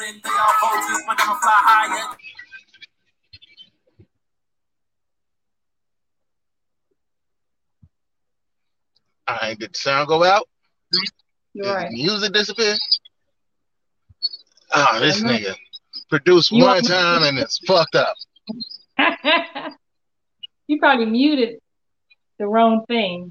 all vultures, but I'ma fly higher. All right, did the sound go out? Did right. the music disappear? Oh, this Mhm. nigga produced You one time and it's fucked up. you probably muted the wrong thing.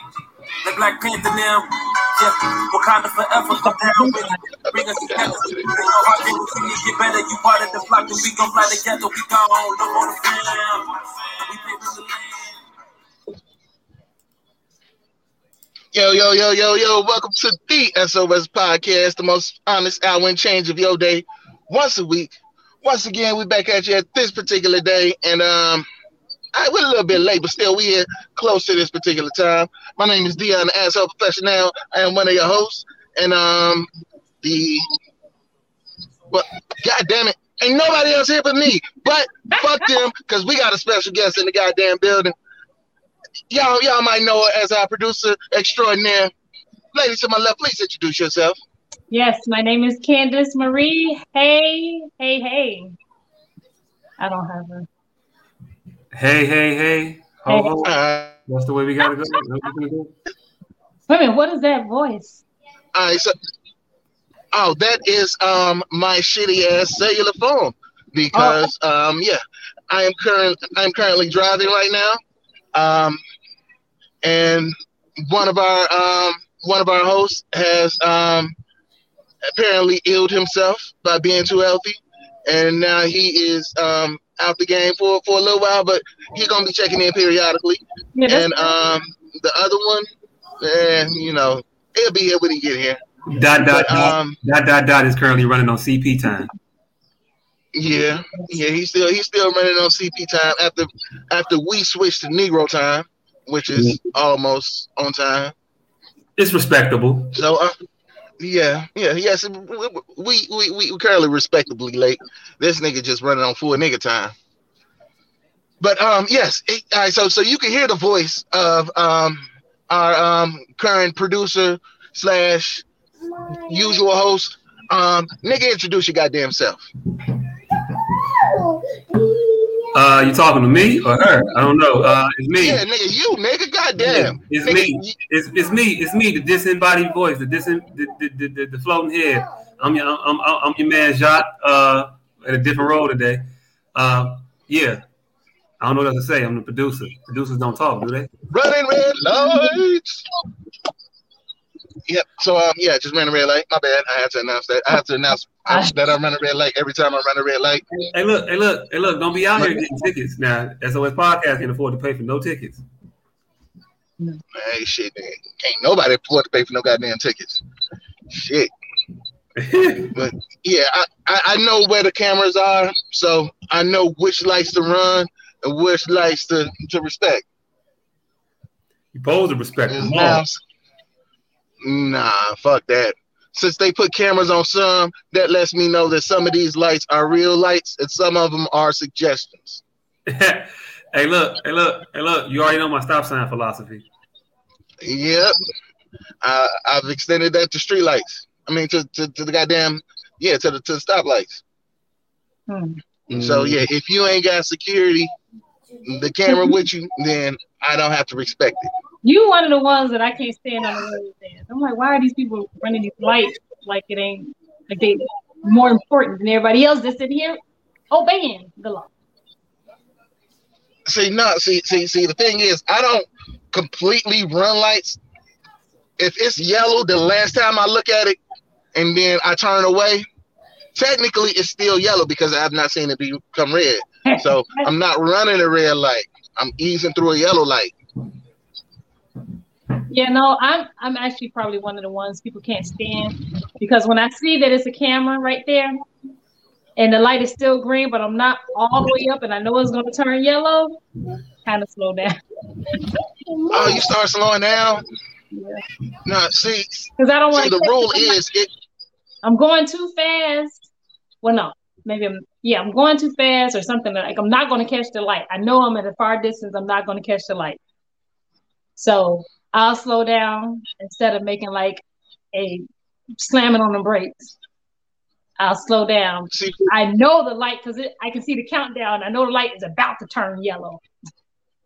Like Black Panther now. Yeah, Wakanda forever. Come down with it. Bring us together. Thing to see get better. You part of the flock, and we gon' fly together. We gone, no more to fam. We paving the land. Yo, yo, yo, yo, yo, welcome to the SOS podcast, the most honest hour and change of your day once a week. Once again, we back at you at this particular day, and um, I we're a little bit late, but still we here close to this particular time. My name is Dion, the asshole professional. I am one of your hosts, and um, the but god damn it, ain't nobody else here but me. But fuck them, cause we got a special guest in the goddamn building. Y'all, y'all might know her as our producer extraordinaire. Lady to my left, please introduce yourself. Yes, my name is Candice Marie. Hey, hey, hey. I don't have her. Hey, hey, hey. Ho, ho. Uh, That's the way we gotta go. That's what we're gonna do. Wait a minute, what is that voice? all right, so oh, that is um my shitty ass cellular phone because um yeah, I am current I'm currently driving right now, um, and one of our um one of our hosts has um apparently illed himself by being too healthy, and now he is um out the game for for a little while, but he's gonna be checking in periodically. Yeah, And um, the other one, eh, you know, he'll be here when he get here. Dot, dot, But, dot, um, dot, dot, dot is currently running on CP time. yeah, yeah, he's still he's still running on CP time after after we switched to Negro time, which is almost on time. It's respectable. So, uh, yeah, yeah, yes, we we we currently respectably late. This nigga just running on full nigga time. But um, yes, it, all right. So so you can hear the voice of um our um current producer slash usual host. Um, nigga, introduce your goddamn self. Uh, you talking to me or her? I don't know. Uh, it's me. Yeah, nigga, you nigga, goddamn. It's Nigga, me. It's, it's me. It's me. The disembodied voice. The dis the, the, the, the, the floating head. I'm your I'm, I'm, I'm your man Jacques. Uh, at a different role today. Uh, yeah. I don't know what else to say. I'm the producer. Producers don't talk, do they? Running red lights. Yep. So um, yeah, just ran a red light. My bad. I had to announce that. I have to announce that I run a red light every time I run a red light. Hey, look, hey, look, hey, look! Don't be out here getting tickets now. SOS Podcast can afford to pay for no tickets. Hey, shit, man. Can't nobody afford to pay for no goddamn tickets. Shit. But yeah, I, I, I know where the cameras are, so I know which lights to run and which lights to, to respect. you pose to respect them all. Nah, fuck that. Since they put cameras on some, that lets me know that some of these lights are real lights and some of them are suggestions. hey, look, hey, look, hey, look! You already know my stop sign philosophy. Yep. Uh, I've extended that to street lights. I mean, to, to, to the goddamn, yeah, to the, to the stoplights. Hmm. So yeah, if you ain't got security, the camera with you, then I don't have to respect it. You one of the ones that I can't stand on the road. Then I'm like, why are these people running these lights like it ain't like they more important than everybody else that's in here oh, obeying the law? See, no, see, see, see. The thing is, I don't completely run lights. If it's yellow, the last time I look at it, and then I turn away, technically it's still yellow because I have not seen it become red. So I'm not running a red light. I'm easing through a yellow light. Yeah, no, I'm I'm actually probably one of the ones people can't stand because when I see that it's a camera right there, and the light is still green, but I'm not all the way up, and I know it's gonna turn yellow, kind of slow down. Oh, you start slowing down. Yeah. No, see, Because I don't want to. the rule is it. I'm going too fast. Well, no, maybe I'm. Yeah, I'm going too fast or something. Like I'm not going to catch the light. I know I'm at a far distance. I'm not going to catch the light. So I'll slow down instead of making like a slamming on the brakes. I'll slow down. See, I know the light because I can see the countdown. I know the light is about to turn yellow.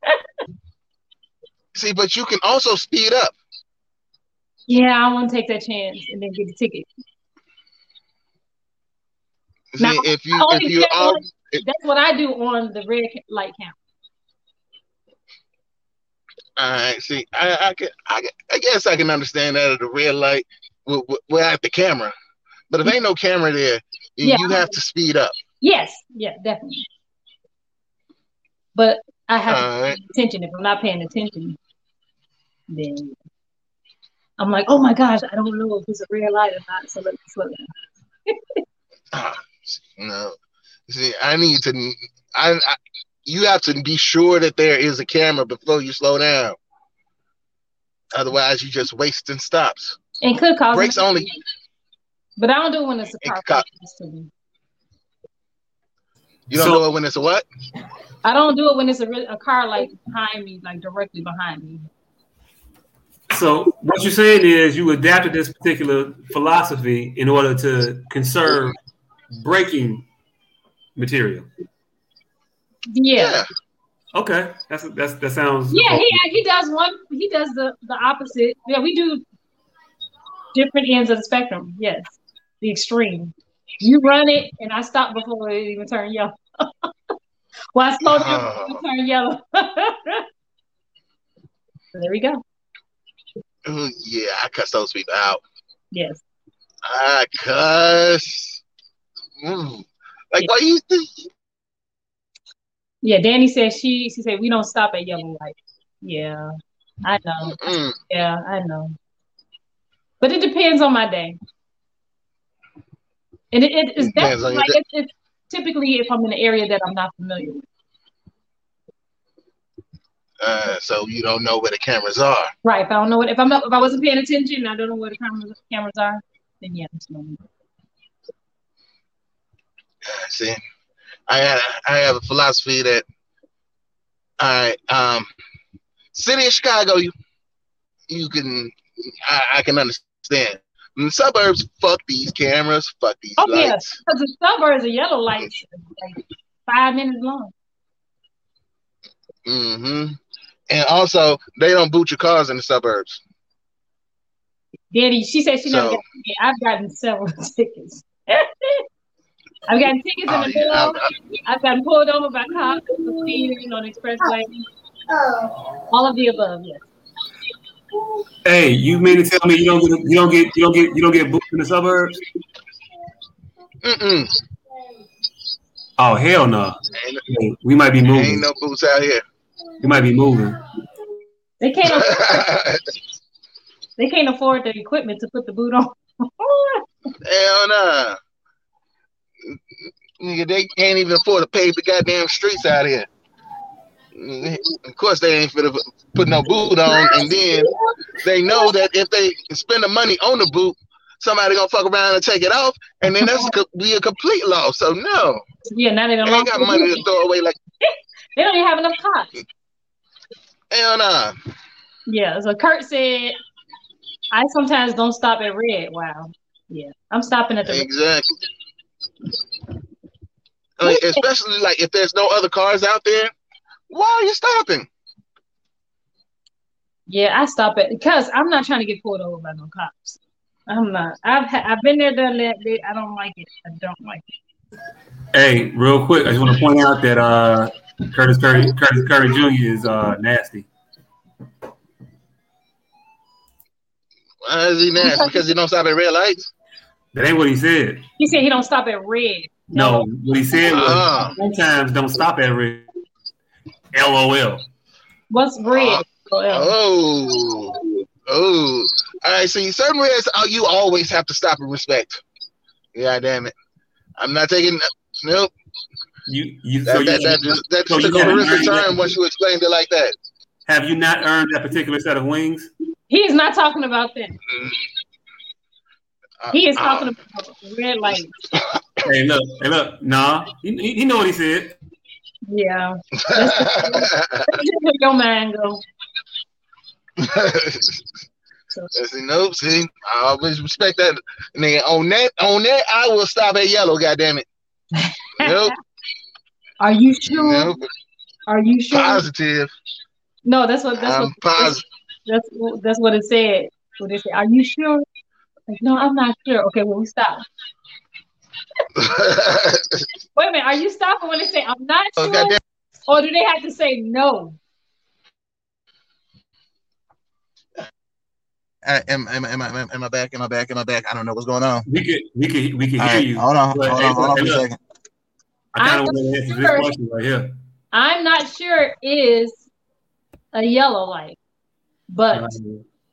see, but you can also speed up. Yeah, I want to take that chance and then get the ticket. See, Now, if you if you all That's what I do on the red light count. All right, see, I, I can, I, I guess I can understand that at the red light, we're, we're at the camera, but if ain't no camera there, you, Yeah. you have to speed up. Yes, yeah, definitely. But I have to Alright. pay attention. If I'm not paying attention, then I'm like, oh my gosh, I don't know if it's a red light or not. So let me slow down. Ah, no, see, I need to, I, I, you have to be sure that there is a camera before you slow down. Otherwise, you just wasting stops. And could cause Brakes only. But I don't do it when it's a car could cause- close to me. You don't So- know it when it's a what? I don't do it when it's a, a car like behind me, like directly behind me. So what you're saying is you adapted this particular philosophy in order to conserve braking material. Yeah. Okay, that's that's that sounds. Yeah, he he does one. He does the the opposite. Yeah, we do different ends of the spectrum. Yes, the extreme. You run it, and I stop before it even turn yellow. well, I slow down before it turn yellow. So there we go. Ooh, yeah, I cuss those people out. Yes. I cuss. Mm. Like, why you? Yeah. Danny said she she said we don't stop at yellow light. Yeah, I know. Mm. Yeah, I know. But it depends on my day. And it, it, Depends definitely like it's, it's typically if I'm in an area that I'm not familiar with. Uh, so you don't know where the cameras are. Right. If I don't know what if I'm not if I wasn't paying attention, I don't know where the cameras cameras are, then yeah, it's no. Uh, See, I had I have a philosophy that I um, city of Chicago, you you can I, I can understand. In the suburbs, fuck these cameras, fuck these Oh, yeah. Because the suburbs are yellow lights like five minutes long. Mm-hmm. And also, they don't boot your cars in the suburbs. Daddy, she said she never got. I've gotten several tickets. I've gotten tickets in Oh, the yeah, I- middle. I've gotten pulled over by cops for speeding on the expressway. Oh. All of the above, yes. Hey, you mean to tell me you don't get you don't get you don't get you don't get booked in the suburbs? Mm-mm. Oh hell no! Ain't, we might be moving. ain't no boots out here. We might be moving. They can't afford, they can't afford the equipment to put the boot on. Hell nah. Nigga, they can't even afford to pave the goddamn streets out here. Of course, they ain't finna put no boot on, and then they know that if they spend the money on the boot, somebody gonna fuck around and take it off, and then that's be a complete loss. So no, yeah, now they they don't ain't got money to throw away like They don't even have enough cops. hell nah. Yeah, so Kurt said, I sometimes don't stop at red. Wow. Yeah, I'm stopping at the red. Exactly. I mean, especially like if there's no other cars out there, why are you stopping? Yeah, I stop at because I'm not trying to get pulled over by no cops. I'm not. I've ha- I've been there, done that. I don't like it. I don't like it. Hey, real quick, I just want to point out that uh, Curtis Curry Curtis Curry Jr. is uh, nasty. Why is he nasty? Because he don't stop at red lights? That ain't what he said. He said he don't stop at red. No, what he said was Ah. sometimes don't stop at red. LOL. What's red? Oh. Oh, oh. All right, see, certain reds, oh, uh, you always have to stop and respect. Yeah, damn it. I'm not taking Nope. You you That, so you, that, that, that so took you a haven't risk of earned time once you explained it like that. have you not earned that particular set of wings? He's not talking about that. Mm-hmm. He is talking about red light. Hey, look, hey, look, nah, he, he, he know what he said. Yeah. Your man go. see, nope. See, I always respect that. Nigga, on that, on that, I will stop at yellow. Goddamn it. Nope. Are you sure? nope. Are you sure? Positive. No, that's what that's I'm what positive. that's what that's what it said. What they say? Are you sure? Like, no, I'm not sure. Okay, well we stop. Wait a minute, are you stopping when they say I'm not oh, sure? goddamn. Or do they have to say no? Uh, Am, am, am, I- am I back? Am I back? Am I back? I don't know what's going on. We could we could we could All hear right, you. hold on, But, hold hey, on, hold on hey, for a second. I kind I'm of want to answer this question right here. I'm not sure is a yellow light, but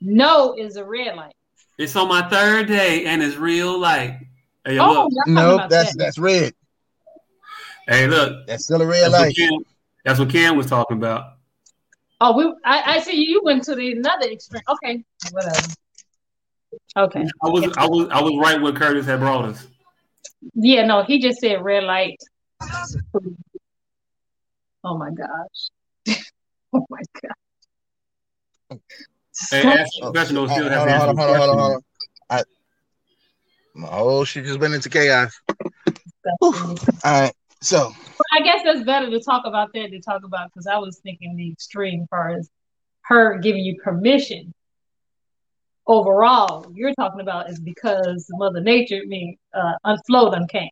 no is a red light. It's on my third day and it's real light. Hey, Oh, look. Nope, that's that. that's red. Hey, look. That's still a red That's what, light. That's what Cam was talking about. Oh, we I, I see you went to the another extreme. Okay, whatever. Okay. I was I was I was right where Curtis had brought us. Yeah, no, he just said red light. Oh my gosh. oh my god. Hey, Ask Professional still Hold on, to hold on, hold on, hold on, hold on. I, oh, she just went into chaos. All right, so I guess that's better to talk about that than talk about because I was thinking the extreme part is her giving you permission. Overall, you're talking about is because Mother Nature, I mean, uh, unflowed uncame.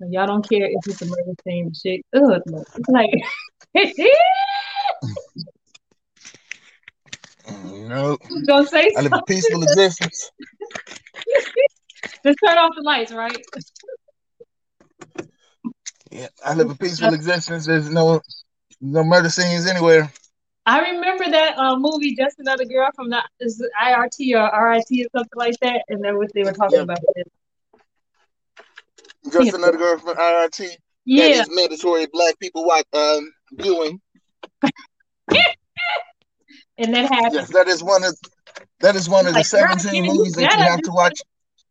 And y'all don't care if it's a murder scene shit. Ugh, it's like, no, don't say I live a peaceful existence. Just turn off the lights, right? Yeah, I live a peaceful existence. There's no no murder scenes anywhere. I remember that uh, movie, Just Another Girl from the IRT or RIT or something like that, and then what they were talking Yeah. about. It. Just another girl from IRT. That Yeah, is mandatory black people watch um viewing. and that happened. Yes, that is one of that is one of the Like, girl, 17 you movies that you have to watch.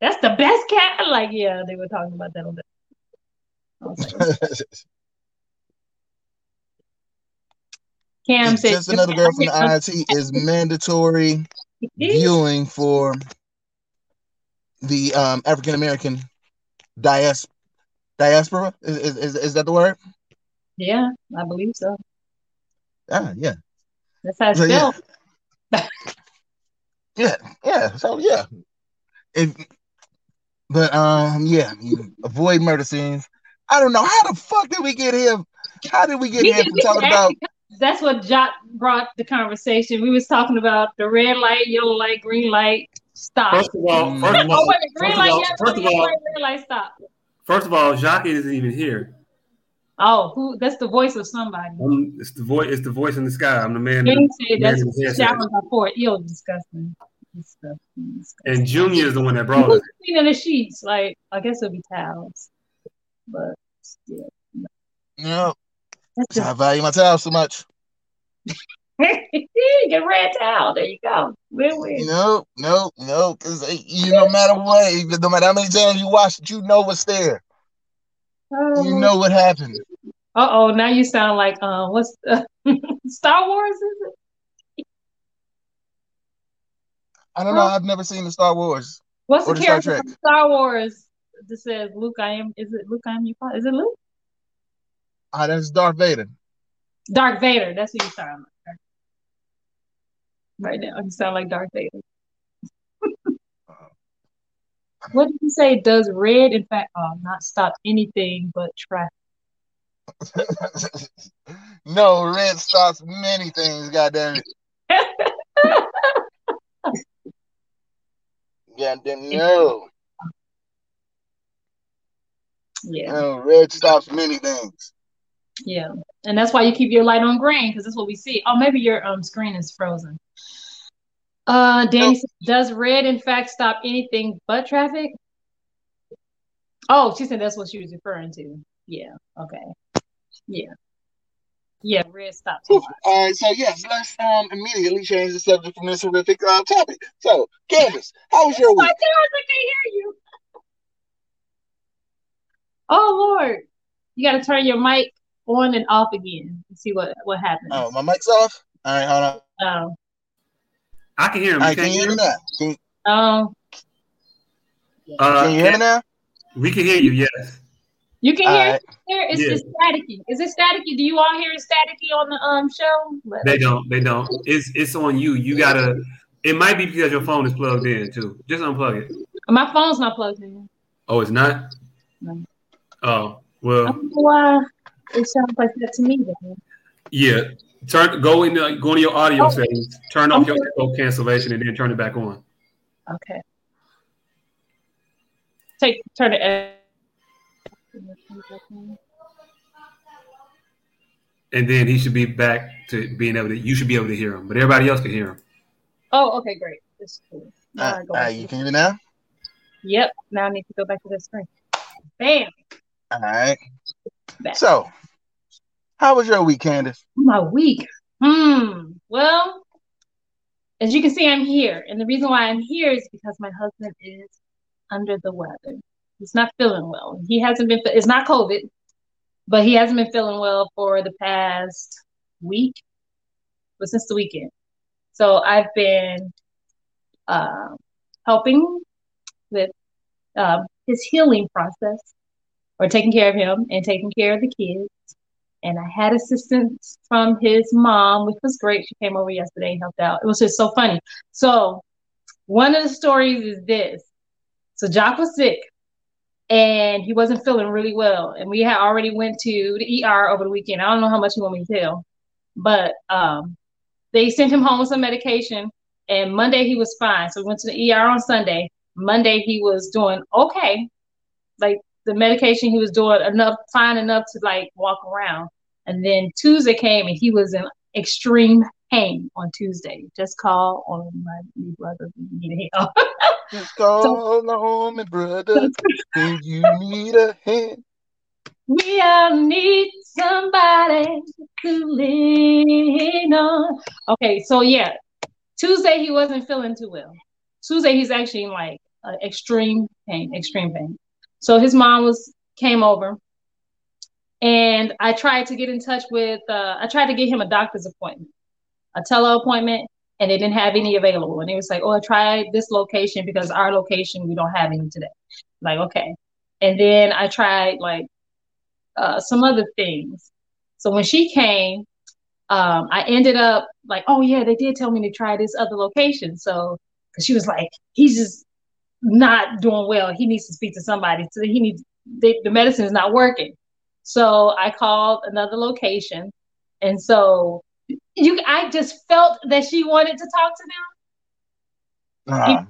That's the best cat. Like, yeah, they were talking about that on that. I was like, Cam said, Just another girl from the IRT is mandatory viewing for the um, African American dias- diaspora. Is, is, is, is that the word? Yeah, I believe so. Ah, yeah. That's how it's So, yeah. Yeah, yeah. So yeah. If but um yeah, you avoid murder scenes. I don't know how the fuck did we get here? How did we get We here can- from talking about That's what Jot brought the conversation. We was talking about the red light, yellow light, green light, stop. First of all, first of oh, all, wait, a minute, green first of all, yellow first of all, light, red light, stop. first of all, Jacques isn't even here. Oh, who? That's the voice of somebody. I'm, it's the voice. It's the voice in the sky. I'm the man. James said that's in the headset. showers are for ill, disgusting. disgusting, disgusting. And Junior is the one that brought Who's us. cleaning the sheets? Like, I guess it'll be towels, but still, no, that's I value my towels so much. get red towel. There you go. Win win. No, no, no, because eh, you no matter what, no matter how many times you watch it, you know what's there. You know what happened. Uh oh, now you sound like um, what's Star Wars? Is it? I don't know. I've never seen the Star Wars. What's the the Star character from Star Wars that says Luke? I am. Is it Luke? I am your father. Is it Luke? Ah, that's Darth Vader. Darth Vader. That's what you sound like. Right now, you sound like Darth Vader. What did you say? Does red, in fact, uh, not stop anything but traffic? no, red stops many things. Goddamn it. Goddamn no. Yeah, No, red stops many things. yeah, and that's why you keep your light on green because that's what we see. Oh, maybe your um screen is frozen. Uh, Danny, does red in fact stop anything but traffic? Oh, she said that's what she was referring to. Yeah. Okay. Yeah. Yeah. Red stops. All right, so yes, let's um immediately change the subject from this horrific uh, topic. So, Candice, how was your Oh my week? I can't hear you. Oh Lord, you got to turn your mic on and off again and see what what happens. Oh, my mic's off. All right, hold on. Um, I can hear him. All You right, can can't you hear hear me now? Can, um, Uh, can you hear me now? We can hear you. Yes. you can All hear right. it. It's Yeah. just staticky. Is it staticky? Do you all hear it staticky on the um show? Let- They don't. They don't. It's it's on you. You gotta. It might be because your phone is plugged in too. Just unplug it. My phone's not plugged in. Oh, it's not. No. Oh I well, don't know why it sounds like that to me. Then. yeah. Turn go in the, go into your audio Oh. settings. Turn off your echo cancellation and then turn it back on. Okay. Take turn it. And then he should be back to being able to. You should be able to hear him, but everybody else can hear him. Oh, okay, great. That's cool. Now All I right, go all back right, to you can hear me now? Yep. Now I need to go back to the screen. Bam. All right. Back. So, how was your week, Candice? My week. Hmm. Well, as you can see, I'm here, and the reason why I'm here is because my husband is under the weather. He's not feeling well. He hasn't been. It's not COVID, but he hasn't been feeling well for the past week, but since the weekend. So I've been uh, helping with um, his healing process, or taking care of him and taking care of the kids. And I had assistance from his mom, which was great. She came over yesterday and helped out. It was just so funny. So one of the stories is this. So Jock was sick and he wasn't feeling really well. And we had already went to the ER over the weekend. I don't know how much you want me to tell, but um, they sent him home with some medication. And Monday he was fine. So we went to the ER on Sunday. Monday he was doing okay. Like the medication he was doing enough, fine enough to like walk around. And then Tuesday came and he was in extreme pain on Tuesday. Just call on my new brother. if you need help. Just call on me, brother. If you need a hand. We all need somebody to lean on. Okay, so yeah, Tuesday he wasn't feeling too well. Tuesday he's actually in like uh, extreme pain, extreme pain. So his mom was came over, and I tried to get in touch with. Uh, I tried to get him a doctor's appointment, a tele appointment, and they didn't have any available. And he was like, "Oh, I tried this location because our location we don't have any today." Like, okay. And then I tried like uh, some other things. So when she came, um, I ended up like, oh yeah, they did tell me to try this other location. So because she was like, he's just not doing well. He needs to speak to somebody. So he needs they, the medicine is not working. So I called another location, and so you, I just felt that she wanted to talk to them. Uh,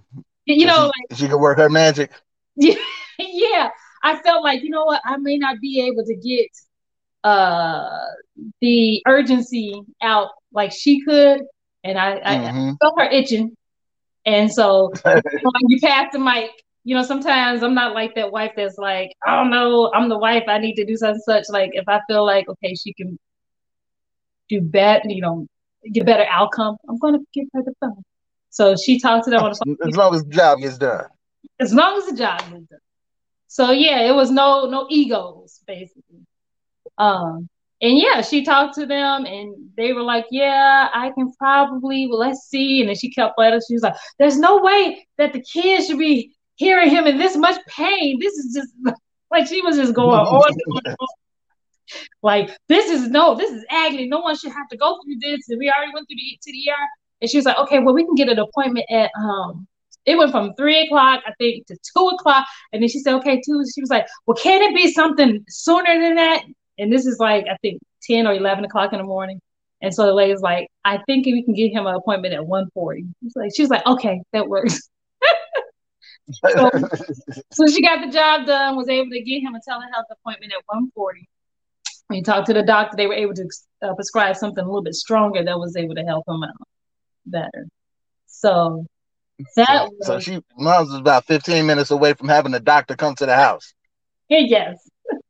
You know, she, she could work her magic. yeah, yeah. I felt like, you know what, I may not be able to get uh the urgency out like she could. And I, I, Mhm. I felt her itching. And so you pass the mic, you know, sometimes I'm not like that wife that's like, I don't know, I'm the wife, I need to do such and such. Like if I feel like okay, she can do better, you know, get a better outcome, I'm gonna give her the phone. So she talked to them on the phone As long as the job gets done. as long as the job is done. So yeah, it was no no egos basically. Um and yeah, she talked to them and they were like, Yeah, I can probably well let's see. And then she kept letting she was like, There's no way that the kids should be hearing him in this much pain. This is just like she was just going on. Like this is no, this is agony. No one should have to go through this. And we already went through the to the ER. And she was like, okay, well, we can get an appointment at um it went from three o'clock, I think, to two o'clock. And then she said, okay, two. She was like, well, can it be something sooner than that? And this is like, I think, 10 or 11 o'clock in the morning. And so the lady's like, I think we can get him an appointment at 1.40. She's like, she was like, okay, that works. So, so she got the job done, was able to get him a telehealth appointment at 1.40. When you talked to the doctor, they were able to uh, prescribe something a little bit stronger that was able to help him out better. So that so was she mom's was about 15 minutes away from having the doctor come to the house. yes.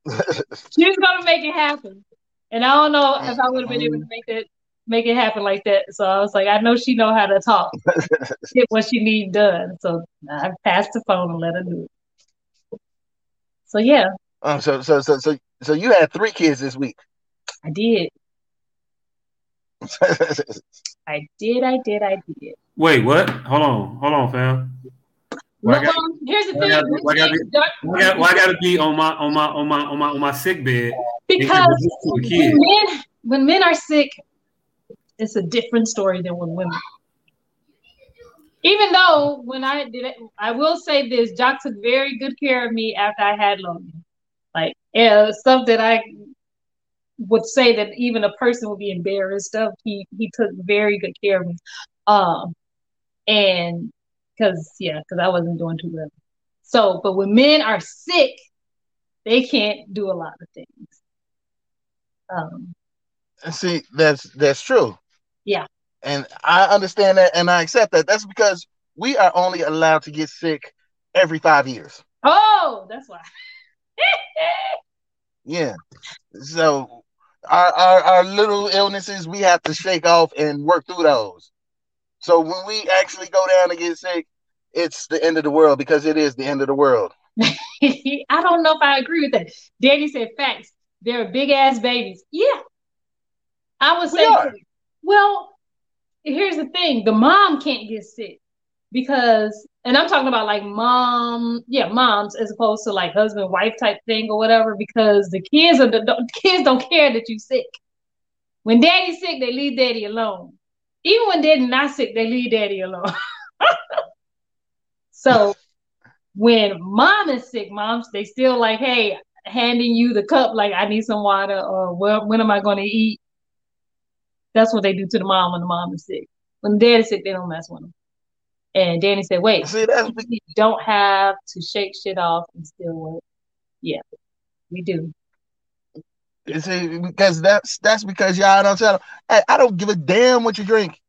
she was gonna make it happen. And I don't know if I would have been able to make it make it happen like that. So I was like, I know she know how to talk, get what she need done. So I passed the phone and let her do it. So yeah. Um, so so so so so you had three kids this week. I did. I did. I did. I did. Wait, what? Hold on, hold on, fam. Why well, here's the thing. Why gotta, why, why gotta be on my on my on my on my on my sick bed? Because when men, when men are sick, it's a different story than when women. Even though when I did it, I will say this: Jock took very good care of me after I had Logan. Like yeah, stuff that I would say that even a person would be embarrassed of. He he took very good care of me. Um, and because yeah, because I wasn't doing too well. So, but when men are sick, they can't do a lot of things. Um, see, that's that's true. Yeah, and I understand that, and I accept that. That's because we are only allowed to get sick every five years. Oh, that's why. yeah. So our, our our little illnesses we have to shake off and work through those. So when we actually go down and get sick, it's the end of the world because it is the end of the world. I don't know if I agree with that. Daddy said facts. They're big ass babies. Yeah. I would say well, here's the thing. The mom can't get sick because and I'm talking about like mom, yeah, moms as opposed to like husband wife type thing or whatever because the kids are the, the kids don't care that you're sick. When daddy's sick, they leave daddy alone. Even when daddy's not sick, they leave daddy alone. so when mom is sick, moms they still like, hey, handing you the cup like I need some water or well, when am I going to eat? That's what they do to the mom when the mom is sick. When daddy's sick, they don't mess with them. And Danny said, "Wait, see that's we don't have to shake shit off and still work." Yeah, we do. See, because that's that's because y'all don't tell them. Hey, I don't give a damn what you drink.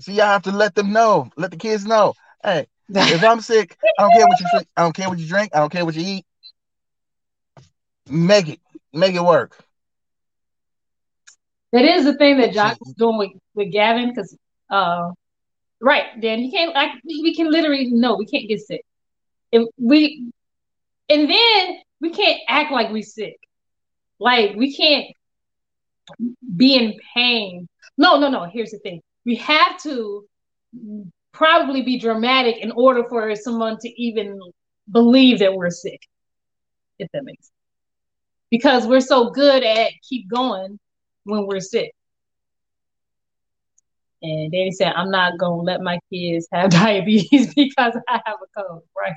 See, y'all have to let them know, let the kids know. Hey, if I'm sick, I don't care what you drink. I don't care what you drink. I don't care what you eat. Make it, make it work. That is the thing that Josh is doing with, with Gavin because, uh, right, Dan, he can't. Like, we can literally no, we can't get sick. If we, and then we can't act like we sick. Like we can't be in pain. No, no, no. Here's the thing: we have to probably be dramatic in order for someone to even believe that we're sick. If that makes sense. Because we're so good at keep going when we're sick. And Daddy said, I'm not gonna let my kids have diabetes because I have a cold, right?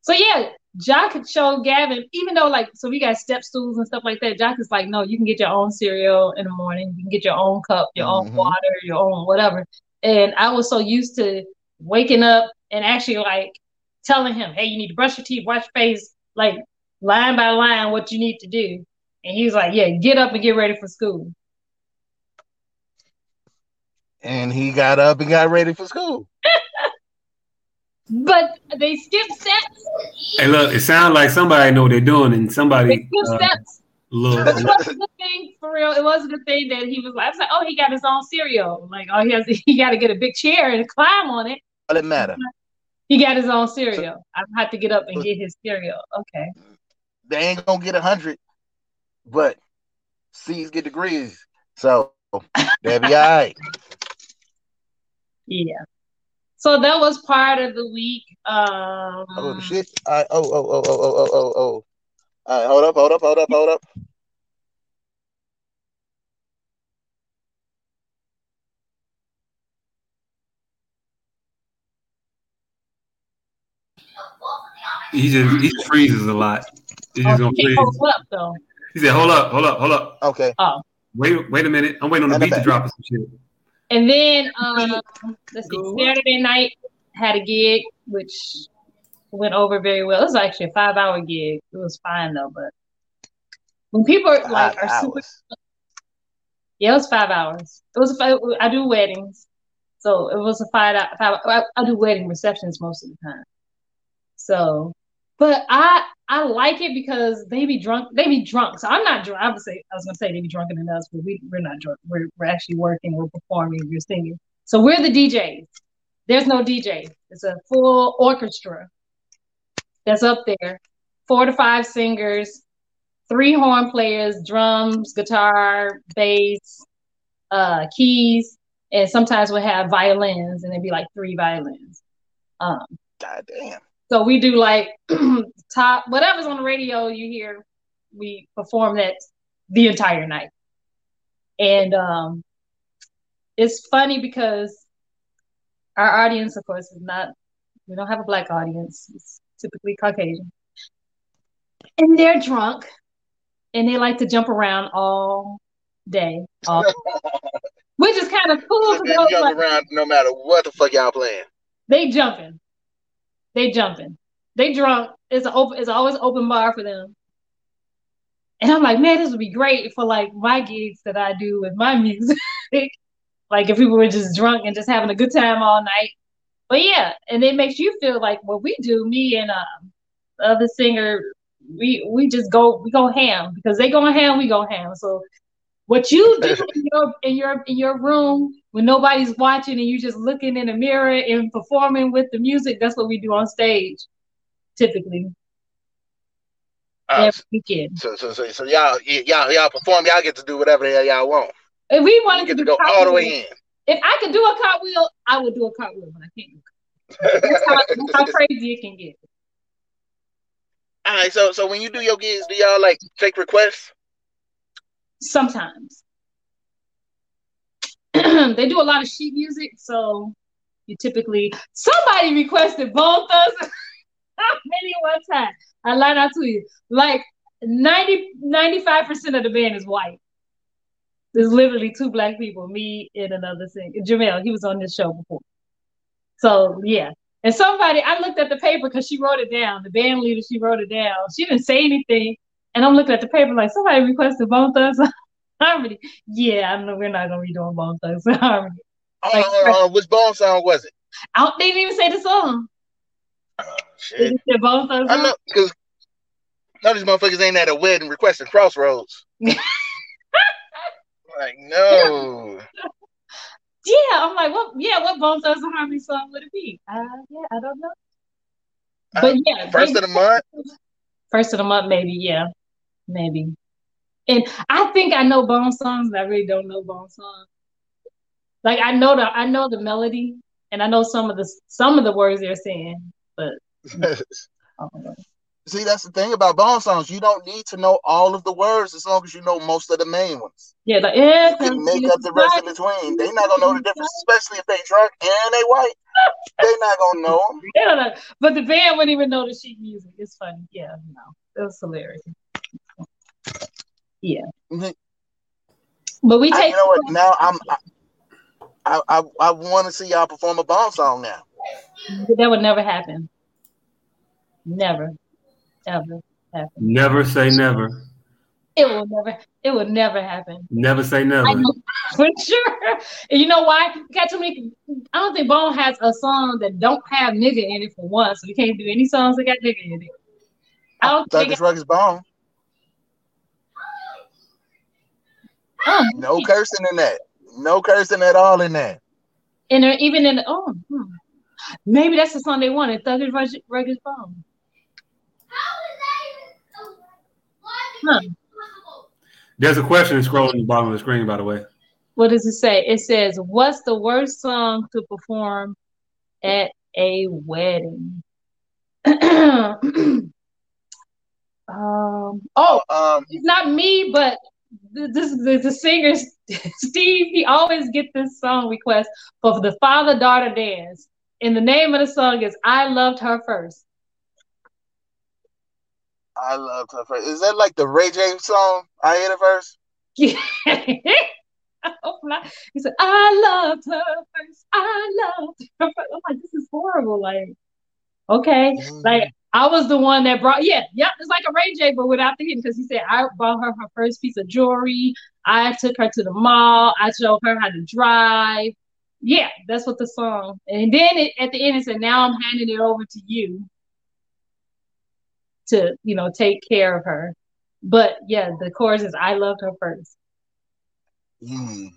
So yeah, Jock showed Gavin, even though like so we got step stools and stuff like that. Jock is like, no, you can get your own cereal in the morning, you can get your own cup, your mm-hmm. own water, your own whatever. And I was so used to waking up and actually like telling him, hey, you need to brush your teeth, wash your face, like line by line what you need to do. And he was like, Yeah, get up and get ready for school. And he got up and got ready for school. but they skip steps. Hey, look, it sounds like somebody know what they're doing, and somebody they skip uh, steps. Look, it was a good thing for real. It was a good thing that he was like, I was like, oh, he got his own cereal. Like, oh, he has, he got to get a big chair and climb on it. All it matter. He got his own cereal. I have to get up and get his cereal. Okay. They ain't gonna get a hundred but C's get degrees. So that'd be all right. Yeah. So that was part of the week. Um, oh shit! Right. oh oh oh oh oh oh oh. oh. All right, hold up! Hold up! Hold up! Hold up! He just he freezes a lot. He's just gonna freeze. up though. He said, "Hold up, hold up, hold up." Okay. Oh. Wait, wait a minute. I'm waiting on the beat to drop some shit. And then um, let's see, Saturday night had a gig which went over very well. It was actually a five hour gig. It was fine though, but when people are, like are super, yeah, it was five hours. It was a five, I do weddings, so it was a five five. I, I do wedding receptions most of the time. So but I I like it because they be drunk. They be drunk. So I'm not drunk. I would say I was gonna say they be drunker than us, but we we're not drunk. We're we're actually working. We're performing. We're singing. So we're the DJs. There's no DJ. It's a full orchestra that's up there. Four to five singers, three horn players, drums, guitar, bass, uh, keys, and sometimes we'll have violins, and it'd be like three violins. Um, God damn. So we do like top whatever's on the radio you hear, we perform that the entire night. And um it's funny because our audience, of course, is not we don't have a black audience. It's typically Caucasian. And they're drunk and they like to jump around all day. All which is kind of cool They jump around no matter what the fuck y'all playing. they jumping. They jumping. They drunk. It's an open. It's always open bar for them. And I'm like, man, this would be great for like my gigs that I do with my music. like if people were just drunk and just having a good time all night. But yeah, and it makes you feel like what we do. Me and um, the other singer, we we just go we go ham because they go ham, we go ham. So what you do in your in your in your room when nobody's watching and you're just looking in the mirror and performing with the music, that's what we do on stage, typically Uh, every weekend. so, so, so, so y'all, y'all, y'all perform. Y'all get to do whatever the hell y'all want. If we wanted get to to go all the way in. if I could do a cartwheel, I would do a cartwheel, but I can't. do. That's how, that's how crazy it can get. All right. So, so when you do your gigs, do y'all like take requests? Sometimes they do a lot of sheet music, so you typically somebody requested both. How many one time? I lied out to you. Like 90, 95 percent of the band is white. There's literally two black people, me and another singer, Jamel. He was on this show before. So yeah. And somebody, I looked at the paper because she wrote it down. The band leader, she wrote it down. She didn't say anything. And I'm looking at the paper like somebody requested Bone Thugs Harmony. Yeah, I know we're not gonna be doing Bone Thugs Harmony. Hold on, hold on. Which Bone song was it? I don't, they didn't even say the song. Oh, shit. said Bone Thugs I know because none of these motherfuckers ain't at a wedding requesting Crossroads. like no. Yeah, I'm like, what? Yeah, what Bone Thugs and Harmony song would it be? Uh, yeah, I don't know. Uh, but yeah, First they- of the month. first of the month, maybe. Yeah, maybe. And I think I know Bone songs. but I really don't know Bone songs. Like I know the I know the melody, and I know some of the some of the words they're saying, but I don't know. See, that's the thing about Bone songs. You don't need to know all of the words as long as you know most of the main ones. yeah, like yeah, You can make up the rest in between. They're not gonna know the difference, especially if they drunk and they white. They're not gonna know 'em. They don't know. But the band wouldn't even know the sheet music. It's funny. Yeah, no, it was hilarious. Yeah, Mhm. but we I- take you know what? Now I'm. I I, I want to see y'all perform a Bone song now. that would never happen. Never, ever happen. Never say never. It will never. It will never happen. Never say never. I know for sure. And you know why? We got too many. I don't think Bone has a song that don't have nigga in it for one, so we can't do any songs that got nigga in it. I don't think. Thuggish Ruggish Bone. Oh, No cursing in that. No cursing at all in that. and they're even in the, oh, hmm. maybe that's the song they wanted. Thuggish Rug- Rugged Bone. Huh. There's a question scrolling at the bottom of the screen, by the way. What does it say? It says, "What's the worst song to perform at a wedding?" um. Oh, Um, it's not me, but th- this the, the singer Steve. He always get this song request for the father daughter dance, and the name of the song is "I Loved Her First. I love her first. Is that like the Ray J song? I hit it first. Not. He said, "I loved her first. I loved her first. I'm like, this is horrible. Like, okay, mm. like I was the one that brought. Yeah, yeah. It's like a Ray J, but without the hit, because he said I bought her her first piece of jewelry. I took her to the mall. I showed her how to drive. Yeah, that's what the song. And then it, at the end, it said, "Now I'm handing it over to you." to you know take care of her. But yeah, the chorus is I loved her first. Mm.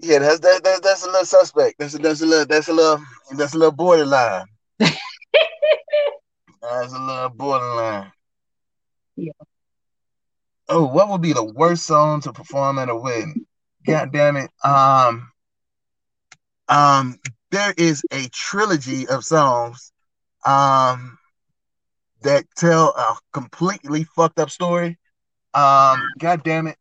Yeah, that's that, that that's a little suspect. That's a, that's a little that's a little that's a little borderline. that's a little borderline. Yeah. Oh, what would be the worst song to perform at a wedding? God damn it. Um um there is a trilogy of songs um that tell a completely fucked up story. Um god damn it.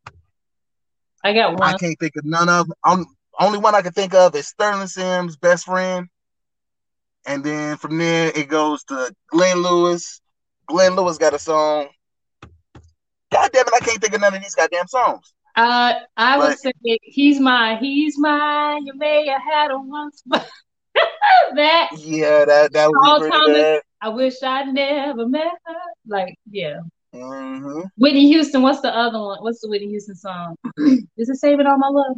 I got one. I can't think of none of them. Only one I can think of is Sterling Simms' best friend. And then from there it goes to Glenn Lewis. Glenn Lewis got a song. God damn it, I can't think of none of these goddamn songs. Uh, I would But- say he's my, He's my. You may have had him once, but that Yeah, that that Paul would Thomas. bad. I wish I'd never met her. Like, yeah. hmm Whitney Houston. What's the other one? What's the Whitney Houston song? Is it "Saving All My Love"?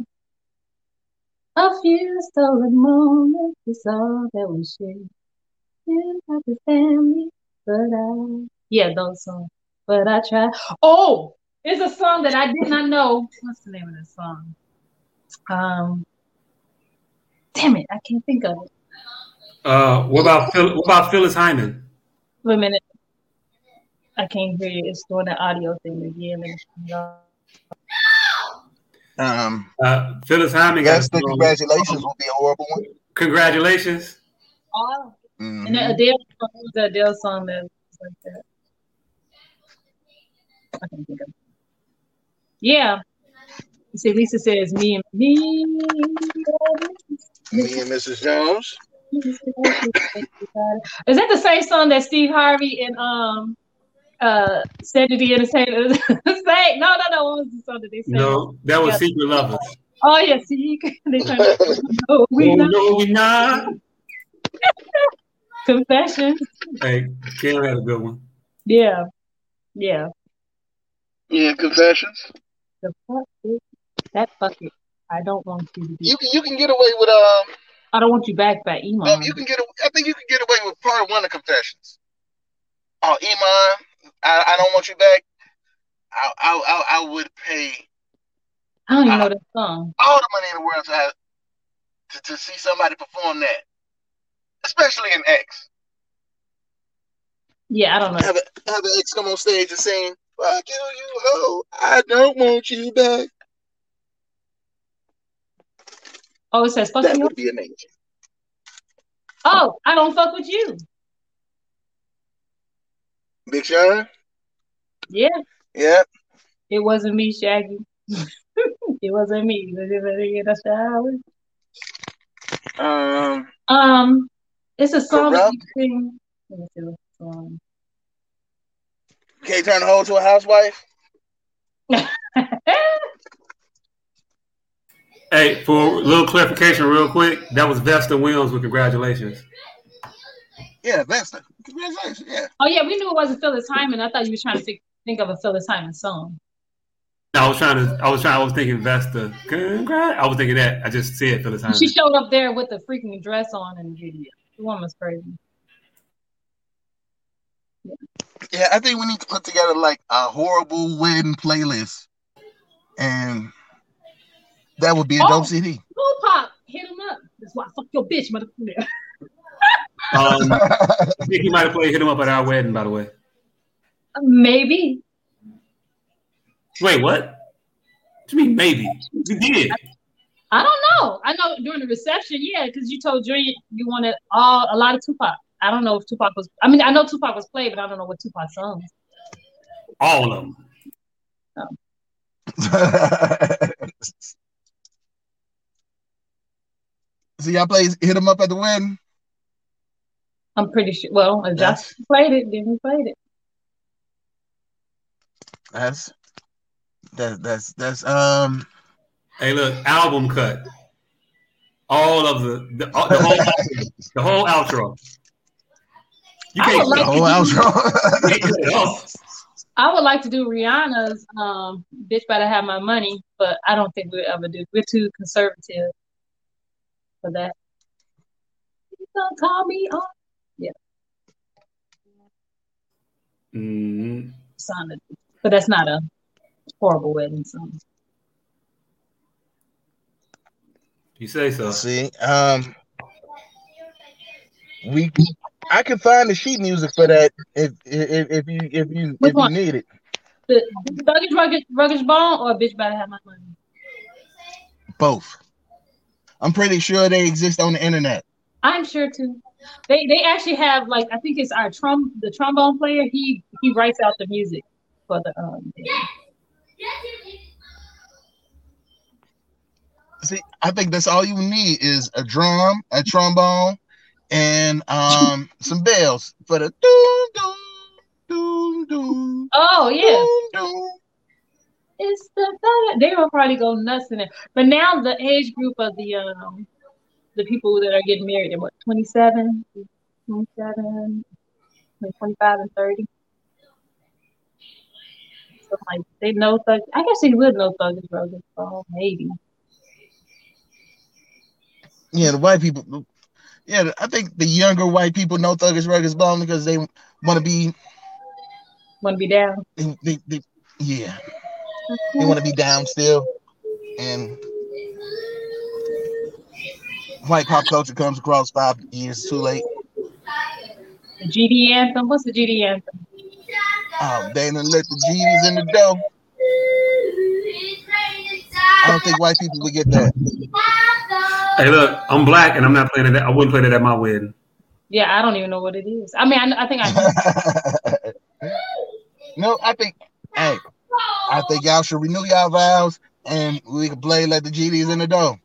A few stolen moments is all that we share. You have the family, but I yeah, those songs. But I try. Oh, it's a song that I did not know. What's the name of this song? Um, damn it, I can't think of it. Uh, what about Phil, what about Phyllis Hyman? Wait a minute. I can't hear you. It's doing the audio thing again. And- Um, Uh, Phyllis Hyman got a yes, the congratulations will be a horrible one. Congratulations. Oh, Mhm. and the Adele, what was the Adele song that was like that? I can't think of it. Yeah. You see, Lisa says, me and me. Me and Mrs. Jones. Is that the same song that Steve Harvey and um uh Cedric the Entertainer sang? No, no, no. What was the song that they sang? No, that was Yeah. Secret Lovers. Oh yeah, see, they trying to no, we oh, not no, we not. confession. Hey, Kim had a good one. Yeah, yeah. Yeah, confessions. The fuck is that bucket? I don't want you to be. You can you can get away with um. I don't want you back by Eamon. Um, you can get. a- I think you can get away with part one of confessions. Oh, Eamon, I, I don't want you back. I, I I I would pay I don't even know that song. all the money in the world to have to, to see somebody perform that, especially an ex. Yeah, I don't know. Have a have an ex come on stage and sing "Fuck you, you hoe." I don't want you back. Oh, it says fuck That you. would be amazing. Oh, I don't fuck with you. Big Sean. Yeah, Yeah. it wasn't me, Shaggy. it wasn't me. In the shower. Um. Um, it's a song that you sing. Let me see what song. Can't turn a hoe to a housewife. Hey, for a little clarification, real quick, that was Vesta Williams with congratulations. Yeah, Vesta. Congratulations. Yeah. oh yeah, we knew it wasn't Phyllis Hyman. I thought you were trying to think, think of a Phyllis Hyman song. I was trying to, I was trying, I was thinking Vesta. Congrat. I was thinking that. I just said Phyllis Hyman. She showed up there with the freaking dress on in the video. The woman was crazy. Yeah, I think we need to put together like a horrible wedding playlist, and that would be a Oh. dope CD. Tupac, hit him up. That's why I fuck your bitch, motherfucker. Um, I think he might have played "Hit 'Em Up" at our wedding, by the way. Maybe. Wait, what? What do you mean maybe? We did. I don't know. I know during the reception, yeah, because you told Junior you wanted all a lot of Tupac. I don't know if Tupac was. I mean, I know Tupac was played, but I don't know what Tupac songs. All of them. so y'all play hit him up at the wedding. I'm pretty sure. Well, if Josh played it, then he played it. That's that's that's that's um. Hey, look, album cut. All of the the, the whole outro, the whole outro. You I can't would like The whole outro. you can't cut it off. I would like to do Rihanna's um, "Bitch Better Have My Money," but I don't think we'll ever do. We're too conservative for that. You don't call me on. Yeah. Mm-hmm. Sounded, but that's not a horrible wedding song. You say so. See, um, we I can find the sheet music for that if if, if you if you Which if you need it. The Thuggish Ruggish, Ruggish Bone or Bitch Better Have My Money? Both. I'm pretty sure they exist on the internet. I'm sure too. They they actually have like I think it's our trum the trombone player. He he writes out the music for the um. See, I think that's all you need is a drum, a trombone, and um some bells for the doom doom doom doom Oh yeah, doom doom. it's the Thuggish. They will probably go nuts in it. But now the age group of the um the people that are getting married, they're what 27, 27, 25 and 30. So like they know Thug. I guess they would know Thuggish Ruggish Bone, maybe. Yeah, the white people. Yeah, I think the younger white people know Thuggish Ruggish Bone because they want to be. Want to be down? They, they, they, yeah, they want to be down still, and white pop culture comes across five years too late. The GD anthem. What's the GD anthem? Um, they done let the GDs in the dough. I don't think white people would get that. Hey, look, I'm black and I'm not playing it. I wouldn't play that at my wedding. Yeah, I don't even know what it is. I mean, I, I think I. no, I think. Hey, I think y'all should renew y'all vows, and we can play let the GDs in the dough.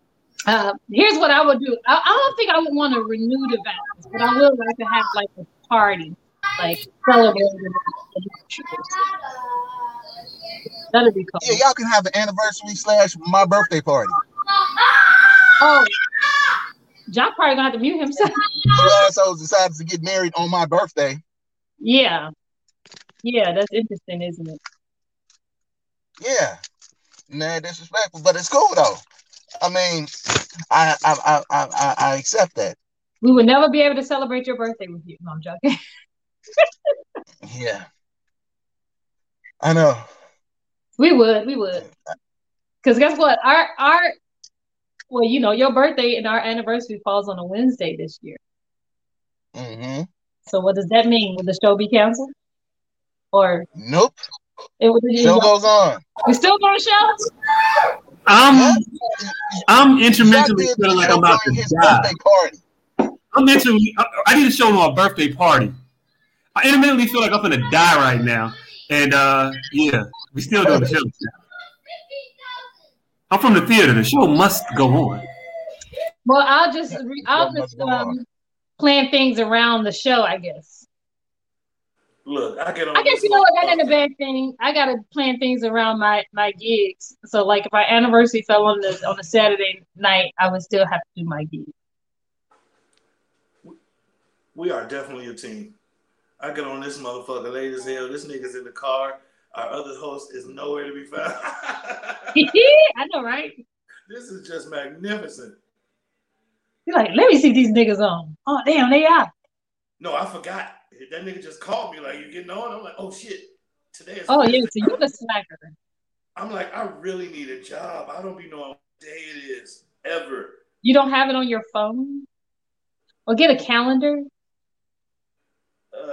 Uh, here's what I would do. I, I don't think I would want to renew the vows, but I would like to have like a party, like celebrating. That'd be cool. Yeah, y'all can have an anniversary slash my birthday party. Oh, John probably gonna have to mute himself. You assholes decided to get married on my birthday. yeah, yeah, that's interesting, isn't it? Yeah, nah, disrespectful, but it's cool though. I mean, I I I I, I- accept that. We would never be able to celebrate your birthday with you. No, I'm joking. Yeah, I know. We would, we would. Because guess what? Our our well, you know, your birthday and our anniversary falls on a Wednesday this year. Mm-hmm. So what does that mean? Will the show be canceled? Or Nope. it would Show goes on. we still going to show? I'm I'm intermittently did feeling like I'm about to his die. birthday party. I'm intermittently. I, I need to show him a birthday party. I intermittently feel like I'm gonna die right now, and uh yeah, we still doing the show. I'm from the theater. The show must go on. Well, I'll just I'll just must go on. um, plan things around the show, I guess. Look, I get on. I guess you know what that ain't a bad thing. I gotta plan things around my my gigs. So like if our anniversary fell on the on a Saturday night, I would still have to do my gig. We are definitely a team. I get on this motherfucker late as hell. This nigga's in the car. Our other host is nowhere to be found. I know, right? this is just magnificent. You're like, let me see these niggas on. Oh damn, they out. No, I forgot. That nigga just called me like, "You getting on?" I'm like, "Oh shit, today is." Oh yeah, so you the slacker. I'm like, I really need a job. I don't be knowing what day it is ever. You don't have it on your phone? Or get a calendar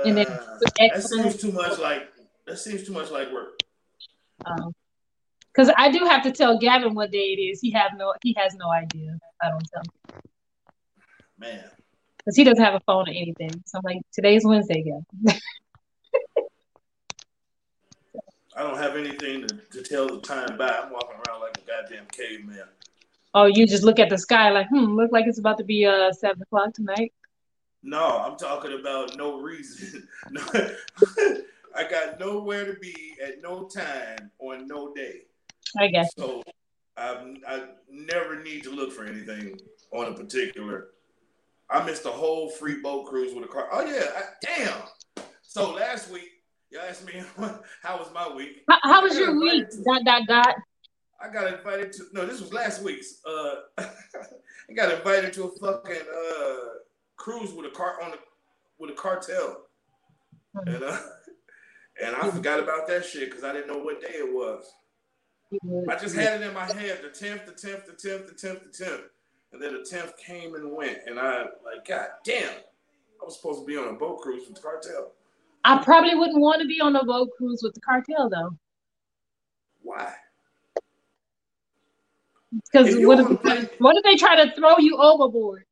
Uh, and then put that seems too much like that seems too much like work. Because I do have to tell Gavin what day it is. He have no he has no idea. I don't tell him. Man, Because he doesn't have a phone or anything. So I'm like, today's Wednesday, Gavin. I don't have anything to, to tell the time by. I'm walking around like a goddamn caveman. Oh, you just look at the sky like, hmm, look like it's about to be uh seven o'clock tonight. No, I'm talking about no reason. No, I got nowhere to be at no time on no day. I guess. So I, I never need to look for anything on a particular. I missed a whole free boat cruise with a car. Oh yeah, I, damn. So last week, y'all asked me how was my week. How, how was your week? Dot dot dot. I got invited to no, this was last week's. Uh, I got invited to a fucking uh cruise with a car on the with a cartel, and uh, And I forgot about that shit because I didn't know what day it was. I just had it in my head the 10th, the 10th, the 10th, the 10th, the 10th. And then the 10th came and went. And I, like, God damn, I was supposed to be on a boat cruise with the cartel. I probably wouldn't want to be on a boat cruise with the cartel, though. Why? Because what if, play- what if they try to throw you overboard?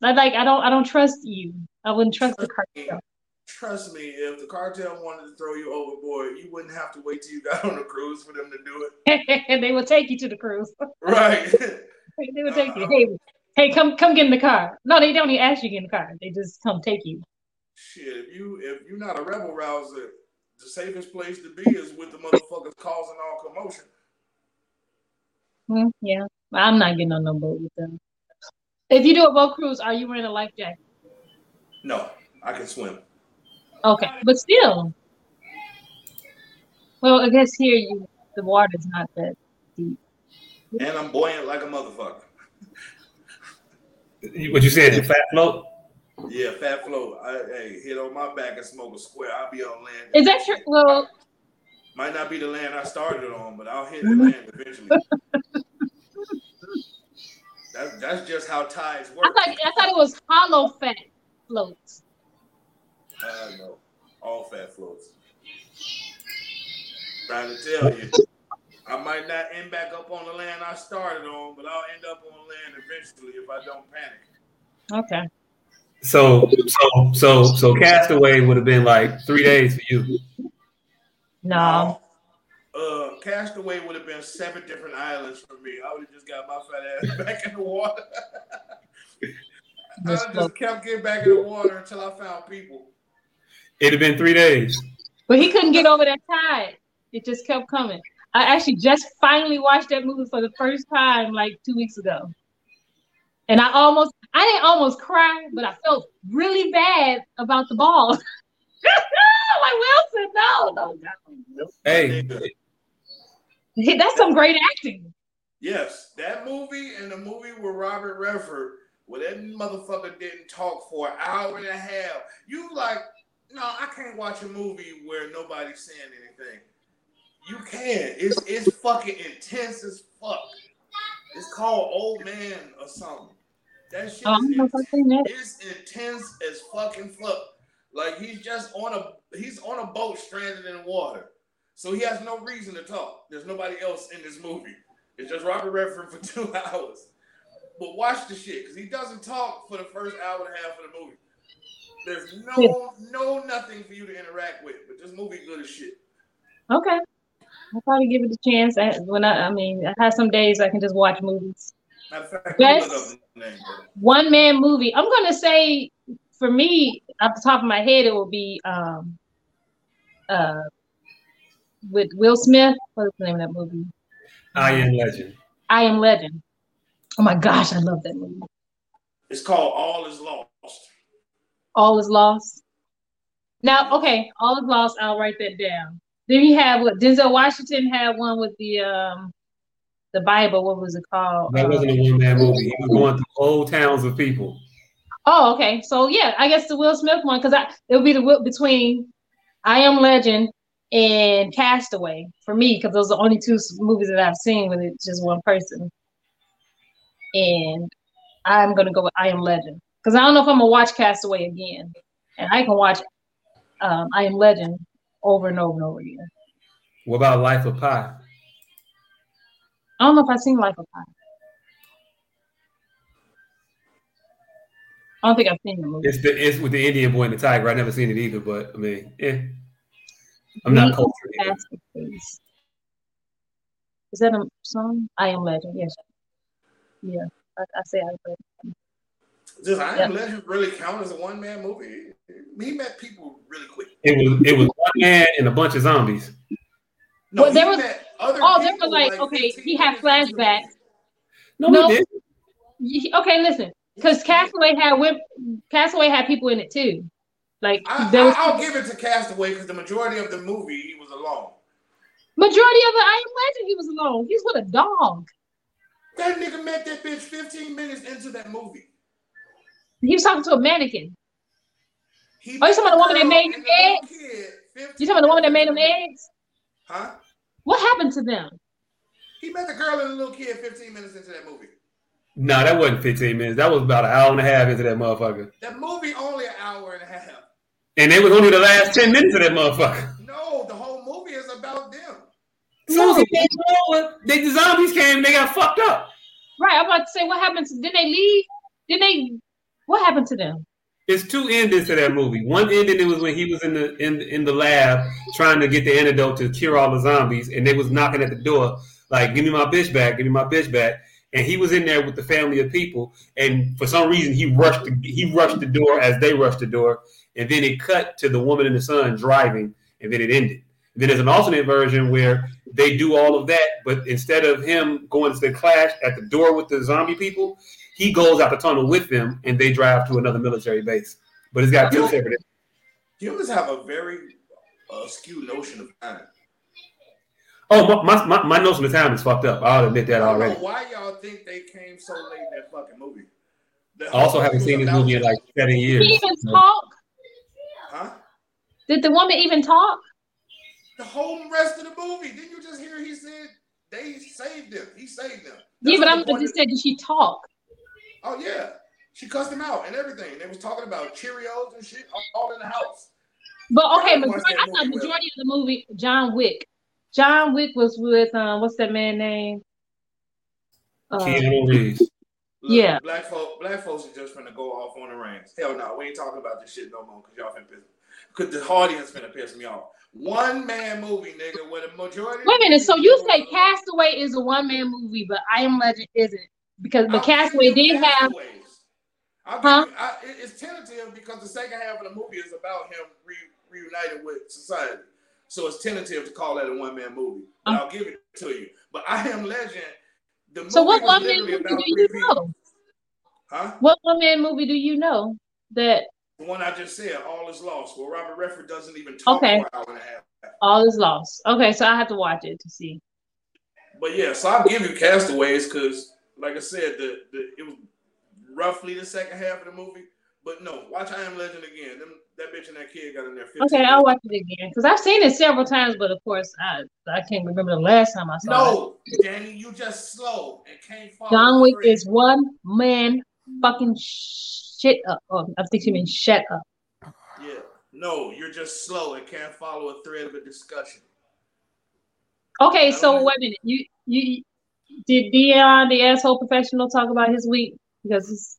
Like, like I don't I don't trust you. I wouldn't trust the cartel. Trust me, if the cartel wanted to throw you overboard, you wouldn't have to wait till you got on a cruise for them to do it. And they will take you to the cruise. Right. they will take you. Hey, hey, come come get in the car. No, they don't even ask you to get in the car. They just come take you. Shit, if you if you're not a rebel rouser, the safest place to be is with the motherfuckers causing all commotion. Hmm, yeah, I'm not getting on no boat with them. If you do a boat cruise, are you wearing a life jacket? No, I can swim. Okay, but still. Well, I guess here you the water's not that deep. And I'm buoyant like a motherfucker. What you said, fat float? Yeah, fat float. I, hey, hit on my back and smoke a square. I'll be on land. Is that true? Well, Might not be the land I started on, but I'll hit the land eventually. That's that's just how tides I work. thought I thought it was hollow fat floats. Uh, no, all fat floats. Trying to tell you, I might not end back up on the land I started on, but I'll end up on land eventually if I don't panic. Okay. So, so, so, so, Castaway would have been like three days for you. No. Uh, Castaway would have been seven different islands for me. I would have just got my fat ass back in the water. I Just just kept getting back in the water until I found people. It'd have been three days. But he couldn't get over that tide. It just kept coming. I actually just finally watched that movie for the first time like two weeks ago. And I almost, I didn't almost cry, but I felt really bad about the ball. like Wilson, no, no, no. Hey, That's some great acting. Yes, that movie and the movie with Robert Redford, where that motherfucker didn't talk for an hour and a half. You like, no, I can't watch a movie where nobody's saying anything. You can. It's it's fucking intense as fuck. It's called Old Man or something. That shit Oh, I don't know is if I've seen that. it's intense as fucking fuck. Like he's just on a he's on a boat stranded in water. So he has no reason to talk. There's nobody else in this movie. It's just Robert Redford for two hours. But watch the shit, because he doesn't talk for the first hour and a half of the movie. There's no no nothing for you to interact with. But this movie good as shit. Okay. I'll probably give it a chance. I, when I, I mean, I have some days I can just watch movies. Matter of fact, Yes. let me look up the name. bro. One man movie. I'm gonna say for me, off the top of my head, it will be um uh with Will Smith. What's the name of that movie? I am legend. I Am Legend. Oh my gosh, I love that movie. It's called All Is Lost. All is lost. Now, okay, all is lost. I'll write that down. Then you have what Denzel Washington had one with the um the Bible. What was it called? That wasn't a one man movie. He was going through whole towns of people. Oh, okay. So yeah, I guess the Will Smith one because I it would be the between I Am Legend and Castaway for me because those are the only two movies that I've seen with it's just one person. And I'm gonna go with I Am Legend because I don't know if I'm gonna watch Castaway again, and I can watch um, I Am Legend over and over and over again. What about Life of Pi? I don't know if I've seen Life of Pi. I don't think I've seen the movie. It's the it's with the Indian boy and the tiger. I've never seen it either, but I mean, yeah. I'm not cultured. Is that a song? I am legend. Yes. Yeah. I, I say I am legend. Does I Yeah. Am Legend really count as a one man movie? He met people really quick. It was it was one man and a bunch of zombies. No, Well, there he was- met other Oh, there people, was like, okay, he had minutes into the flashbacks. No, No. he did. Ye- Okay, listen, because Castaway had wim- Castaway had people in it too. Like I, there was I, I'll give it to Castaway because the majority of the movie he was alone. majority of the I am legend. He was alone. He's with a dog. That nigga met that bitch 15 minutes into that movie. He was talking to a mannequin. He Oh, you talking about the woman that made and the kid You talking about the woman that made minutes them eggs? the movie. Huh? What happened to them? He met the girl and the little kid 15 minutes into that movie. No, that wasn't 15 minutes. That was about an hour and a half into that motherfucker. That movie only an hour and a half. And it was only the last 10 minutes of that motherfucker. No, the whole movie is about them. So soon as he they, the zombies came and they got fucked up. Right. I'm about to say what happened did they leave? Did they what happened to them? It's two endings to that movie. One ending it was when he was in the in in the lab trying to get the antidote to cure all the zombies, and they was knocking at the door like, "Give me my bitch back, give me my bitch back." And he was in there with the family of people, and for some reason he rushed the, he rushed the door as they rushed the door, and then it cut to the woman and the son driving, and then it ended. And then there's an alternate version where they do all of that, but instead of him going to the clash at the door with the zombie people, he goes out the tunnel with them, and they drive to another military base. But it's got two separate. Humans have a very uh, skewed notion of time. Oh, my, my, my notion of time is fucked up. I'll admit that already. why y'all think they came so late in that fucking movie. The I also haven't seen this movie in like seven Did years. he even talk? Huh? Did the woman even talk? The whole rest of the movie. Didn't you just hear he said they saved them? He saved them. yeah, but what I'm just is- said did she talk? Oh yeah, she cussed him out and everything. They was talking about Cheerios and shit all in the house. But okay, I watched majority, I thought movie, majority of the movie, John Wick. John Wick was with um, what's that man name? Uh, Keanu Reeves. Look, Yeah. black folk, black folks are just finna go off on the reins. Hell no, we ain't talking about this shit no more because y'all finna piss. Because the audience finna piss me off. One man movie, nigga, with a majority. wait a minute. So you say Castaway is a one man movie, but I Am Legend isn't because but I'll Castaway did have. Huh? I, it's tentative because the second half of the movie is about him re, reunited with society. So it's tentative to call that a one man movie. But um, I'll give it to you. But I Am Legend, the movie So what one man movie do you people. know? Huh? What one man movie do you know that The one I just said, All is Lost, Well, Robert Redford doesn't even talk Okay. for an hour and a half. all is lost? Okay, so I have to watch it to see. But yeah, so I'll give you Castaways because, like I said, the, the it was roughly the second half of the movie. But no, watch I Am Legend again. Them, that bitch and that kid got in there. 15 Okay, I'll watch it again because I've seen it several times, but of course I I can't remember the last time I saw it. No, Danny, you just slow and can't follow. John Wick is one man fucking shit up. Oh, I think you mean shut up. Yeah. No, you're just slow and can't follow a thread of a discussion. Okay, so don't- wait a minute. You you did Dion the asshole professional talk about his week because it's,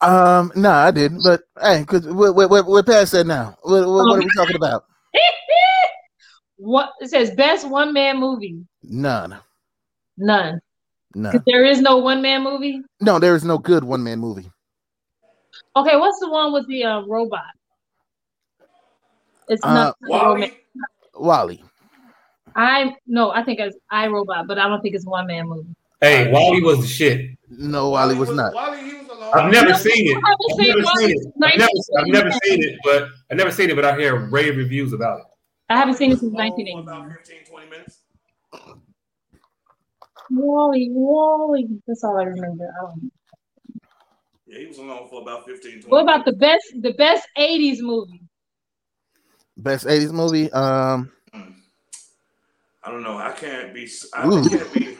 Um, no, I didn't. But hey, because we're, we're, we're past that now. What, what, what are we talking about? what it says best one man movie. None. None. None. 'Cause there is no one man movie. No, there is no good one man movie. Okay, what's the one with the uh, robot? It's Uh, not WALL-E, WALL-E. I no, I think it's I Robot, but I don't think it's one man movie. Hey, WALL-E was the shit. No, WALL-E was not. WALL-E, he was alone. I've never No, seen it. I haven't seen never seen it. since I've never, I've never seen it, but I never seen it. But I hear rave reviews about it. I haven't seen it since Alone for About 15, 20 minutes. WALL-E, WALL-E. That's all I remember. I don't know. Yeah, he was alone for about 15, 20 What about the best the best 80s movie? Best 80s movie. Um, I don't know. I can't be. I Ooh. can't be.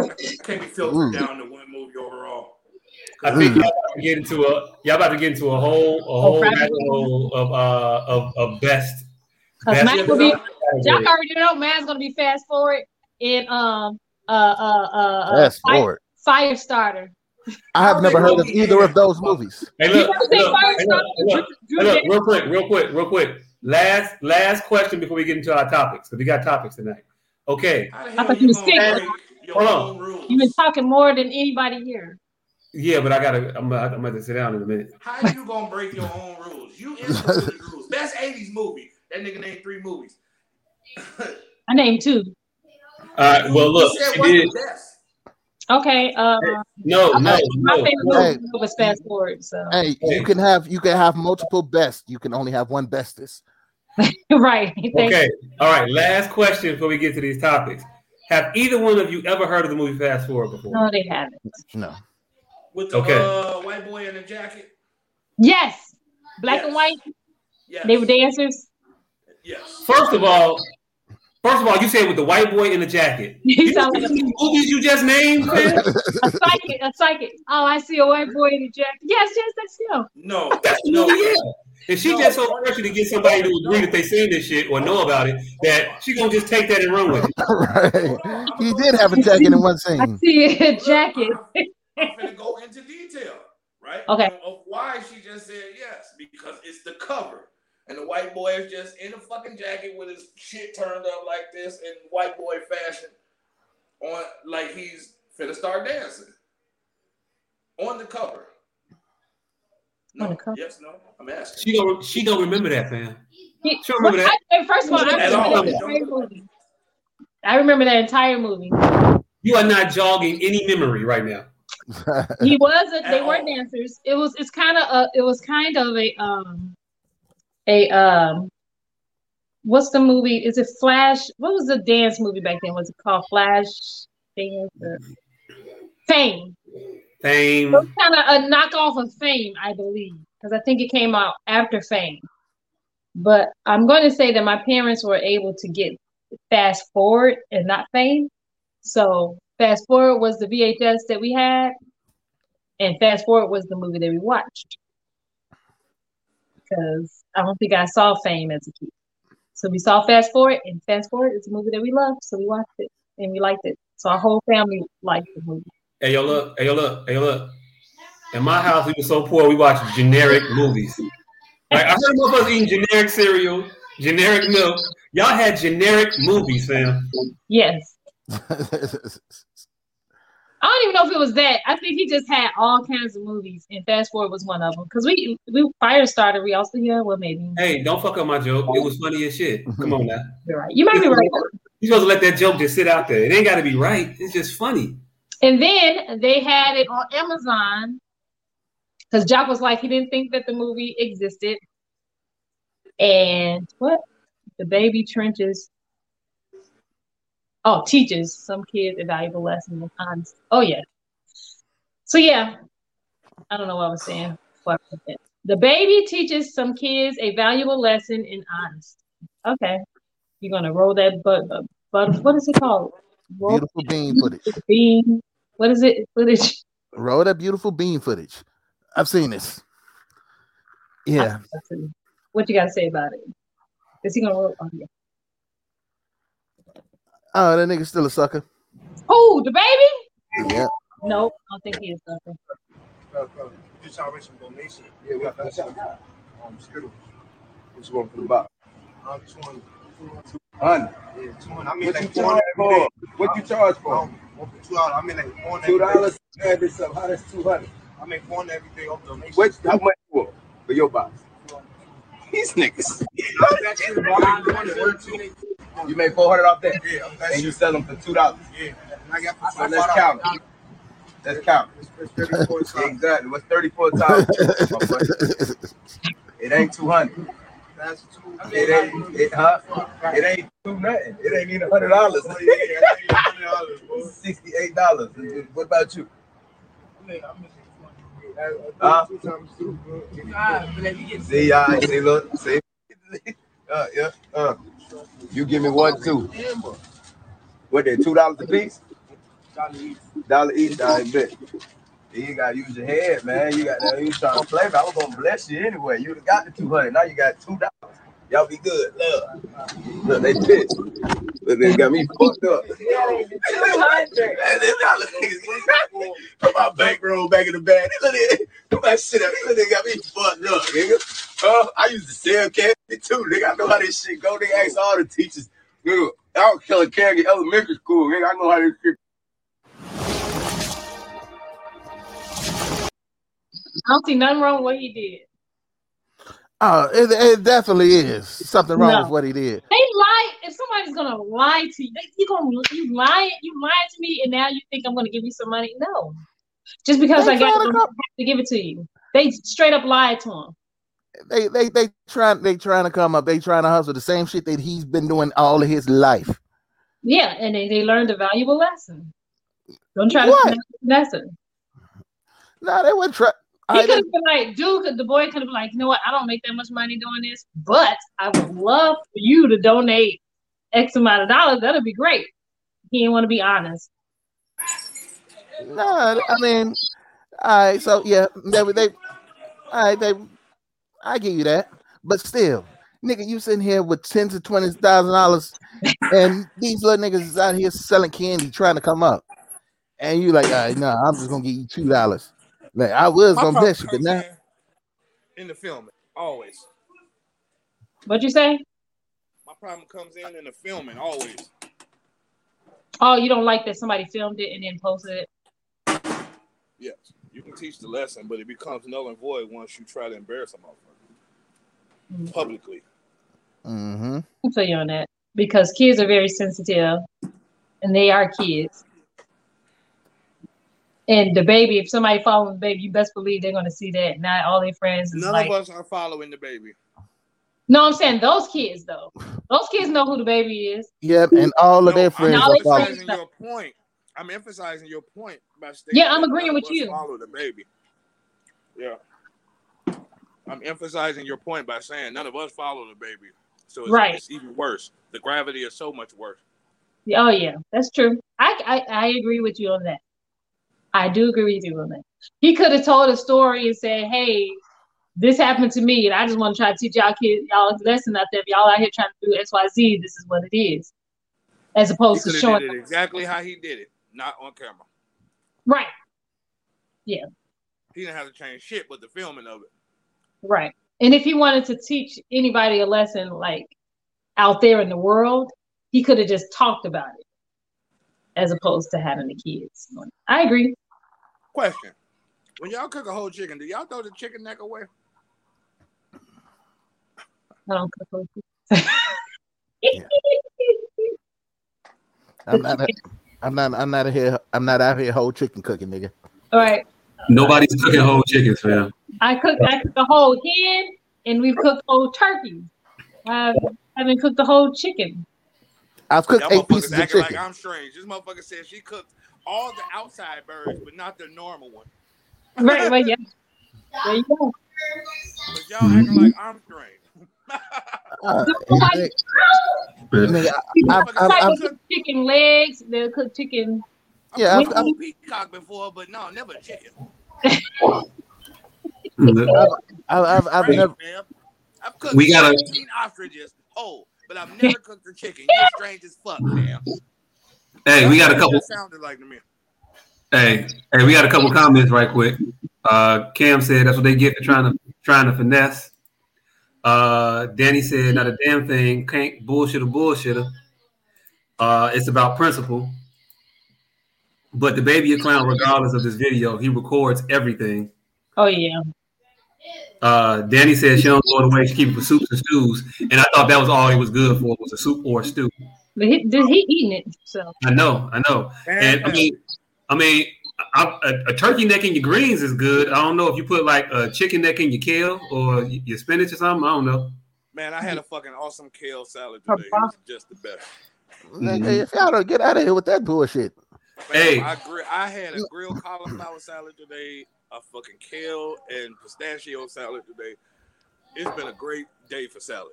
I can't be filtered Ooh. down to one movie overall. I think y'all about to get into a y'all about to get into a whole a whole rabbit rabbit of uh of, of best. Because best mine will be category. Jack already know mine's gonna be fast forward and um uh uh uh, uh fast Fire, forward. Firestarter. I have never heard of either of those movies. Hey, look, look, hey, look, hey, look, hey, look, real quick, real quick, real quick. Last last question before we get into our topics because we got topics tonight. Okay, I thought you were was sick. Hold on. You've been talking more than anybody here. yeah, but I gotta I'm gonna, I'm gonna sit down in a minute. How you gonna break your own rules? You instituted the rules. Best 80s movie. That nigga named three movies. I named two. All right, well look, You said she what's did. best? Okay, uh No, no, my no. favorite Hey. movie was fast forward, so Hey, you can have you can have multiple best. You can only have one bestest. right. Thank Okay, all right. Last question before we get to these topics. Have either one of you ever heard of the movie Fast Forward before? No, they haven't. No. With the Okay. uh, white boy in the jacket. Yes. Black and white. Yes. They were dancers. Yes. First of all, first of all, you said with the white boy in the jacket. You You sound see like the movies you just named, man? a psychic. A psychic. Oh, I see a white boy in the jacket. Yes, yes, that's him. No. That's the no. movie, yeah. And she just so pressure to get somebody to agree that they seen this shit or know about it that she gonna just take that and run with it. right. He did have a jacket in one scene. I scene. see a jacket. I'm gonna go into detail, right? Okay. Of, of why she just said yes because it's the cover, and the white boy is just in a fucking jacket with his shit turned up like this in white boy fashion, on like he's finna start dancing on the cover. No, On the cover? yes, no. I'm asking. She don't she don't remember that, fam. He- She remember that. I- first of all, I remember all. that entire movie. I remember that entire movie. You are not jogging any memory right now. He was a, they were dancers. It was it's kind of a it was kind of a um a um what's the movie? Is it Flash? What was the dance movie back then? Was it called Flash Dance or Fame? Fame. It kind of uh, a knockoff of Fame, I believe, because I think it came out after Fame. But I'm going to say that my parents were able to get Fast Forward and not Fame. So Fast Forward was the VHS that we had, and Fast Forward was the movie that we watched. Because I don't think I saw Fame as a kid. So we saw Fast Forward, and Fast Forward is a movie that we loved, so we watched it and we liked it. So our whole family liked the movie. Hey yo, look. Hey yo, look. Hey yo, look. In my house, we were so poor, we watched generic movies. Like I heard motherfuckers eating generic cereal, generic milk. Y'all had generic movies, fam. Yes. I don't even know if it was that. I think he just had all kinds of movies, and Fast Forward was one of them. Because we we Firestarter, we also yeah, well maybe Hey, don't fuck up my joke. It was funny as shit. Come on now. you're right. You might be right. You supposed to let that joke just sit out there. It ain't got to be right. It's just funny. And then they had it on Amazon because Jock was like he didn't think that the movie existed. And what DaBaby trenches. Oh, teaches some kids a valuable lesson in honesty. Oh yeah. So yeah, I don't know what I was saying. Fuck with it. DaBaby teaches some kids a valuable lesson in honesty. Okay, you're gonna roll that but but what is it called? Roll beautiful bean footage. bean. What is it? Footage. Roll that beautiful bean footage. I've seen this. Yeah. What you gotta say about it? Is he gonna roll? Oh, yeah. Oh, that nigga's still a sucker. oh DaBaby? Yeah. Nope, I don't think he is a something. Just already some donation. Yeah, we got that. Um, Skittles. What's going for the box? Um, 200. Hundred. Yeah, 200. I mean, What you like, charge for? What you charge for? Um, over two dollars. I mean, like, on Two dollars. Add this up. How that's two hundred? I make four on everything off donation. Which how much for for your box? These niggas. You made four hundred off that, Yeah, and you sell them for two dollars. Yeah, and I got So let's count. Let's count. Exactly. What's thirty-four times? two, my boy? It ain't two hundred. That's two. It ain't. It huh? It ain't two nothing. It ain't even hundred dollars. Oh, Sixty-eight dollars. What about you? I mean, I'm missing 200. Huh? Two times two. See, I see, look, see. Uh, yeah, uh. You give me one, two. What they two dollars a piece? Dollar each, I bet. You gotta use your head, man. You got. You trying to play, man. I was gonna bless you anyway. Have got the two hundred. Now you got two dollars. Y'all be good. Look, look, they pissed. Look, they got me fucked up. Man, this dollar niggas- Put my bankroll back in the bag. Look at it. Put my shit up. Look, they got me fucked up, nigga. Uh, I used to sell candy too, nigga. I know how this shit go. They ask all the teachers. Nigga, I was killing candy in elementary school. Nigga, I know how this shit I don't see nothing wrong with what he did. Oh, it, it definitely is something wrong No. with what he did. They lie. If somebody's gonna lie to you, you gonna you lying, you lying to me, and now you think I'm gonna give you some money? No, just because They I got to them, I have to give it to you. They straight up lied to him. They they they trying they trying to come up. They trying to hustle the same shit that he's been doing all of his life. Yeah, and they, they learned a valuable lesson. Don't try to What? the lesson. No, they would try. Uh, he could have been like, dude, could- the boy could have been like, you know what? I don't make that much money doing this, but I would love for you to donate X amount of dollars. That'd be great. He didn't want to be honest. No, I mean, all right. So yeah, they they, all right. They, I give you that, but still, nigga, you sitting here with tens of twenty thousand dollars, and these little niggas is out here selling candy, trying to come up, and you like, all right, no, I'm just gonna give you two dollars. Like I was My gonna bless you, but now, in, in the filming, always. What'd you say? My problem comes in in the filming, always. Oh, you don't like that somebody filmed it and then posted it? Yes, you can teach the lesson, but it becomes null and void once you try to embarrass a motherfucker Mhm. publicly. mm-hmm. I feel you on that because kids are very sensitive, and they are kids. And DaBaby, if somebody following DaBaby, you best believe they're gonna see that. Not all their friends None like, of us are following DaBaby. no, I'm saying those kids though. Those kids know who DaBaby is. Yep, and all of No, their I'm friends No, are they following. emphasizing your point. I'm emphasizing your point by stating Yeah, I'm agreeing with you. Follow DaBaby. Yeah. I'm emphasizing your point by saying none of us follow DaBaby. So it's, Right. it's even worse. The gravity is so much worse. Oh yeah, that's true. I, I I agree with you on that. I do agree with you on that. He could have told a story and said, "Hey, this happened to me, and I just want to try to teach y'all kids y'all a lesson out there. If y'all out here trying to do X, Y, Z, this is what it is." As opposed to showing exactly how he did it, not on camera. right, Yeah. He didn't have to change shit but the filming of it. right. And if he wanted to teach anybody a lesson, like out there in the world, he could have just talked about it, as opposed to having the kids. I agree. Question. When y'all cook a whole chicken, do y'all throw the chicken neck away? I don't cook those things. I'm not. I'm not. I'm not here. I'm not out here whole chicken cooking, nigga. All right. Nobody's cooking whole chickens, fam. I cooked I cooked a whole hen and we've cooked whole turkey. I haven't cooked the whole chicken. I've cooked Y'all eight pieces of chicken. like I'm strange. This motherfucker said she cooked all the outside birds, but not the normal one. Right, right, yeah. There you go. But y'all acting like I'm strange. Uh, Nobody- I, I, It's I, I, cook chicken legs, they'll cook chicken. yeah, I've I've, cooked I've, peacock before, but no, never chicken. I've, I've, I've Strange, never. man. I've cooked We gotta- 15 ostriches whole, but I've never cooked a chicken. You're strange as fuck, man. Hey, we got a couple. that sounded like to me. Hey, hey, we got a couple comments right quick. Uh, Cam said that's what they get for trying to trying to finesse. Uh, Danny said not a damn thing. Can't bullshit a bullshitter. Uh, it's about principle. But DaBaby a clown, regardless of this video, he records everything. Oh yeah. Uh, Danny said she don't throw it away. She keep it for soups and stews, and I thought that was all it was good for was a soup or a stew. But he, he eating it, so I know, I know. And I mean, I mean, I, a, a turkey neck in your greens is good. I don't know if you put like a chicken neck in your kale or your spinach or something. I don't know. Man, I had a fucking awesome kale salad today. It boss- was just the best. Nigga, if y'all don't get out of here with that bullshit. Fam, Hey. I, gri- I had a grilled cauliflower salad today, a fucking kale and pistachio salad today. It's been a great day for salad.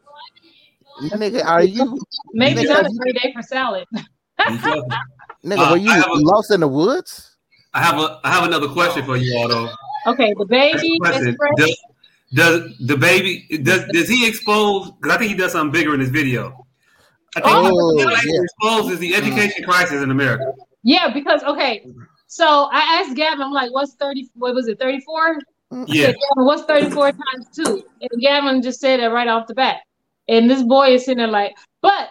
Nigga, are you maybe Nigga, not a you- great day for salad. Nigga? Uh, were you I a- lost in the woods? I have a I have another question for you all though. Okay, DaBaby Question. Does, does DaBaby does does he expose? Because I think he does something bigger in this video. I think Oh, he, he yeah. exposes the education crisis in America. Yeah, because okay, so I asked Gavin, I'm like, what's 30? What was it, 34? Yeah, Gavin, what's 34 times two? And Gavin just said it right off the bat. And this boy is sitting there like, but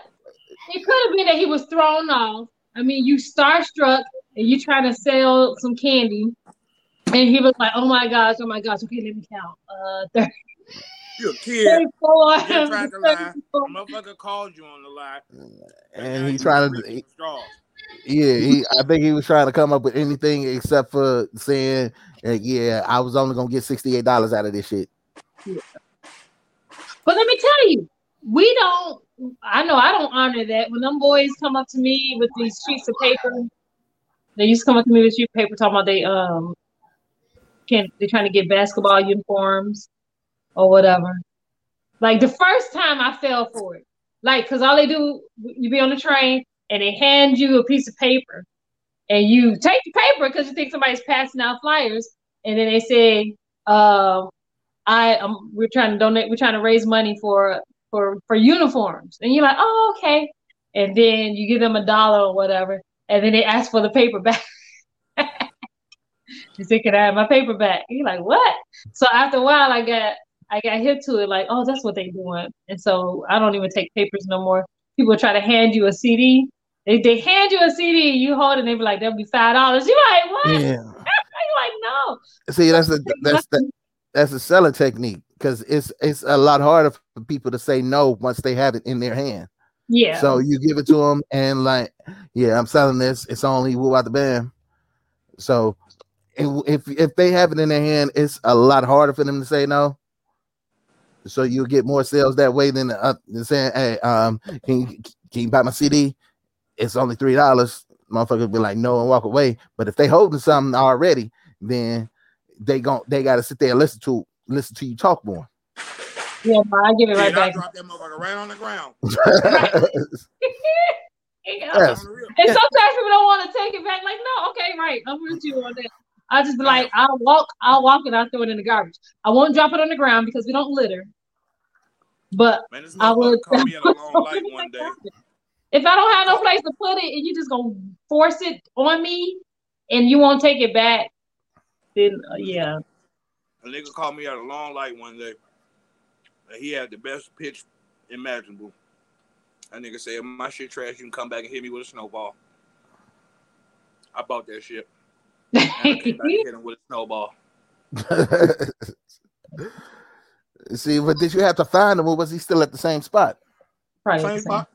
it could have been that he was thrown off. I mean, you starstruck and you trying to sell some candy. And he was like, oh my gosh, oh my gosh. Okay, let me count. Uh, 30, You're a kid. 34. You tried to lie. Motherfucker called you on the lie. And now he you trying to, reaping straws. yeah, he. I think he was trying to come up with anything except for saying, uh, "Yeah, I was only gonna get sixty eight dollars out of this shit." But let me tell you, we don't. I know I don't honor that. When them boys come up to me with these sheets of paper, they used to come up to me with sheet paper talking about they um can they're trying to get basketball uniforms or whatever. Like the first time I fell for it, like because all they do, you be on the train and they hand you a piece of paper, and you take the paper because you think somebody's passing out flyers, and then they say, uh, "I um, we're trying to donate, we're trying to raise money for for for uniforms," and you're like, "Oh, okay," and then you give them a dollar or whatever, and then they ask for the paper back. you "Can I have my paper back? You're like, "What?" So after a while, I got I got hit to it like, oh, that's what they doing. And so I don't even take papers no more. People try to hand you a CD. They, they hand you a CD, you hold it, and they be like, that'll be five dollars. You're like what? Yeah. you like no. See, that's a that's the that's a selling technique because it's it's a lot harder for people to say no once they have it in their hand. Yeah. So you give it to them and like, yeah, I'm selling this. It's only woo out the band. So if if they have it in their hand, it's a lot harder for them to say no. So you'll get more sales that way than uh, than saying, "Hey, um, can you, can you buy my CD? It's only three dollars." Motherfucker be like, "No," and walk away. But if they holding something already, then they gon' they got to sit there and listen to listen to you talk more. Yeah, I give it right Dude, I back. dropped that motherfucker right on the ground. Yes. On the real. And sometimes people don't want to take it back. Like, no, okay, right. I'm with you on that. I just be like, I'll walk, I'll walk and I'll throw it in the garbage. I won't drop it on the ground because we don't litter. But Man, I would motherfucker called me in a long light one day. if I don't have no place to put it and you just gonna force it on me and you won't take it back, then uh, yeah. A nigga called me at a long light one day. And he had the best pitch imaginable. That nigga said, My shit trash, you can come back and hit me with a snowball. I bought that shit. And I came back hit him with a snowball. See, but did you have to find him, or was he still at the same spot? Probably Same same. spot.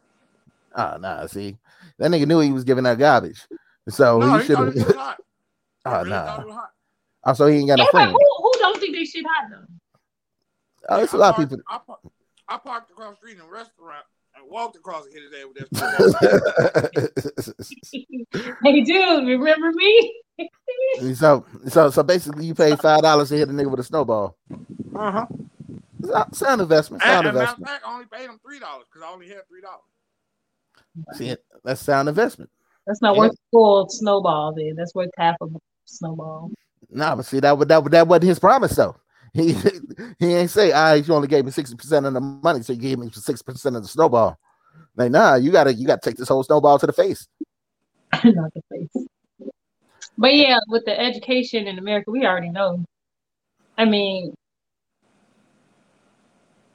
Ah, nah. See, that nigga knew he was giving out garbage, so no, he he should have. was Oh really nah. it. Oh, so he ain't got no Yeah, friend. who, who don't think they should have though? Oh, there's a I lot of people. I, parked, I parked across the street in a restaurant and walked across and hit his head with that snowball. Hey dude, remember me? so, so, so basically, you paid five dollars to hit a nigga with a snowball. uh-huh. Sound investment. Sound and matter investment. fact, I only paid him three dollars because I only had three dollars. See, that's sound investment. That's not Yeah. worth full snowball then. That's worth half of a snowball. Nah, but see that would that would that wasn't his promise though. He he ain't say, "I you only gave me sixty percent of the money, so you gave me six percent of the snowball." Like, nah, you gotta you gotta take this whole snowball to the face. not the face. But yeah, with the education in America, we already know. I mean,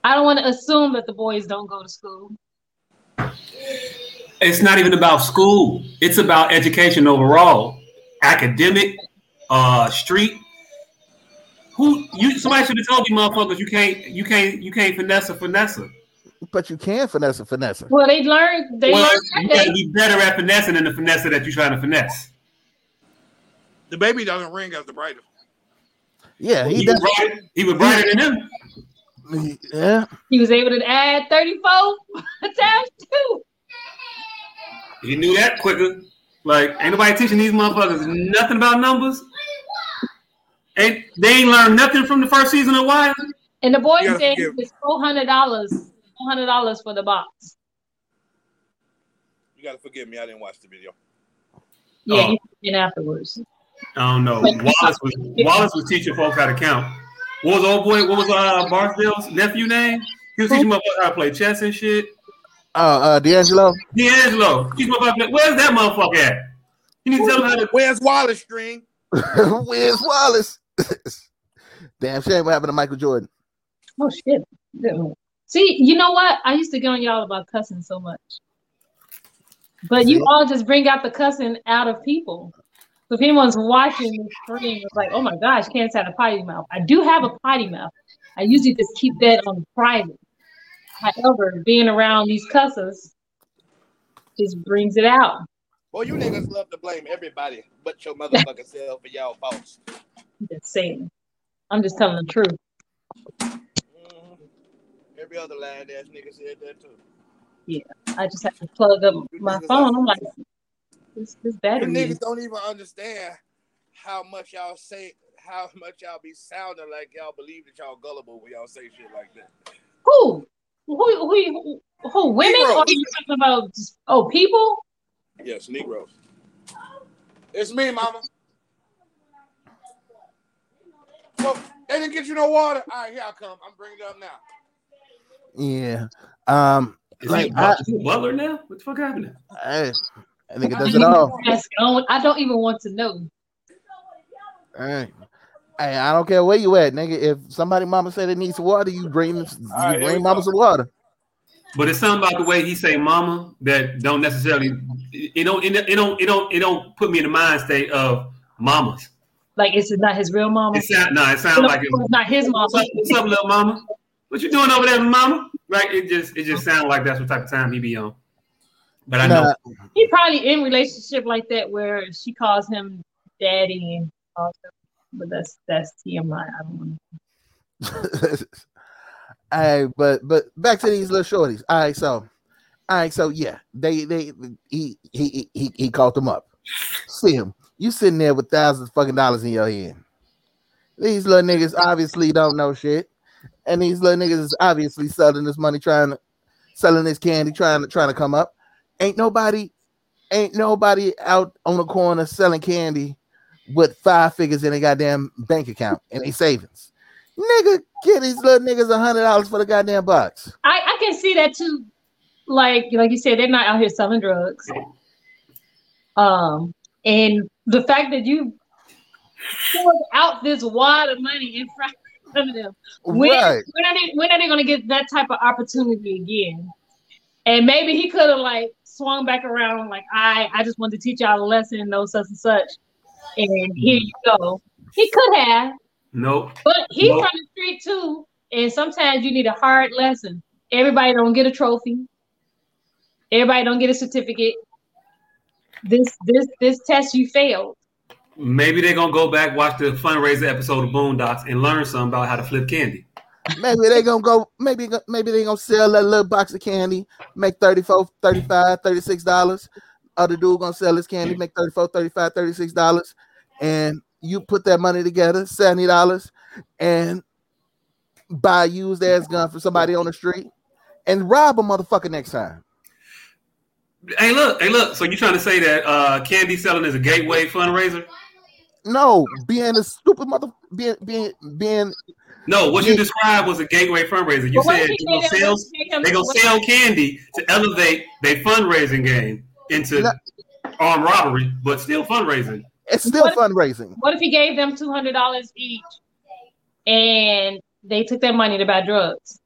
I don't want to assume that the boys don't go to school. It's not even about school. It's about education overall, academic, uh, street. Who you? Somebody should have told you, motherfuckers, you can't, you can't, you can't finesse a finesse. But you can finesse a finesse. Well, they learned. They Well, learned you gotta they, be better at finessing than the finesse that you're trying to finesse. DaBaby doesn't ring as the brightest. Yeah, he He was does. brighter, he was brighter than them. Yeah, he was able to add 34 times two. He knew that quicker. Like, ain't nobody teaching these motherfuckers nothing about numbers. Ain't they ain't learned nothing from the first season of Wire? And the boys You said it's four hundred dollars. Four hundred dollars for the box. You gotta forgive me, I didn't watch the video. Yeah, Oh. he and afterwards. I don't know. Wallace was Wallace was teaching folks how to count. What was old boy? What was uh Barksdale's nephew name? He was teaching motherfuckers how to play chess and shit. uh, uh, D'Angelo. D'Angelo, teach motherfuckers. how Where's that motherfucker at? You need to tell him how to. Where's Wallace String? Where's Wallace? Damn shame what happened to Michael Jordan. Oh shit. See, you know what? I used to get on y'all about cussing so much. But you all just bring out the cussing out of people. So if anyone's watching this stream, it's like, oh my gosh, Candice had a potty mouth. I do have a potty mouth. I usually just keep that on private. However, being around these cussers just brings it out. Boy, you niggas love to blame everybody but your motherfucking self for y'all faults. Just saying. I'm just telling the truth. Mhm. Every other lying ass nigga said that too. Yeah, I just have to plug up my phone. I'm like, this, this You battery. niggas don't even understand how much y'all say, how much y'all be sounding like y'all believe that y'all gullible when y'all say shit like that. Who? Who? Who? Who? who women? Negroes. Or are you talking about? Just, oh, people? Yes, Negroes. It's me, mama. Well, they didn't get you no water. All right, here I come. I'm bringing it up now. Yeah. Um. Is Like he, I, is he butler now? What the fuck happened? I, I think it does it all. I don't, I don't even want to know. All right. Hey, I don't care where you at, nigga. If somebody mama said it needs water, you bring you right, bring mama some water. But it's something about the way he say "mama" that don't necessarily it don't it don't it don't it don't, it don't put me in the mind state of mamas. Like it's not his real mama. It sound no, it It's sounds like it, not his what's up, what's up, little mama? What you doing over there, mama? Right? It just it just sounds like that's what type of time he be on. But I know Nah, He probably in relationship like that where she calls him daddy and all that. But that's that's TMI. I don't want to. all right, but but back to these little shorties. All right, so all right, so yeah, they they he he he he called them up. See him. You sitting there with thousands of fucking dollars in your hand. These little niggas obviously don't know shit. And these little niggas is obviously selling this money, trying to selling this candy, trying to trying to come up. Ain't nobody, ain't nobody out on the corner selling candy with five figures in a goddamn bank account and a savings. Nigga, get these little niggas a hundred dollars for the goddamn box. I, I can see that too. Like like you said, they're not out here selling drugs. Um, and the fact that you poured out this wad of money in front of them, when, Right. when are they when are they gonna get that type of opportunity again? And maybe he could have like swung back around, like I I just wanted to teach y'all a lesson, no such and such. And here you go. He could have, nope. but he's Well- from the street too. And sometimes you need a hard lesson. Everybody don't get a trophy. Everybody don't get a certificate. This this this test you failed. Maybe they're gonna go back watch the fundraiser episode of Boondocks and learn something about how to flip candy. Maybe they gonna go, maybe maybe they gonna sell that little box of candy, make 34 35 36 dollars. Other dude gonna sell his candy, make 34 35 36 dollars. And you put that money together, 70 dollars, and buy a used ass gun for somebody on the street and rob a motherfucker next time. Hey, look, hey, look. So you trying to say that uh, candy selling is a gateway fundraiser? No, being a stupid mother being being being No, what you described was a gateway fundraiser. You said if they he gonna gave sell, him- gave him- they gonna what- sell candy to elevate their fundraising game into No. armed robbery, but still fundraising. it's still What if- fundraising. What if he gave them two hundred dollars each, and they took that money to buy drugs?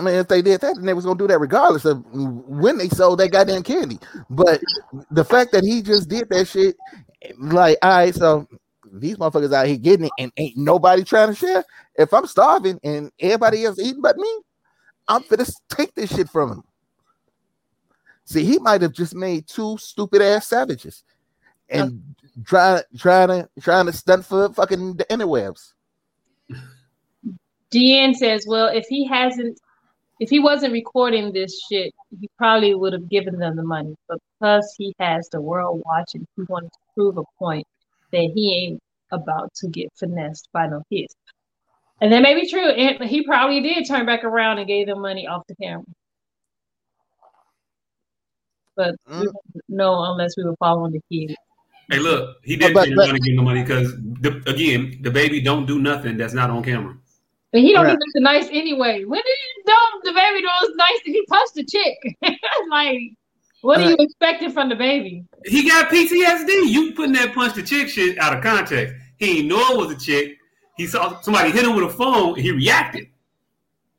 I mean, if they did that, then they was gonna do that regardless of when they sold that goddamn candy. But the fact that he just did that shit, like, all right, so these motherfuckers out here getting it, and ain't nobody trying to share. If I'm starving and everybody else eating but me, I'm finna take this shit from him. See, he might have just made two stupid ass savages and trying trying to trying to stunt for fucking the interwebs. Deanne says, "Well, if he hasn't, if he wasn't recording this shit, he probably would have given them the money. But because he has the world watching, he wanted to prove a point that he ain't about to get finessed by no kids. And that may be true. And he probably did turn back around and gave them money off the camera. But we Mm. wouldn't know unless we were following the kids. Hey, look, he didn't But- turn but- give them the money because, the, again, DaBaby don't do nothing that's not on camera. But he don't Right. do nothing nice anyway. When did you know DaBaby was nice? He punched the chick. like, what are you expecting from DaBaby? He got PTSD. You putting that punch the chick shit out of context. He didn't know it was a chick. He saw somebody hit him with a phone. He reacted.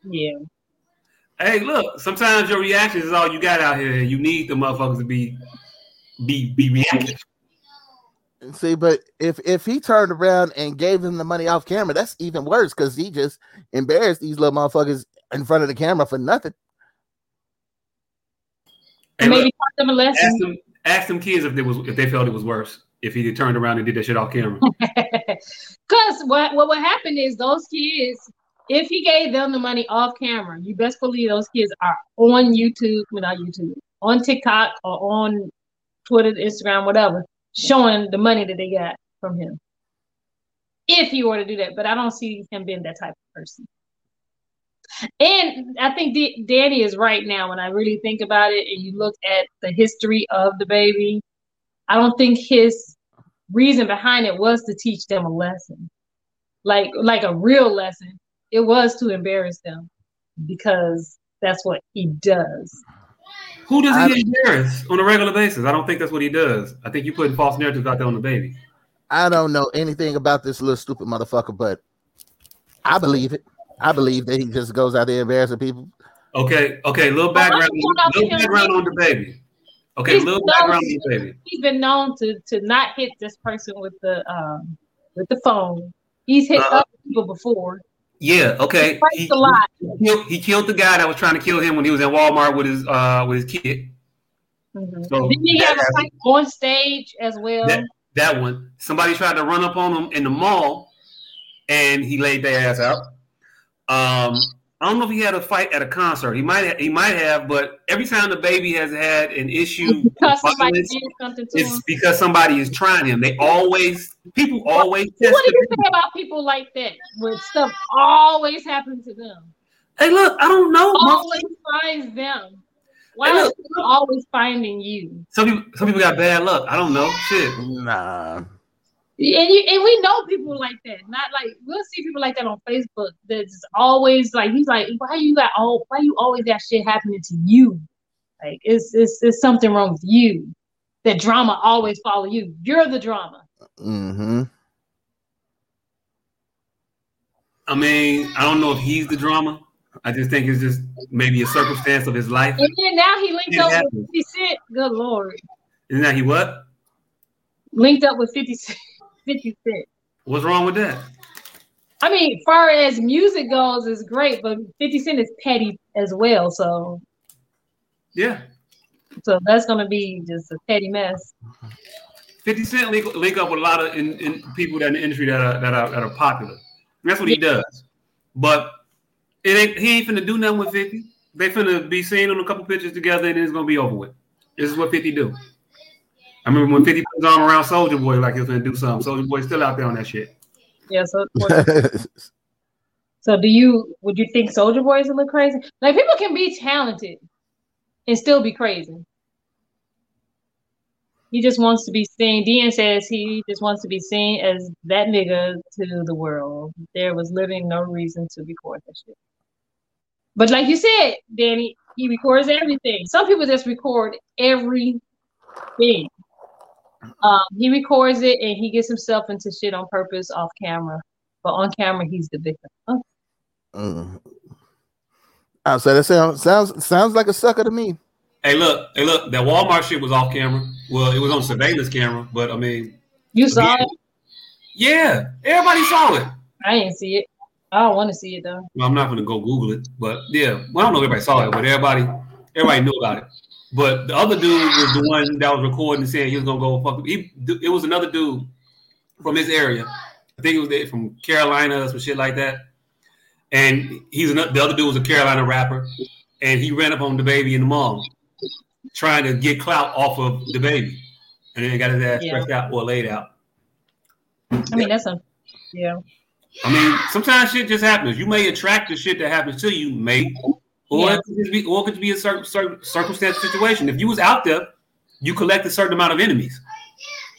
Yeah. Hey, look. Sometimes your reactions is all you got out here, and you need the motherfuckers to be be be reactive. See, but if if he turned around and gave them the money off camera, that's even worse because he just embarrassed these little motherfuckers in front of the camera for nothing. Hey, Maybe look, them a ask lesson. them ask them kids if they was if they felt it was worse if he turned around and did that shit off camera. Because what, what would happen is those kids, if he gave them the money off camera, you best believe those kids are on YouTube, well, not YouTube, on TikTok or on Twitter, Instagram, whatever, showing the money that they got from him. if he were to do that. But I don't see him being that type of person. And I think D- Danny is right now when I really think about it and you look at the history of DaBaby. I don't think his reason behind it was to teach them a lesson. Like like a real lesson. It was to embarrass them because that's what he does. Who does I- he embarrass on a regular basis? I don't think that's what he does. I think you putting false narratives out there on DaBaby. I don't know anything about this little stupid motherfucker, but I believe it. I believe that he just goes out there embarrassing people. Okay, okay, little background, little background on DaBaby. Okay, He's little known- background on DaBaby. He's been known to to not hit this person with the um with the phone. He's hit Uh-huh. other people before. Yeah, okay. He He, a lot. he killed, he killed the guy that was trying to kill him when he was in Walmart with his uh with his kid. Mhm. So Didn't he have a fight on stage as well? that, that one. Somebody tried to run up on him in the mall, and he laid their ass out. Um, I don't know if he had a fight at a concert. He might he might have, but every time DaBaby has had an issue, with because somebody violence, did something to him. it's because somebody is trying him. They always people always test What do you say about people like that? When stuff always happens to them, Hey, look, I don't know. always motherfucker. finds them. Why Hey, is look. it always finding you? Some people, some people got bad luck. I don't know. Shit. Nah. And you, and we know people like that. Not like we'll see people like that on Facebook. That's always like he's like, why you got all? Why you always got shit happening to you? Like it's it's it's something wrong with you. That drama always follow you. You're the drama. Mm-hmm. I mean, I don't know if he's the drama. I just think it's just maybe a circumstance of his life. And then now he linked It up happens. with 50 Cent. Good lord. Isn't that he what? Linked up with 50 Cent. 50 Cent. What's wrong with that? I mean, far as music goes, is great, but 50 Cent is petty as well. So Yeah. so that's gonna be just a petty mess. 50 Cent link, link up with a lot of in, in people that in the industry that are that are, that are popular. That's what he does. But it ain't he ain't finna do nothing with 50. They finna be seen on a couple pictures together and it's gonna be over with. This is what 50 do. I remember when 50 put his arm around Soulja Boy like he was gonna do something. Soulja Boy's still out there on that shit. Yeah. So so do you would you think Soulja Boy is a little crazy? Like people can be talented and still be crazy. He just wants to be seen. Dean says he just wants to be seen as that nigga to the world. There was literally no reason to record that shit. But like you said, Danny, he records everything. Some people just record everything. Um, he records it and he gets himself into shit on purpose off camera. But on camera, he's the victim. Oh, Mm. I said that sounds sounds sounds like a sucker to me. Hey, look, hey, look, that Walmart shit was off camera. Well, it was on surveillance camera, but I mean, you saw it? yeah, everybody saw it. I didn't see it. I don't want to see it though. Well, I'm not gonna go Google it, but yeah, well, I don't know if everybody saw it, but everybody, everybody knew about it. But the other dude was the one that was recording and saying he was gonna go fuck. He, it was another dude from his area. I think it was from Carolina or some shit like that. And he's another, the other dude was a Carolina rapper, and he ran up on DaBaby in the mall, trying to get clout off of DaBaby, and then got his ass Yeah. stretched out or laid out. I mean, that's a yeah. I mean, sometimes shit just happens. You may attract the shit that happens to you, mate, or Yeah. it could just be, or it could be a certain, certain circumstance situation. If you was out there, you collect a certain amount of enemies.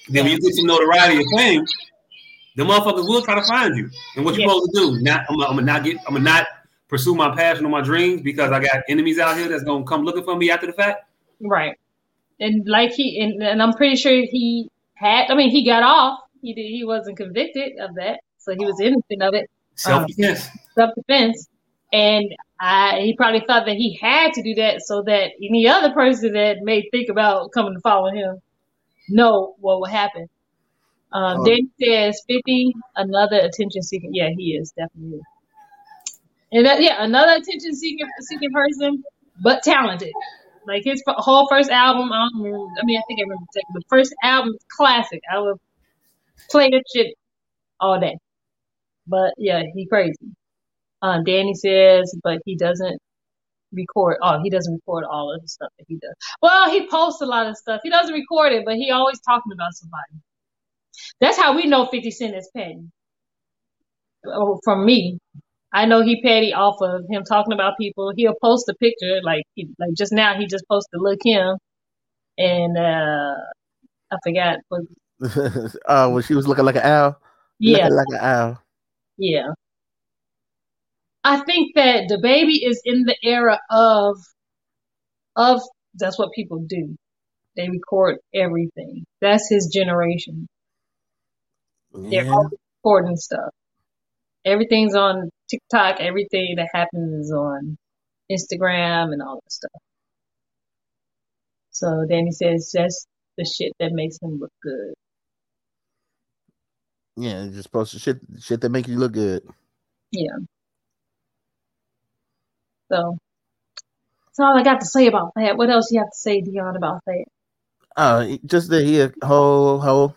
Then when you get some notoriety or fame, the motherfuckers will try to find you. And what you Yeah. supposed to do? Not, I'm, gonna- gonna not get, I'm gonna not pursue my passion or my dreams because I got enemies out here that's gonna come looking for me after the fact. Right. And like he and, and I'm pretty sure he had. I mean, he got off. He did. He wasn't convicted of that, so he was oh. innocent of it. Um, self defense. self defense. And I, he probably thought that he had to do that so that any other person that may think about coming to follow him know what will happen. Um, Oh. then he says 50, another attention seeking. Yeah, he is definitely. And that, yeah, another attention seeking seeking person, but talented. Like his whole first album, I don't remember, I mean, I think I remember the second, but first album, classic. I would play that shit all day. But yeah, he crazy. Um, Danny says, but he doesn't record. Oh, he doesn't record all of the stuff that he does. Well, he posts a lot of stuff. He doesn't record it, but he always talking about somebody. That's how we know 50 Cent is petty. oh, from me. I know he petty off of him talking about people. He'll post a picture like he, like just now he just posted look him and uh I forgot what uh, when she was looking like an owl. yeah Looking like an owl. yeah. I think that DaBaby is in the era of of that's what people do. They record everything. That's his generation. They're all recording stuff. Everything's on TikTok. Everything that happens is on Instagram and all that stuff. So then he says that's the shit that makes him look good. Yeah, just post the shit shit that make you look good. Yeah. So that's all I got to say about that. What else you have to say, Dion, about that? Uh, just that he a whole hoe.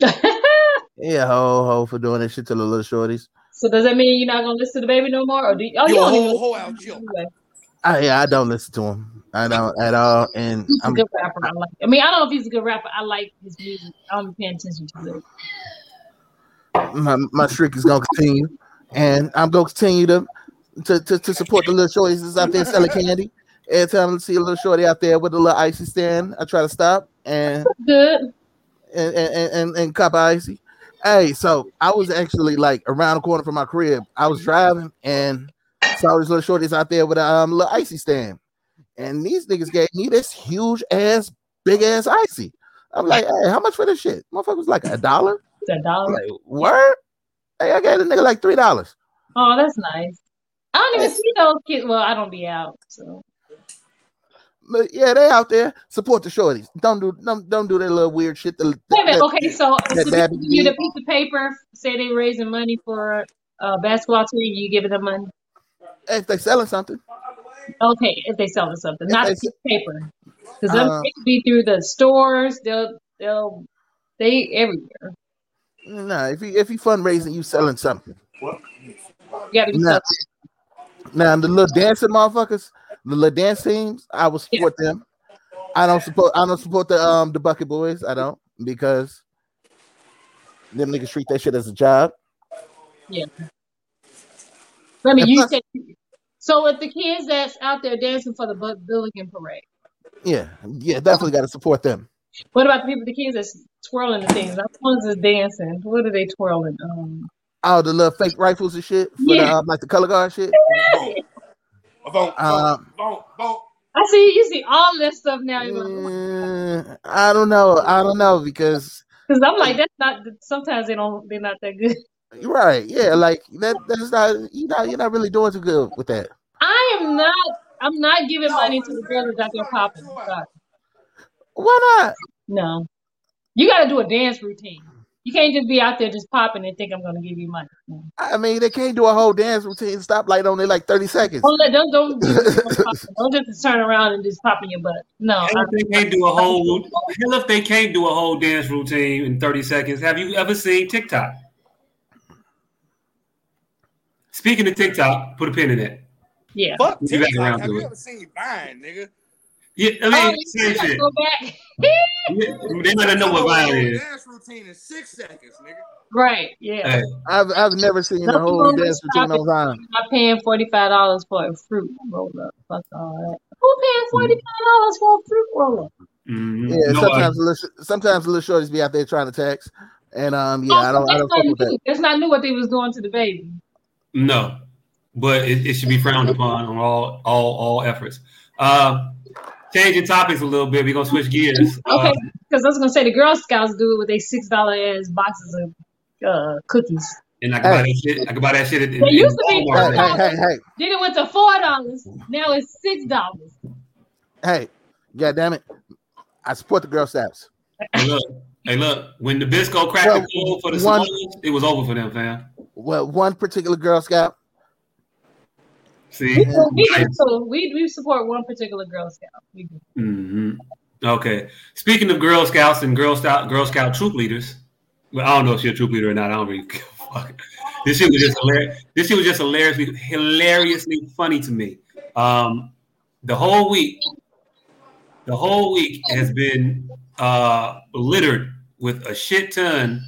Yeah, hoe hoe for doing that shit to the little shorties. so does that mean you're not gonna listen to DaBaby no more, or do you? Oh, you You don't even whole listen out him chill. anyway. I yeah, I don't listen to him. I don't at all. And He's a I'm good rapper. I like. I mean, I don't know if he's a good rapper. I like his music. I'm paying attention to it. my, my streak is gonna continue, and I'm gonna continue to to, to, to support the little shorties out there selling candy. Every time I see a little shorty out there with a little icy stand, I try to stop and Good. and and, and, and cop icy. Hey, so I was actually like around the corner from my crib. I was driving and saw these little shorties out there with a um, little icy stand, and these niggas gave me this huge ass, big ass icy. I'm like, hey, how much for this shit? Motherfucker was like a dollar. I'm dollar. like, word? Hey, I gave the nigga like three dollars. Oh, that's nice. I don't even see those kids. Well, I don't be out, so But yeah, they out there. Support the shorties. Don't do don't, don't do that little weird shit. The, minute. Okay, so if Babby you the piece of paper, say they raising money for a basketball team, you giving them money. if they selling something, Okay, if they selling something, not they a piece of paper, because them Uh, be through the stores. They'll they'll they everywhere. nah. If you if you fundraising, you selling something. You got to be Nah. Now the little dancing motherfuckers, the little dance teams, I will support them. I don't support I don't support the um the bucket boys. I don't because them niggas treat that shit as a job. Yeah. Let me. You said so. If the kids that's out there dancing for the Billiken Parade, Yeah, yeah, definitely got to support them. what about the people, the kids that's twirling the things? The ones that's dancing. What are they twirling? Um, All the little fake rifles and shit for Yeah. the um, like the color guard shit. Boom. Boom. Um, Boom. Boom. I see. You see all this stuff now. You're like, Mm, I don't know. I don't know because Because I'm like, that's not. Sometimes they don't. They're not that good. you're right. Yeah, like that. That's not. You know, you're not really doing too good with that. I am not. I'm not giving money to the girls out there popping. Sorry. Why not? No, you got to do a dance routine. You can't just be out there just popping and think I'm going to give you money. I mean, they can't do a whole dance routine. Stoplight only like thirty seconds. Don't, let- don't, don't, do- don't just turn around and just pop in your butt. No, Hell if they can't do a whole hell if they can't do a whole dance routine in 30 seconds. Have you ever seen TikTok? Speaking of TikTok, put a pin in it. yeah. Fuck TikTok. Have you ever seen Vine, nigga? Yeah, I Oh, mean, you same gotta shit. go back. They better know what Vine is. Dance routine in six seconds, nigga. right. Yeah. Hey, I've I've never seen a whole dance routine stopping. on Vine. I'm paying forty five dollars for a fruit roll up. Fuck all that. Who paying forty five dollars for a fruit roll up? mhm. Yeah, Nobody. sometimes the little, sometimes the little shorties be out there trying to text, and um, yeah, Oh, I don't, I don't fuck not with that. new. That's not new what they was doing to DaBaby. No, but it, it should be frowned upon on all all all efforts. Uh, changing topics a little bit. We're gonna switch gears. Okay, Uh, because I was gonna say the Girl Scouts do it with their six dollar ass boxes of uh, cookies. and I can buy that shit. I can buy that shit at, They used to be Walmart. Hey, hey, hey, hey, Then it went to four dollars. Now it's six dollars. hey! God damn it! I support the Girl Scouts. Hey, look, hey, look. When the Bisco cracked Well, the code for the one- Samoas, it was over for them, fam. Well, one particular Girl Scout. See. We, we, we we support one particular Girl Scout. We do. hmm Okay. Speaking of Girl Scouts and Girl Scout Girl Scout troop leaders, well, I don't know if she's a troop leader or not. I don't really give a fuck. This shit was just hilarious. This shit was just hilariously hilariously funny to me. Um, the whole week, the whole week has been uh, littered with a shit ton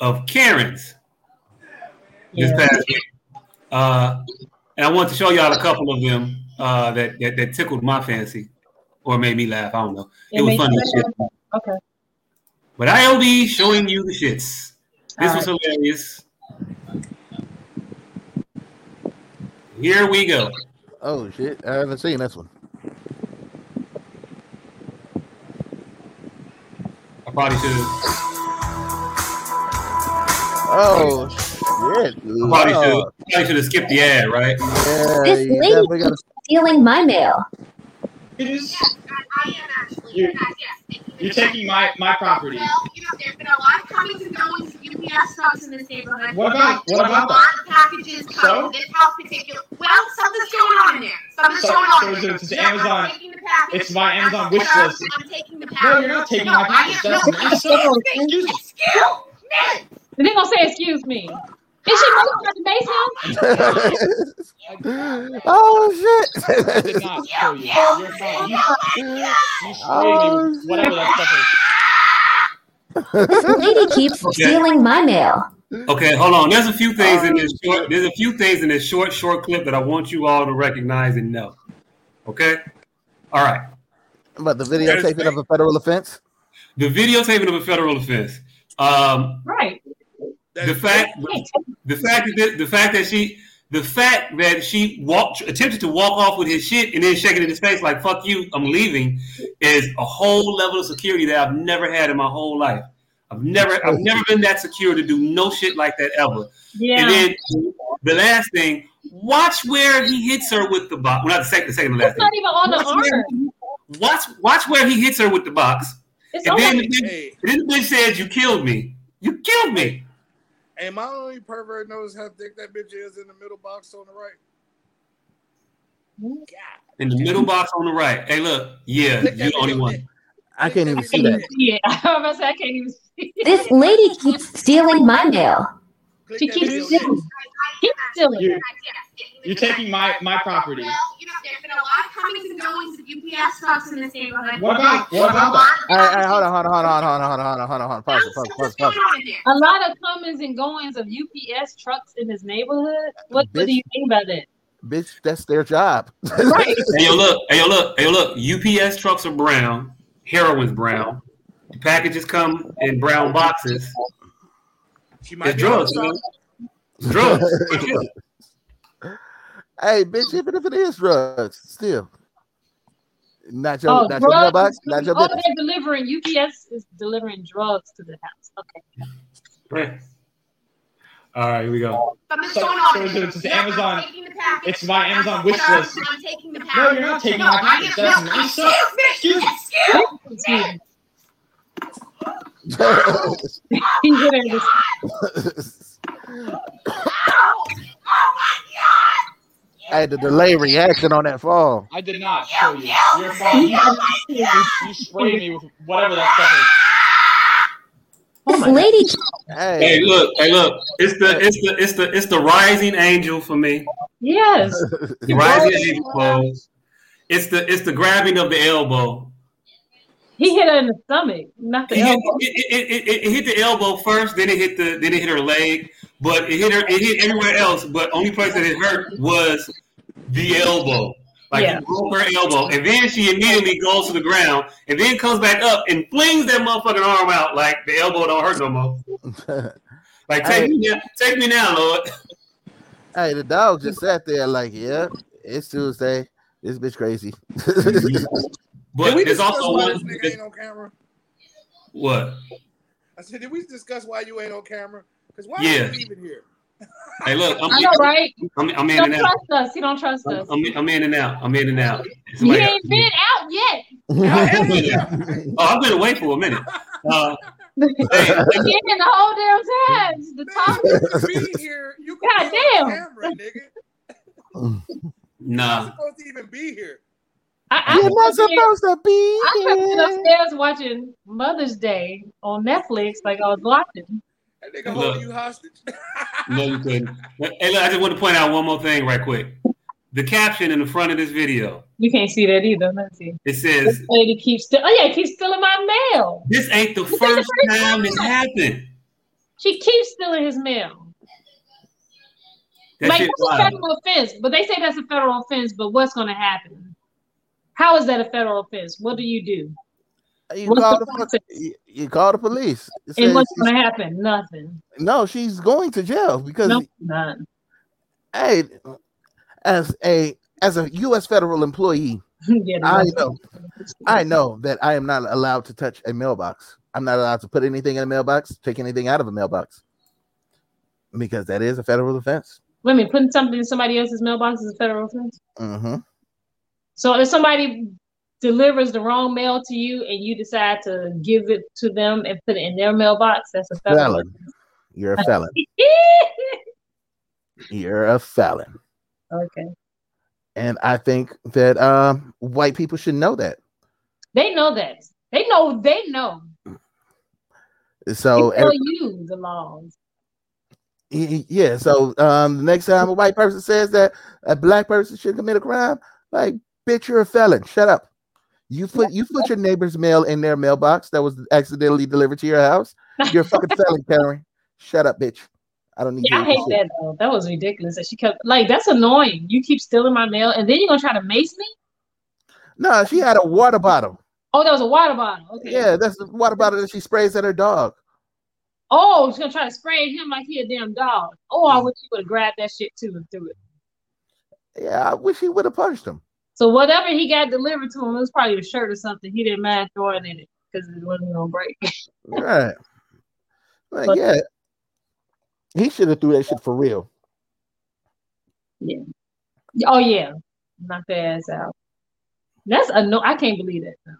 of Karens this Yeah. past week. Uh, and I want to show y'all a couple of them uh, that, that that tickled my fancy or made me laugh. I don't know. It, It was funny shit. Okay. But I'll be showing you the shits. This All was hilarious. Here we go. Oh shit! I haven't seen this one. I probably should have. Oh shit! I probably should. Probably should have skipped the ad, right? Yeah, This you lady definitely gotta- stealing my mail. You're, you're taking my, my property. Well, you know, there's been a lot of comings and goings of UPS trucks in this neighborhood. What about- what about a lot of packages So? coming. This house particular. Well, something's going on in there. Something's So- going on so in it's- there. it's Yeah, Amazon- I'm taking the package. it's my Amazon I'm- wish I'm- list. I'm taking the No, package. you're not taking no, my I package. am- That's no, not- excuse me. excuse me. Excuse me. They gonna say excuse me. Is she supposed to base him? oh shit! I did not show you. You're fine. You, you Oh, whatever that stuff is. This lady keeps Okay. stealing my mail. Okay, hold on. There's a few things in this short. There's a few things in this short, short clip that I want you all to recognize and know. Okay. All right. But the videotaping of a federal offense. The videotaping of a federal offense. Um, Right. The fact, the fact that the fact that she, the fact that she walked, attempted to walk off with his shit and then shake it in his face like "fuck you, I'm leaving," is a whole level of security that I've never had in my whole life. I've never, I've never been that secure to do no shit like that ever. Yeah. And then the last thing, watch where he hits her with the box. Well, not the second, the second to last It's not even on the Watch where- arm. Watch, watch where he hits her with the box. It's And then, the- the bitch, and then the bitch says, "You killed me. You killed me." And my only pervert knows how thick that bitch is in the middle box on the right. God. In the middle box on the right. Hey, look. Yeah, you the only one. I can't even see that. even see it. I was about to say I can't even see it. This lady keeps stealing my mail. She keeps stealing. Keep stealing. You're, you're taking my, my property. Well, you know, there's been a lot of comings and goings of UPS trucks in this neighborhood. What about what about that? All right, all right, hold on, hold on, hold on, hold on, hold on, hold on, hold on, hold on. Pause, pause, pause, pause. A lot of comings and goings of UPS trucks in this neighborhood. What, what do you mean by that? Bitch, that's their job. Right. Hey, yo, look. Hey, yo, look. Hey, yo, look. UPS trucks are brown. Heroin's brown. The packages come in brown boxes. She might It's be drugs, on man. top. Drugs. hey, bitch, even if it is drugs, still. Not your, Oh, not your mailbox, not your oh, business. they're delivering. UPS is delivering drugs to the house. Okay. Right. All right, here we go. Something's So- going on so it's- it's Yeah, Amazon- taking the package. it's my Amazon wish list. I'm taking the No, you're not taking No, my package. am- That's no, my stuff. Excuse me. Excuse me. Excuse me. He had her with- Hey, the delay reaction on that fall. I did not show you. You're fine. You, you, you sprayed me with whatever that stuff is. Oh this lady Hey, Hey, look. Hey, look. It's the it's the it's the it's the rising angel for me. Yes. The rising angel pose. It's the it's the grabbing of the elbow. He hit her in the stomach, not the It hit, elbow. it, it, it, it, it hit the elbow first, then it hit the then it hit her leg, but it hit her it hit everywhere else. But only place that it hurt was the elbow. Like Yeah. it broke her elbow, and then she immediately goes to the ground, and then comes back up and flings that motherfucking arm out like the elbow don't hurt no more. Like take Hey. me now, take me now, Lord. hey, the dog just sat there like, yeah, it's Tuesday. This bitch crazy. But Did we there's also why one. this nigga ain't on camera? What? I said, did we discuss why you ain't on camera? Because why Yeah. are you even here? Hey, look, I'm, I know, right? I'm, I'm He in don't and out. trust us. He don't trust us. I'm, I'm in and out. I'm in and out. He Somebody- ain't been out yet. oh, I've been away for a minute. Uh, He been in the whole damn time. The topic. You could be here. You could God damn. camera, nigga. You're nah. supposed to even be here. I, I, You're not was here- supposed to be I kept sitting upstairs watching Mother's Day on Netflix, like I was watching. That nigga Look. holding you hostage. No, you couldn't. Hey, look, I just want to point out one more thing right quick. The caption in the front of this video, You can't see that either. Let's see. it This says, lady keeps still. Oh yeah, keeps stealing my mail. this ain't the This ain't the first first time time. it happened. She keeps stealing his mail. That like shit that's a federal offense, but they say that's a federal offense. But what's going to happen? How is that a federal offense? What do you do? You What's call the the process? you, call the police. It And what's going to happen? Nothing. no, she's going to jail because No, none. hey, as a as a U.S. federal employee, Yeah, I know, I know that I am not allowed to touch a mailbox. I'm not allowed to put anything in a mailbox, take anything out of a mailbox, because that is a federal offense. Wait a minute, putting something in somebody else's mailbox is a federal offense. hmm So if somebody delivers the wrong mail to you and you decide to give it to them and put it in their mailbox, that's a federal Felon, you're a felon. You're a felon, okay. and I think that um, white people should know that. They know that. They know. They know. So they tell you the laws. Yeah, so um, the next time a white person says that a black person should commit a crime, like, bitch, you're a felon. Shut up. You put you put your neighbor's mail in their mailbox that was accidentally delivered to your house. You're fucking felon, Karen. Shut up, bitch. I don't need Yeah, I hate that though. That was ridiculous. That she kept like that's annoying. You keep stealing my mail and then you're gonna try to mace me. No, she had a water bottle. Oh, that was a water bottle. Okay. Yeah, that's the water bottle that she sprays at her dog. Oh, she's gonna try to spray him like he a damn dog. Oh, I mm. wish you would have grabbed that shit too and threw it. Yeah, I wish he would have punched him. So whatever he got delivered to him, it was probably a shirt or something. He didn't mind throwing in it because it wasn't gonna break. Right. Like, But- yeah. He should have threw that shit for real. Yeah. Oh yeah. Knock their ass out. That's a no. I can't believe that. Now.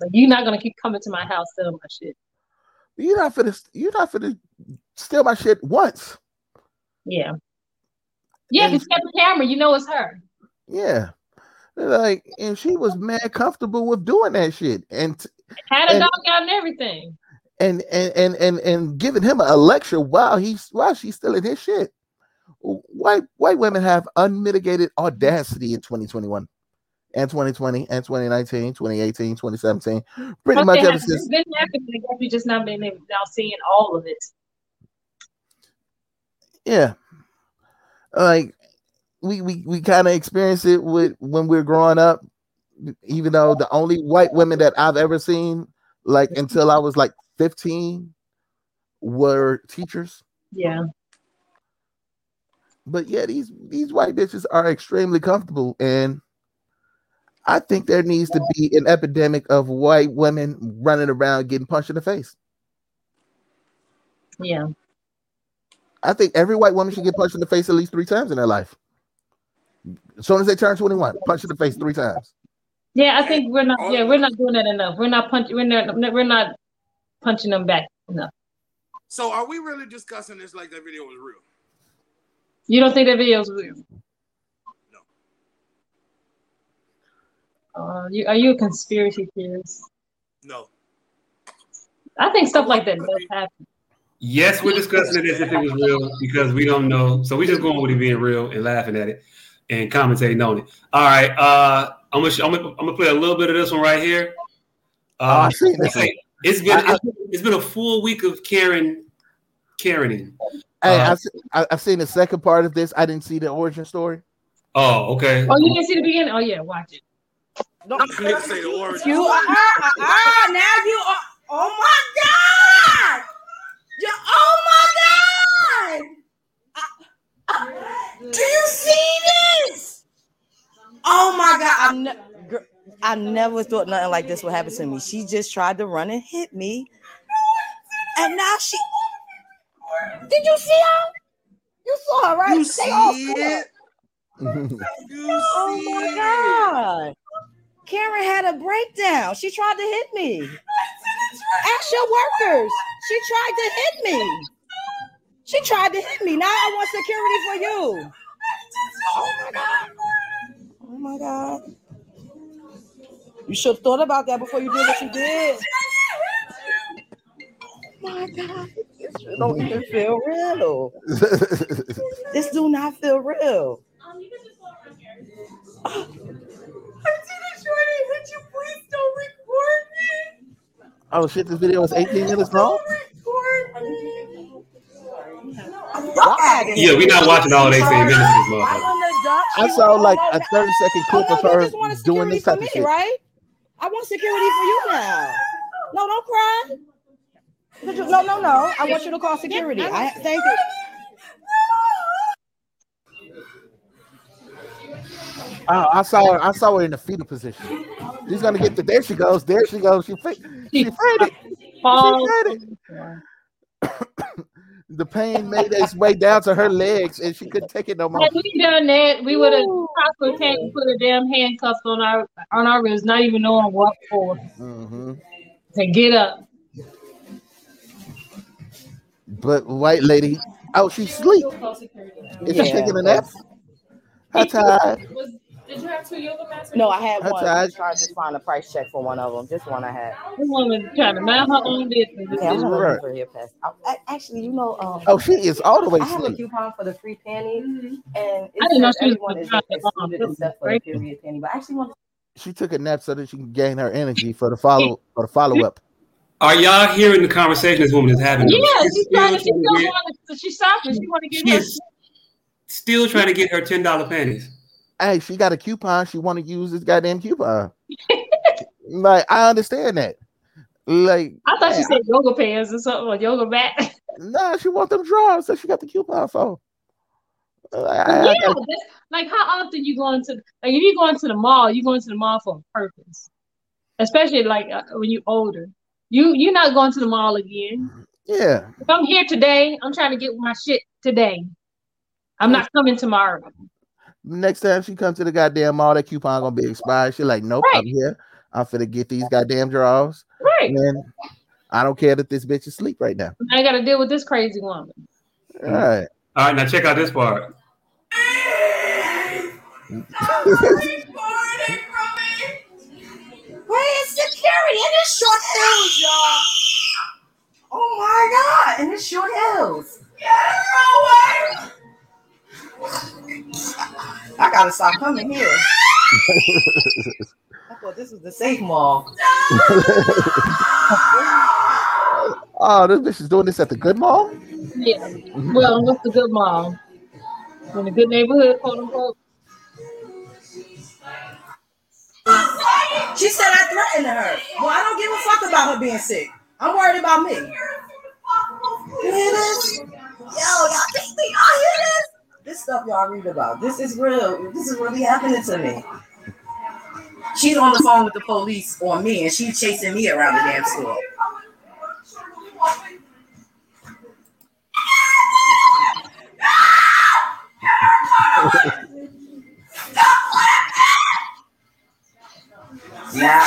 Like you're not gonna keep coming to my house stealing my shit. You're not for to you're not for to steal my shit once. Yeah. Yeah, because you got the camera, you know it's her. Yeah. Like, and she was mad comfortable with doing that shit. And Had a And- dog out and everything. and and and and and giving him a lecture while he's while she's still in his shit. White white women have unmitigated audacity in 2021 and 2020 and 2019, 2018, 2017. Pretty Okay, much ever it's since been happening. I guess we just not been now seeing all of it. yeah. Like we we we kind of experienced it with when we were growing up, even though the only white women that I've ever seen, like until I was like 15, were teachers. Yeah. but yeah, these these white bitches are extremely comfortable, and I think there needs to be an epidemic of white women running around getting punched in the face. Yeah. I think every white woman should get punched in the face at least three times in their life. As soon as they turn 21, punch in the face three times. Yeah, I think we're not yeah, we're not doing that enough. We're not punching we're not we're not punching them back enough. So are we really discussing this like that video was real? You don't think that video is real? Uh, you, are you a conspiracy theorist? No. I think stuff like that does happen. Yes, we're discussing it as if it was real because we don't know. So we're just going with it being real and laughing at it and commentating on it. All right, uh, I'm gonna I'm gonna, I'm gonna play a little bit of this one right here. Uh, I seen it's been it's been- it's been a full week of Karen, Karening. Hey, Uh, I, se- I, I've seen the second part of this. I didn't see the origin story. Oh, okay. Oh, you didn't see the beginning? Oh yeah, watch it. Niggas say the origin. You are, uh, uh, now you are. Oh my God! You, oh my God! Do you see this? Oh my God! I, ne- gr- I never thought nothing like this would happen to me. She just tried to run and hit me, and now she. Did you see her? You saw her, right? You see it? Oh my? God. Karen had a breakdown. She tried to hit me. Ask your workers. She tried to hit me. She tried to hit me. Now I want security for you. Oh my God. Oh my God. You should have thought about that before you did what you did. Oh my God. This don't even feel real. This do not feel real. Um, you can just go around here. Oh. Shorty, would you please don't record me? Oh shit, this video is 18 minutes long. I'm duck at it. Yeah, we not watching all 18 minutes of this I motherfucker. want the. I saw like a 30 second clip no, of you her just doing this for type of me, shit. right? I want security for you now. No, don't cry. No, no, no. I want you to call security. I thank you. Oh, I saw her. I saw her in the fetal position. She's gonna get the. There she goes. There she goes. She fa- she fainted. She Fall. fainted. the pain made its way down to her legs, and she couldn't take it no more. Had we done that, we would have possibly came and put a damn handcuffs on our on our wrists, not even knowing what for. hmm To get up. But white lady, oh, she sleep. Is she taking a nap? How tired? Did you have two yoga mats? No, I had That's one. all right. I'm trying to just find a price check for one of them. Just one I had. This woman trying to mind her own business. Yeah, I'm Right. looking for here pass. I, I, actually, you know, um, Oh, she is all the way I have a coupon for the free panties, and I didn't know says she was everyone is trying to excluded except for the break period panty. But I actually want She took a nap so that she can gain her energy for the follow for the follow up. Are y'all hearing the conversation this woman is having? Yeah, She's she's trying to. She's still to to. She's stopping. She want to get She her. still trying to get her ten dollar panties. Hey, she got a coupon. She want to use this goddamn coupon. like I understand that. Like I thought she said yoga pants or something or yoga mat. Nah, she want them drawers, so she got the coupon for. Like, I- I yeah, got- like how often you going to like if you going to the mall, you going to the mall for a purpose, especially like uh, when you older. You you're not going to the mall again. yeah. If I'm here today, I'm trying to get my shit today. I'm not coming tomorrow. Next time she comes to the goddamn mall, that coupon gonna be expired. She like, nope, I'm here. I'm finna get these goddamn drawers. Right. And I don't care that this bitch is asleep right now. I got to deal with this crazy woman. All right. All right, now check out this part. Where is security in this short hills, y'all? Oh my god, in this short hills. I gotta stop coming here. I thought this was the safe mall. oh, this bitch is doing this at the good mall? Yeah. Well, what's the good mall? In a good neighborhood, quote unquote. She said I threatened her. Well, I don't give a fuck about her being sick. I'm worried about me. You hear this? Yo, y'all think me? Y'all hear this? This stuff y'all read about. This is real. This is really happening to me. She's on the phone with the police on me, and she's chasing me around the damn store. Yeah.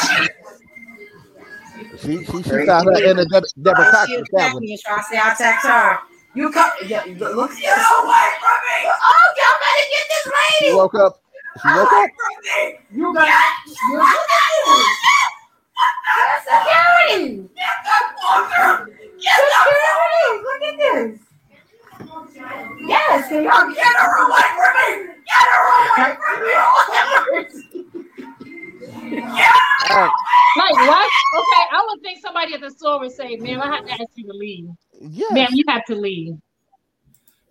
She she she found her in a Deb- Deborah Cox She attacked me and try to say I attacked her. You come, yeah, look, look, get away from me! Oh, y'all better get this She lady! woke up. She woke up. You got you look at this. Security! Get the fucker! Get security! Look at this! Yes, can y'all get her away from me? Get her away from me! All right. Like what? Okay, I would think somebody at the store would say, "Ma'am, I have to ask you to leave. Yes. Ma'am, you have to leave."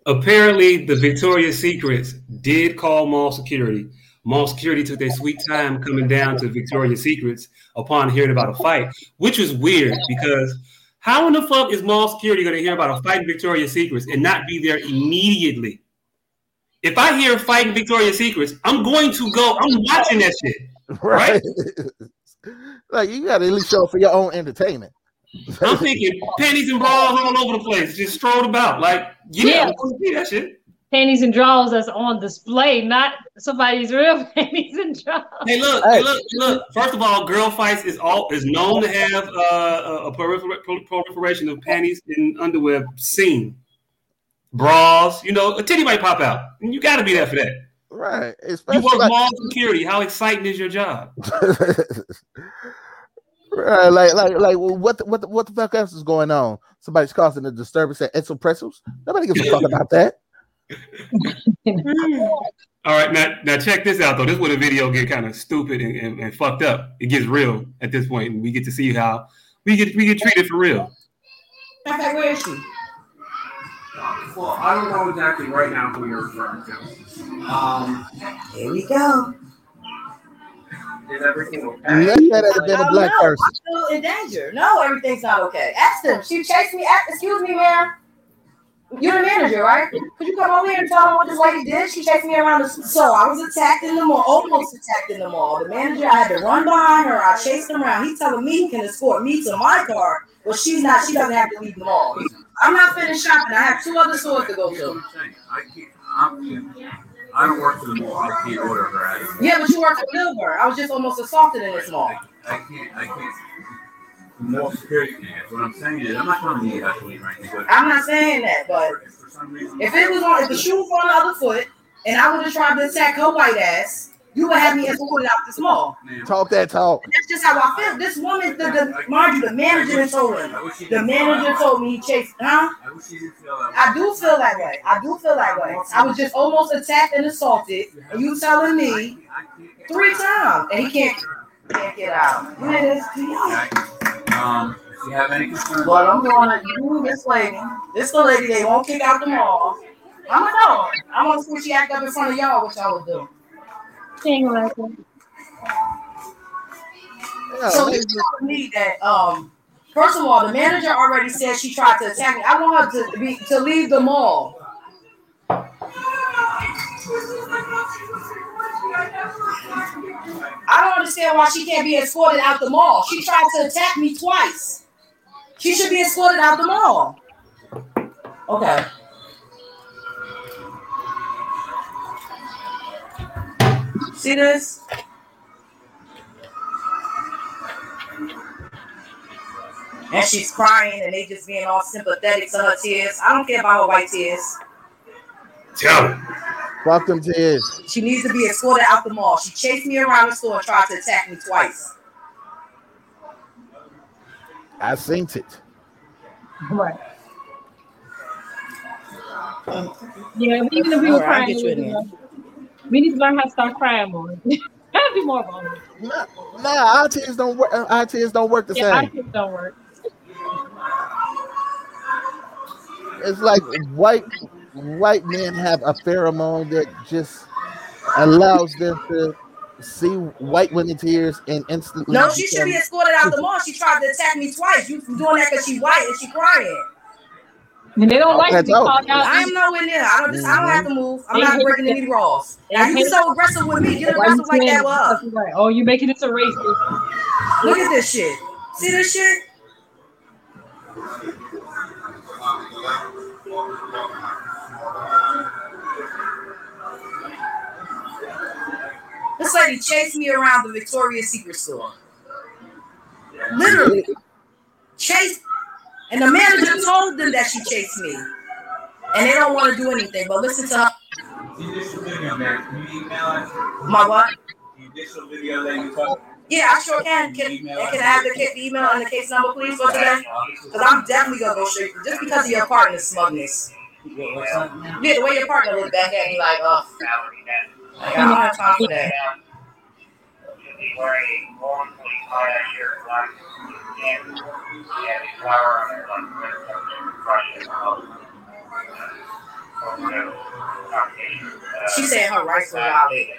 Apparently, the Victoria's Secrets did call mall security. Mall security took their sweet time coming down to Victoria's Secrets upon hearing about a fight, which was weird because how in the fuck is mall security going to hear about a fight in Victoria's Secrets and not be there immediately? If I hear fighting Victoria's Secrets, I'm going to go. I'm watching that shit. Right. like you gotta at least show for your own entertainment. I'm thinking panties and bras all over the place, just strolled about. Like, yeah, Yeah. I'm to see that shit. Panties and drawers that's on display, not somebody's real panties and drawers. Hey, look, hey, look, look. First of all, girl fights is all is known to have uh, a prolifer- proliferation of panties and underwear seen. Bras, you know, a titty might pop out. And you got to be there for that. Right. You work like, mall security. How exciting is your job? right, like like like well, what the, what the, what the fuck else is going on? Somebody's causing a disturbance at Wetzel's Pretzels. Nobody gives a fuck about that. All right, now now check this out though. This is where the video get kind of stupid and, and, and fucked up. It gets real at this point, and we get to see how we get we get treated for real. Okay, where is she? Well, I don't know exactly right now who you're referring to. Um, Here we go. Is everything okay? Let that have been a black no, person. I'm still in danger. No, everything's not okay. Ask them. She chased me. Ask, excuse me, ma'am. You're the manager, right? Could you come over here and tell them what this lady did? She chased me around the so I was attacked in the mall, almost attacked in the mall. The manager, I had to run behind her. I chased him around. He's telling me he can escort me to my car, but she's not. She doesn't have to leave the mall. I'm not finished shopping. I have two other stores to go to. I I don't work for the mall. I can't order her out of here. Yeah, but you work for Millburn. I was just almost assaulted in this mall. I can't. I can't. More security can't. What I'm saying is, I'm not trying to be actually anything, but I'm not saying that, but for some reason, if it was on, if the shoe was on the other foot, and I would have tried to attack her white ass, you would have me escorted out this mall. Talk that talk. That's just how I feel. This woman, the, the mind you, the manager told him. The manager told me he chased, huh? I wish you didn't that. I do feel that way. I do feel that way. I was just almost attacked and assaulted, and you telling me three times, and he can't, can't get out. Man, it's- Um, if you have any concerns, But I'm gonna do this lady. This the lady they won't kick out the mall. I'm gonna know. I'm gonna see what she act up in front of y'all, which I will do. King Leslie. So you telling me that um first of all, the manager already said she tried to attack me. I want her to be to leave the mall. I don't understand why she can't be escorted out the mall. She tried to attack me twice. She should be escorted out the mall. Okay. See this? And she's crying and they just being all sympathetic to her tears. I don't care about her white tears. Tell it. Fuck them tears. She needs to be escorted out the mall. She chased me around the store and tried to attack me twice. I seen it. Right. Yeah, even if we were Alright, crying, get you in we, need to learn how to start crying more. Gotta be more vulnerable. Nah, nah, our tears don't work. Our tears don't work the Yeah, our same. kids don't work. It's like white white men have a pheromone that just allows them to see white women tears and instantly. No, she should be become- escorted out the mall. She tried to attack me twice. You doing that because she white and she crying. And they don't oh, like to That's be all. called out. I am nowhere near. I don't just I don't have to mm-hmm. move. I'm They not hate breaking that. any laws. They Now you hate so aggressive with me. Get Why you aggressive like saying that with her. Oh, you making this a race? Look at this shit. See this shit? This lady chased me around the Victoria's Secret store. Literally. Chased. And the manager told them that she chased me. And they don't want to do anything. But listen to her. the initial video, man. Can you email us? My what? The initial video that you took. Yeah, I sure can. Can, can I have the case, the email and the case number, please, for today? Because I'm definitely going to go straight. Just because of your partner's smugness. Yeah, the way your partner looked back at me like, oh, I don't have time for that. She said her rights were violated.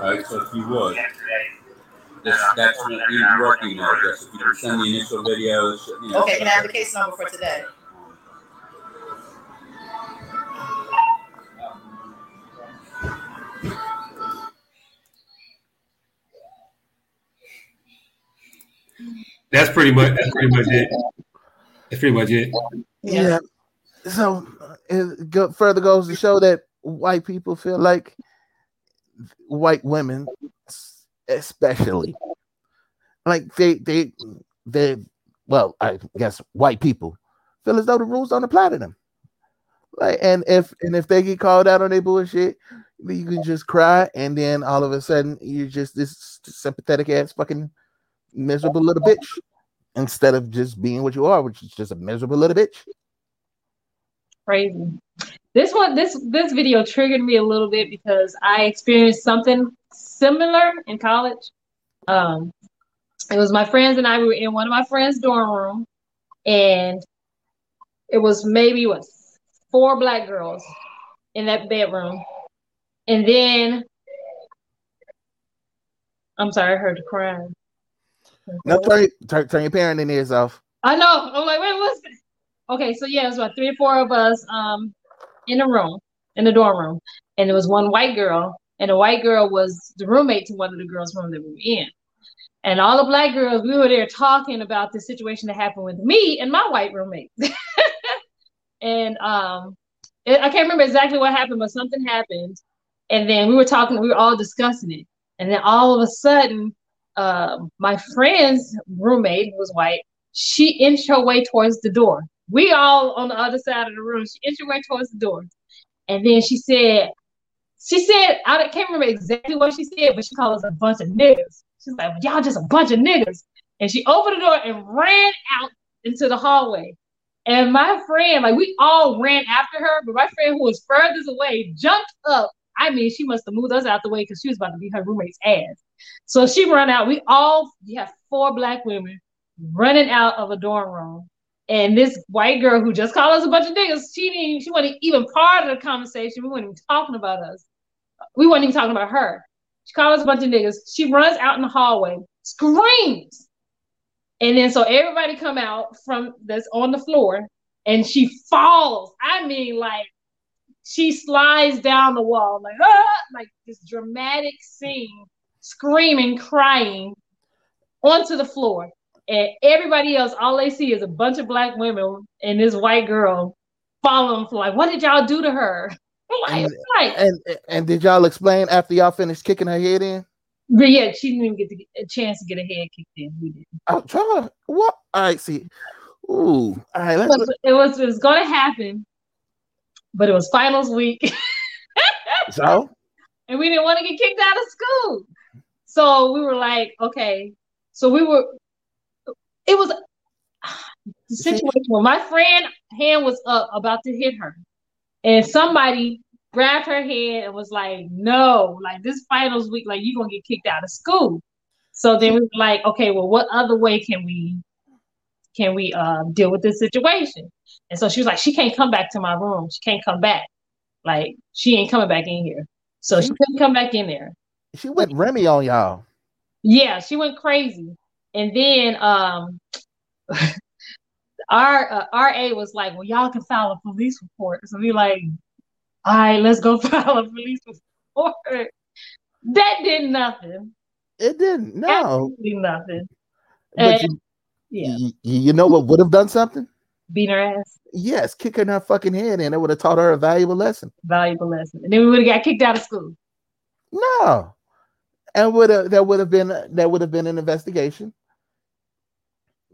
Alright, so if you would, this, that's the work email address. If you can send the initial videos, you know. Okay, can I have the case number for today? That's pretty much. That's pretty much it. That's pretty much it. Yeah. So it go, further goes to show that white people feel like white women, especially, like they they they well, I guess white people feel as though the rules don't apply to them. Like, and if and if they get called out on their bullshit, you can just cry, and then all of a sudden you're just this sympathetic ass fucking miserable little bitch instead of just being what you are, which is just a miserable little bitch. Crazy. This one, this this video triggered me a little bit because I experienced something similar in college. Um, it was my friends and I. We were in one of my friends' dorm room, and it was maybe what four black girls in that bedroom, and then I'm sorry, I heard the crying. No, turn, turn, turn your parenting ears off. I know. I'm like, wait, what's this? Okay, so yeah, it was about three or four of us um in a room, in the dorm room, and there was one white girl, and the white girl was the roommate to one of the girls' room that we were in. And all the black girls, we were there talking about the situation that happened with me and my white roommate. and um, it, I can't remember exactly what happened, but something happened. And then we were talking, we were all discussing it. And then all of a sudden, uh, my friend's roommate, who was white, she inched her way towards the door. We all on the other side of the room. She inched her way towards the door. And then she said, she said, I can't remember exactly what she said, but she called us a bunch of niggas. She's like, y'all just a bunch of niggas. And she opened the door and ran out into the hallway. And my friend, like we all ran after her, but my friend who was furthest away jumped up. I mean, she must have moved us out the way because she was about to be her roommate's ass. So she run out. We all you have four black women running out of a dorm room. And this white girl who just called us a bunch of niggas, she didn't, she wasn't even part of the conversation. We weren't even talking about us. We weren't even talking about her. She called us a bunch of niggas. She runs out in the hallway, screams. And then so everybody come out from that's on the floor and she falls. I mean, like she slides down the wall, like ah, like this dramatic scene, screaming, crying onto the floor. And everybody else, all they see is a bunch of black women and this white girl following for like, what did y'all do to her? Like, And, right. and and did y'all explain after y'all finished kicking her head in? But yeah, she didn't even get to a chance to get her head kicked in. We did. I'm trying. What? All right, see. Ooh. All right. Let's, it was it was going to happen, but it was finals week, so and we didn't want to get kicked out of school. So we were like, okay. So we were. It was the situation where my friend hand was up about to hit her, and somebody grabbed her hand and was like, "No, like this finals week, like you're gonna get kicked out of school." So then we were like, "Okay, well, what other way can we can we uh, deal with this situation?" And so she was like, "She can't come back to my room. She can't come back. Like she ain't coming back in here." So she couldn't come back in there. she went Remy on y'all. Yeah, she went crazy. And then um our uh, RA was like, "Well, y'all can file a police report." So we like, "All right, let's go file a police report." That did nothing. It didn't. No. Absolutely nothing. But And you, you, you know what would have done something? beat her ass. Yes, kicking her fucking head in. It would have taught her a valuable lesson. Valuable lesson. And then we would have got kicked out of school. No. And would have there would have been that would have been an investigation.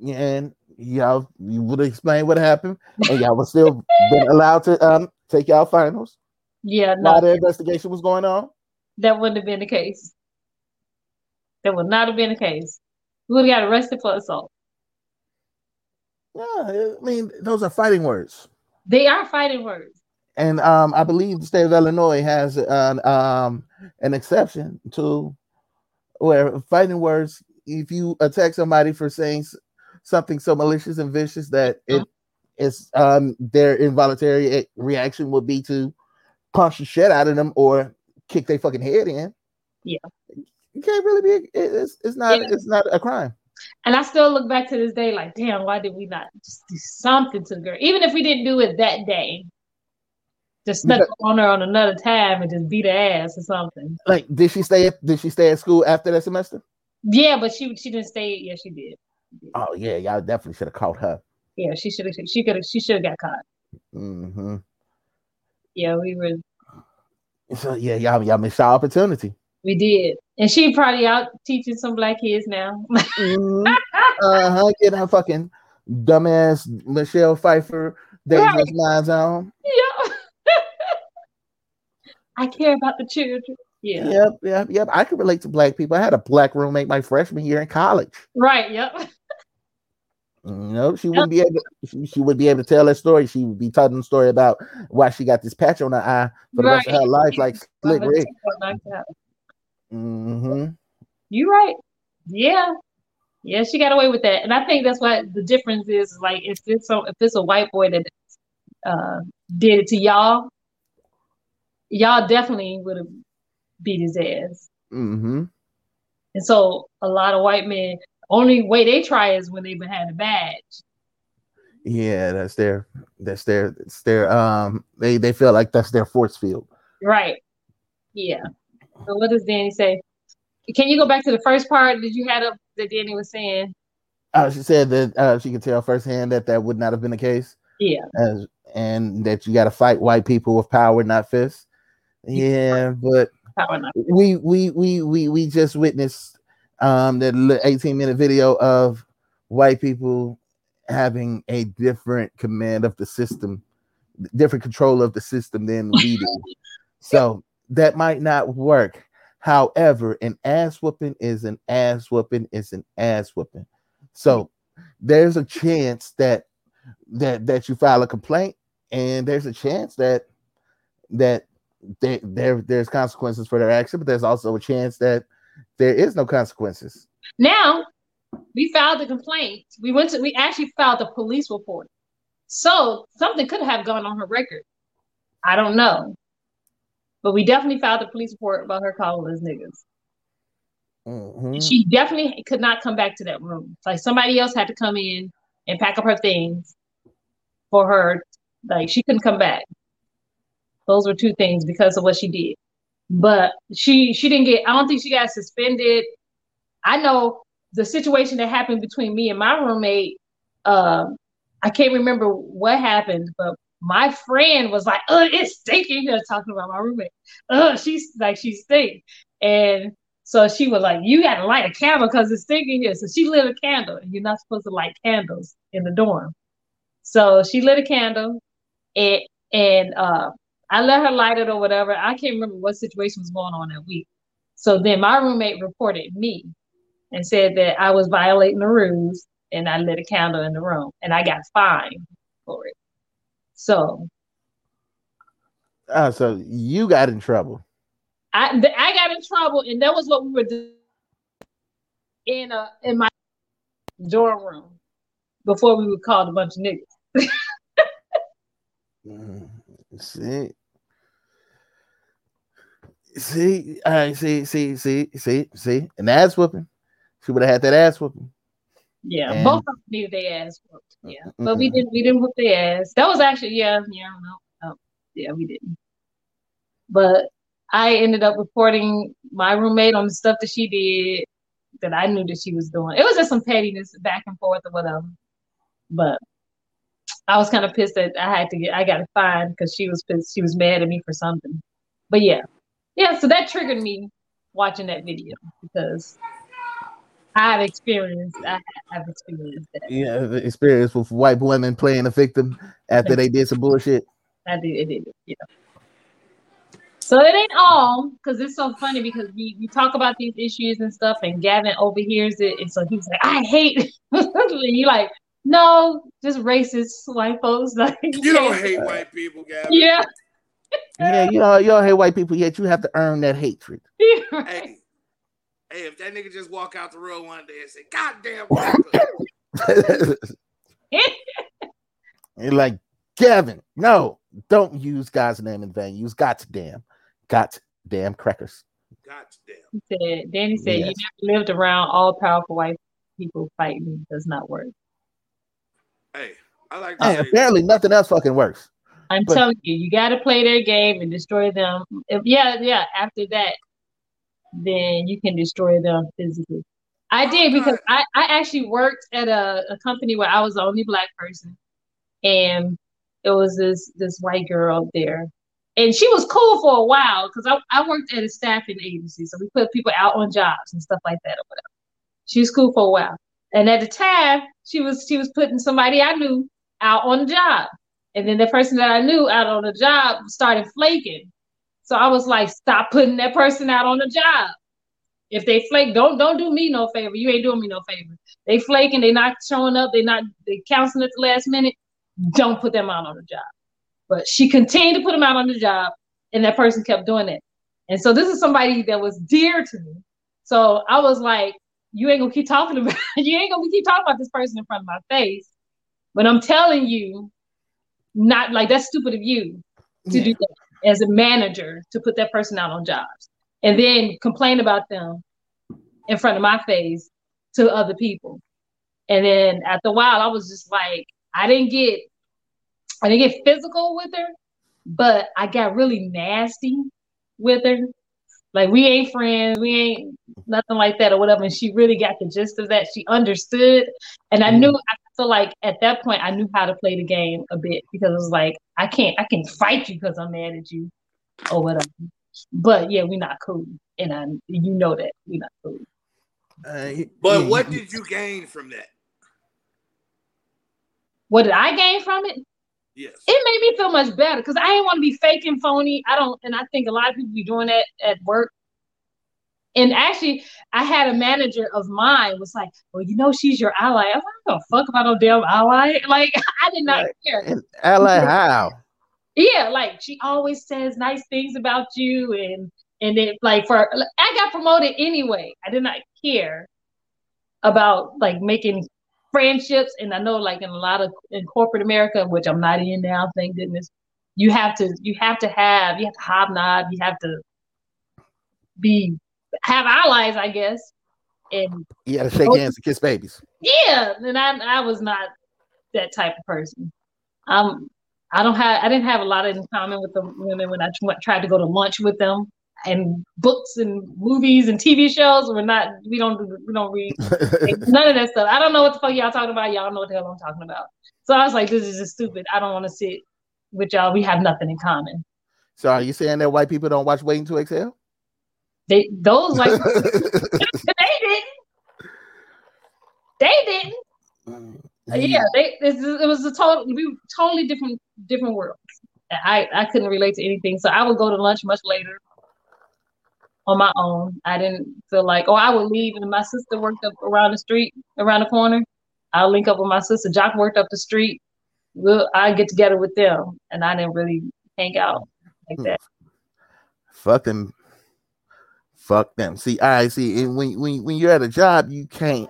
And y'all you would have explained what happened, and y'all would still been allowed to um take y'all finals Yeah, while no, the investigation was going on. that wouldn't have been the case. That would not have been the case. We would have got arrested for assault. Yeah, I mean those are fighting words. They are fighting words. And um, I believe the state of Illinois has an um an exception to where fighting words. If you attack somebody for saying something so malicious and vicious that it is um their involuntary eh, reaction would be to punch the shit out of them or kick their fucking head in. Yeah. You can't really be. It's it's not Yeah. it's not a crime. And I still look back to this day like, damn, why did we not just do something to the girl? Even if we didn't do it that day, just Because- on her on another time and just beat her ass or something. Like, did she stay? At, did she stay at school after that semester? Yeah, but she she didn't stay. Yeah, she did. Oh yeah, y'all definitely should have caught her. Yeah, she should have. She could have. She should have got caught. Mm-hmm. Yeah, we were. So yeah, y'all y'all missed your opportunity. We did, and she probably out teaching some black kids now. Uh huh. Get her fucking dumbass Michelle Pfeiffer dangerous Right. minds on. yeah. I care about the children. Yeah. Yep, yep, yep. I can relate to black people. I had a black roommate my freshman year in college. Right. Yep. You know, she wouldn't be able. She, she would be able to tell that story. She would be telling the story about why she got this patch on her eye for the rest of her life, like split But Rick. Got knocked out. hmm You right. Yeah. Yeah, she got away with that, and I think that's what the difference is. Like, if it's a, if it's a white boy that uh, did it to y'all, y'all definitely would have beat his ass. Mm-hmm. And so, a lot of white men, only way they try is when they've had a badge. Yeah, that's their that's their it's their um they they feel like that's their force field. Right. Yeah. So, what does Danny say? Can you go back to the first part that you had up that Danny was saying? Uh, she said that uh, she could tell firsthand that that would not have been the case. Yeah. As, and that you got to fight white people with power, not fists. Yeah, but Power not we we we we we just witnessed um the 18 minute video of white people having a different command of the system, different control of the system than we do. so that might not work. However, an ass whooping is an ass whooping is an ass whooping. So there's a chance that that that you file a complaint, and there's a chance that that there there's consequences for their action, but there's also a chance that there is no consequences. Now, we filed the complaint. We went to, we actually filed the police report. So something could have gone on her record. I don't know. But we definitely filed a police report about her calling us niggas. Mhm. She definitely could not come back to that room. Like somebody else had to come in and pack up her things for her. Like she couldn't come back. Those were two things because of what she did. But she she didn't get. I don't think she got suspended. I know the situation that happened between me and my roommate. Um, I can't remember what happened, but my friend was like, "Oh, it's stinking here." Talking about my roommate. Oh, she's like she stink, and so she was like, "You got to light a candle because it's stinking here." So she lit a candle, and you're not supposed to light candles in the dorm. So she lit a candle, and and uh, I let her light it or whatever. I can't remember what situation was going on that week. So then my roommate reported me and said that I was violating the rules and I lit a candle in the room and I got fined for it. So Uh, so you got in trouble. I I got in trouble and that was what we were doing in uh in my dorm room before we were called a bunch of niggas. Mm, See, see, I see, see, see, see, see, an ass whooping. She would have had that ass whooping. Yeah, And- both of them needed their ass whooped. Yeah, but we didn't. We didn't whoop their ass. That was actually yeah, yeah, no, no, yeah, we didn't. But I ended up reporting my roommate on the stuff that she did that I knew that she was doing. It was just some pettiness back and forth or whatever. But I was kind of pissed that I had to get. I got a fine because she was pissed. She was mad at me for something. But yeah, yeah. So that triggered me watching that video because I've experienced. I have experienced that. Yeah, experience with white women playing a victim after they did some bullshit. I did, it did, yeah. So it ain't all because it's so funny because we, we talk about these issues and stuff, and Gavin overhears it, and so he's like, "I hate," and you like, "No, just racist white folks." Like You don't hate white people, Gavin. Yeah, Yeah, you know, you don't hate white people yet. You have to earn that hatred. Hey, hey, if that nigga just walk out the room one day and say, "God damn," white You're like, Kevin, no, don't use God's name in vain. Use God's damn, God's damn crackers. he said. Danny said, Yes. "You never lived around all powerful white people fighting. Does not work." Hey, I like to Hey, say, apparently, nothing else fucking works. I'm But- telling you, you got to play their game and destroy them. If, yeah, yeah. After that, then you can destroy them physically. I did because I, I actually worked at a, a company where I was the only black person, and it was this this white girl there, and she was cool for a while because I, I worked at a staffing agency, so we put people out on jobs and stuff like that or whatever. She was cool for a while, and at the time, she was she was putting somebody I knew out on the job. And then the person that I knew out on the job started flaking. So I was like, stop putting that person out on the job. If they flake, don't don't do me no favor. You ain't doing me no favor. They flaking, they not showing up, they not they counseling at the last minute. Don't put them out on the job. But she continued to put them out on the job, and that person kept doing it. And so this is somebody that was dear to me. So I was like, you ain't gonna keep talking about you ain't gonna keep talking about this person in front of my face. But I'm telling you, not like that's stupid of you to do that as a manager to put that person out on jobs and then complain about them in front of my face to other people. And then after a while, I was just like, I didn't get, I didn't get physical with her, but I got really nasty with her. Like we ain't friends, we ain't nothing like that or whatever. And she really got the gist of that. She understood, and I mm-hmm. knew. I feel like at that point, I knew how to play the game a bit because it was like I can't, I can fight you because I'm mad at you or whatever. But yeah, we're not cool, and I, you know that we're not cool. Uh, But what did you gain from that? What did I gain from it? Yes. It made me feel much better because I didn't want to be fake and phony. I don't, and I think a lot of people be doing that at work. And actually, I had a manager of mine was like, "Well, you know, she's your ally." I'm like, "I don't fuck about no damn ally." Like, I did not care. And ally how? Yeah, like she always says nice things about you, and and it like for I got promoted anyway. I did not care about like making friendships, and I know like in a lot of in corporate America, which I'm not in now, thank goodness. You have to you have to have you have to hobnob, you have to be have allies, I guess. And You gotta shake hands and kiss babies. yeah, and I I was not that type of person. Um, I don't have I didn't have a lot in common with the women when I tried to go to lunch with them. And books and movies and TV shows we're not we don't we don't read none of that stuff. I don't know what the fuck y'all talking about. Y'all know what the hell I'm talking about. So I was like, this is just stupid. I don't want to sit with y'all. We have nothing in common. So are you saying that white people don't watch Waiting to Exhale? They those like they didn't. They didn't. Mm, yeah, they it, it was a total we totally different different worlds. I I couldn't relate to anything, so I would go to lunch much later on my own. I didn't feel like, oh, I would leave, and my sister worked up around the street, around the corner. I'll link up with my sister. Jock worked up the street. We'll I get together with them, and I didn't really hang out like hmm. that. Fuck them. Fuck them. See, I see. And when when when you're at a job, you can't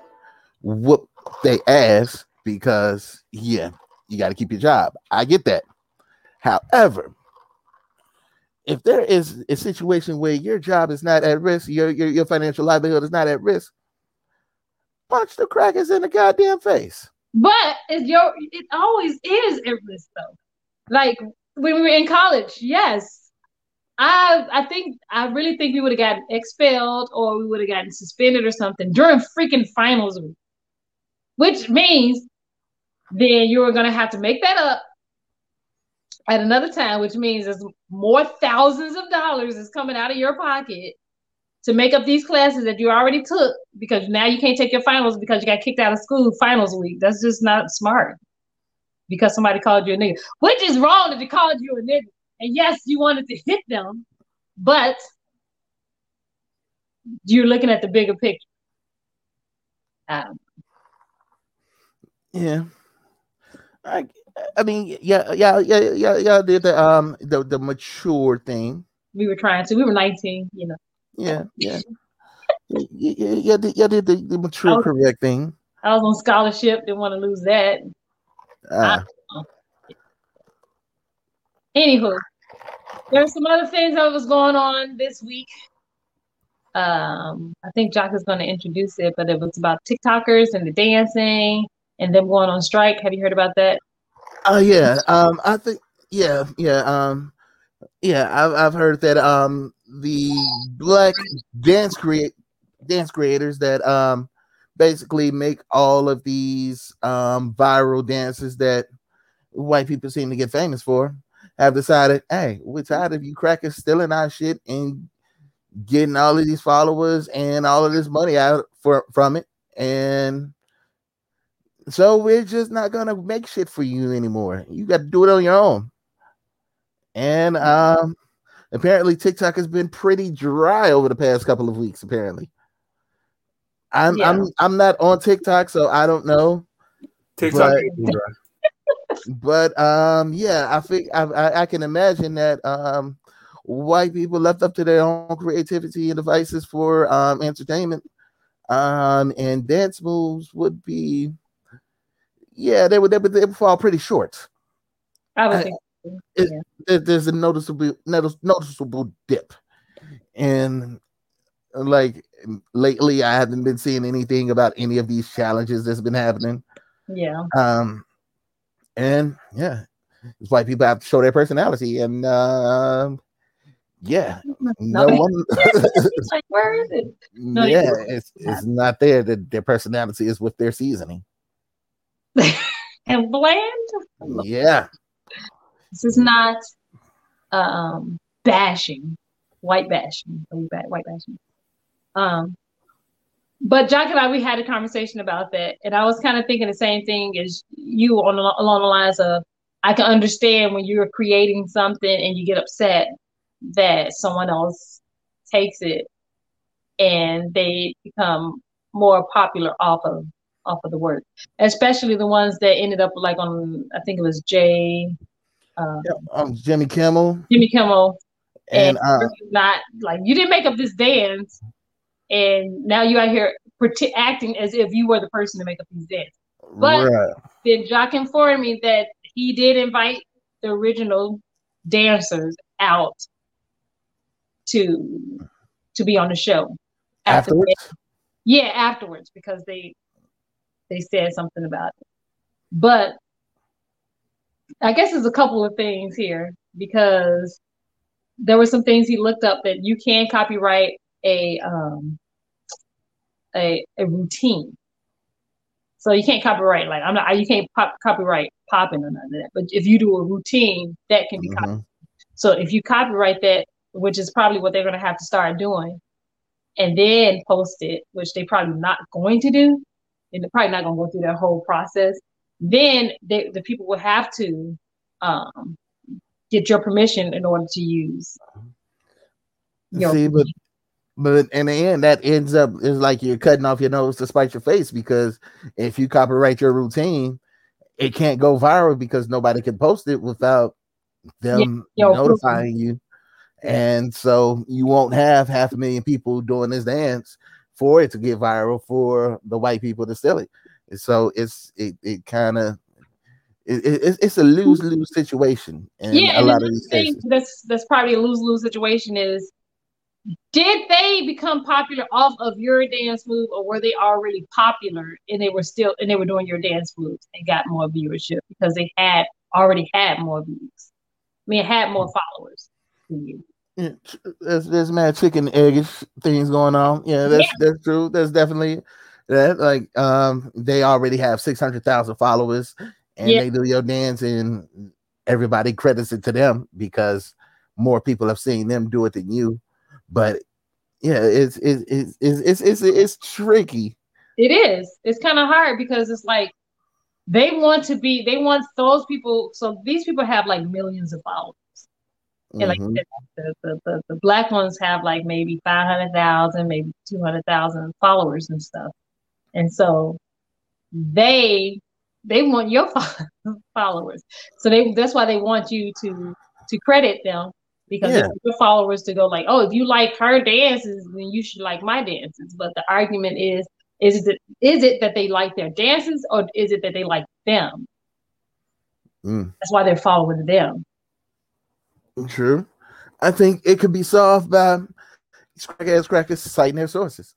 whoop they ass because yeah, you got to keep your job. I get that. However, if there is a situation where your job is not at risk, your your, your financial livelihood is not at risk, punch the crackers in the goddamn face. But it's your it always is at risk though. Like when we were in college, yes. I I think I really think we would have gotten expelled or we would have gotten suspended or something during freaking finals week. Which means then you are gonna have to make that up at another time, which means there's more thousands of dollars is coming out of your pocket to make up these classes that you already took because now you can't take your finals because you got kicked out of school finals week. That's just not smart. Because somebody called you a nigga. Which is wrong that they called you a nigga. And yes, you wanted to hit them, but you're looking at the bigger picture. Um, Yeah. I I mean, yeah, yeah, yeah, yeah, yeah. Did the um the the mature thing. we were trying to. We were 19, you know. Yeah, yeah. yeah, yeah, yeah, did, yeah, did the, the mature Oh. correct thing. I was on scholarship, didn't want to lose that. Uh, Anywho, there's some other things that was going on this week. Um, I think Jock is going to introduce it, but it was about TikTokers and the dancing and them going on strike. Have you heard about that? Oh yeah. Um, I think yeah, yeah. Um, yeah. I've I've heard that um the black dance create dance creators that um basically make all of these um viral dances that white people seem to get famous for have decided, hey, we're tired of you crackers stealing our shit and getting all of these followers and all of this money out for from it and so we're just not gonna make shit for you anymore. You got to do it on your own. And um, apparently TikTok has been pretty dry over the past couple of weeks. Apparently, I'm Yeah. I'm I'm not on TikTok, so I don't know. TikTok but, is dry. But um, yeah, I think I, I I can imagine that um, white people left up to their own creativity and devices for um entertainment Um, and dance moves would be, yeah, they would they would, they would fall pretty short. I would I- think. It, there- there's a noticeable noticeable dip, and like lately, I haven't been seeing anything about any of these challenges that's been happening. Yeah. Um, and yeah, it's why people have to show their personality, and um, yeah, no one, like, where is it? No, yeah, it's it's not there. That their personality is with their seasoning. And bland. Yeah, This is not um bashing, white bashing, white ba- white bashing. Um, but Jock and I we had a conversation about that, and I was kind of thinking the same thing as you on the, along the lines of I can understand when you're creating something and you get upset that someone else takes it and they become more popular off of off of the work, especially the ones that ended up like on I think it was Jay. Uh, um, Jimmy Kimmel, Jimmy Kimmel, and and uh, not like you didn't make up this dance, and now you out here acting as if you were the person to make up these dances. But right. then Jock informed me that he did invite the original dancers out to to be on the show after afterwards. yeah, afterwards because they they said something about it. But I guess there's a couple of things here because there were some things he looked up that you can copyright a um a a routine. So you can't copyright like I'm not you can't pop, copyright popping or none of that. But if you do a routine, that can be copyrighted. So if you copyright that, which is probably what they're going to have to start doing, and then post it, which they're probably not going to do, and they're probably not going to go through that whole process. Then they, the people will have to um, get your permission in order to use. See, but but in the end, that ends up is like you're cutting off your nose to spite your face because if you copyright your routine, it can't go viral because nobody can post it without them your approval. notifying you. And so you won't have half a million people doing this dance for it to get viral for the white people to steal it. And so it's it, it kind of it, it, it's- it's a lose lose situation in yeah, a and lot of these thing cases. that's that's probably a lose lose situation is did they become popular off of your dance move or were they already popular and they were still and they were doing your dance moves and got more viewership because they had already had more views i mean had more followers than you Yeah, there's there's mad chicken eggish things going on. Yeah, that's that's true. That's definitely that. Like, um, they already have six hundred thousand followers, and Yeah. they do your dance, and everybody credits it to them because more people have seen them do it than you. But yeah, it's it's it's it's it's it's, it's tricky. it is it's kind of hard because it's like they want to be they want those people so these people have like millions of followers And like Mhm. said, the, the, the, the black ones have like maybe 500,000, maybe 200,000 followers and stuff. And so they they want your followers. So they that's why they want you to to credit them because Yeah. your followers to go like, oh, if you like her dances, then you should like my dances. But the argument is is it is it that they like their dances or is it that they like them? Mm. That's why they're following them. True. I think it could be solved by crack ass crackers citing their sources.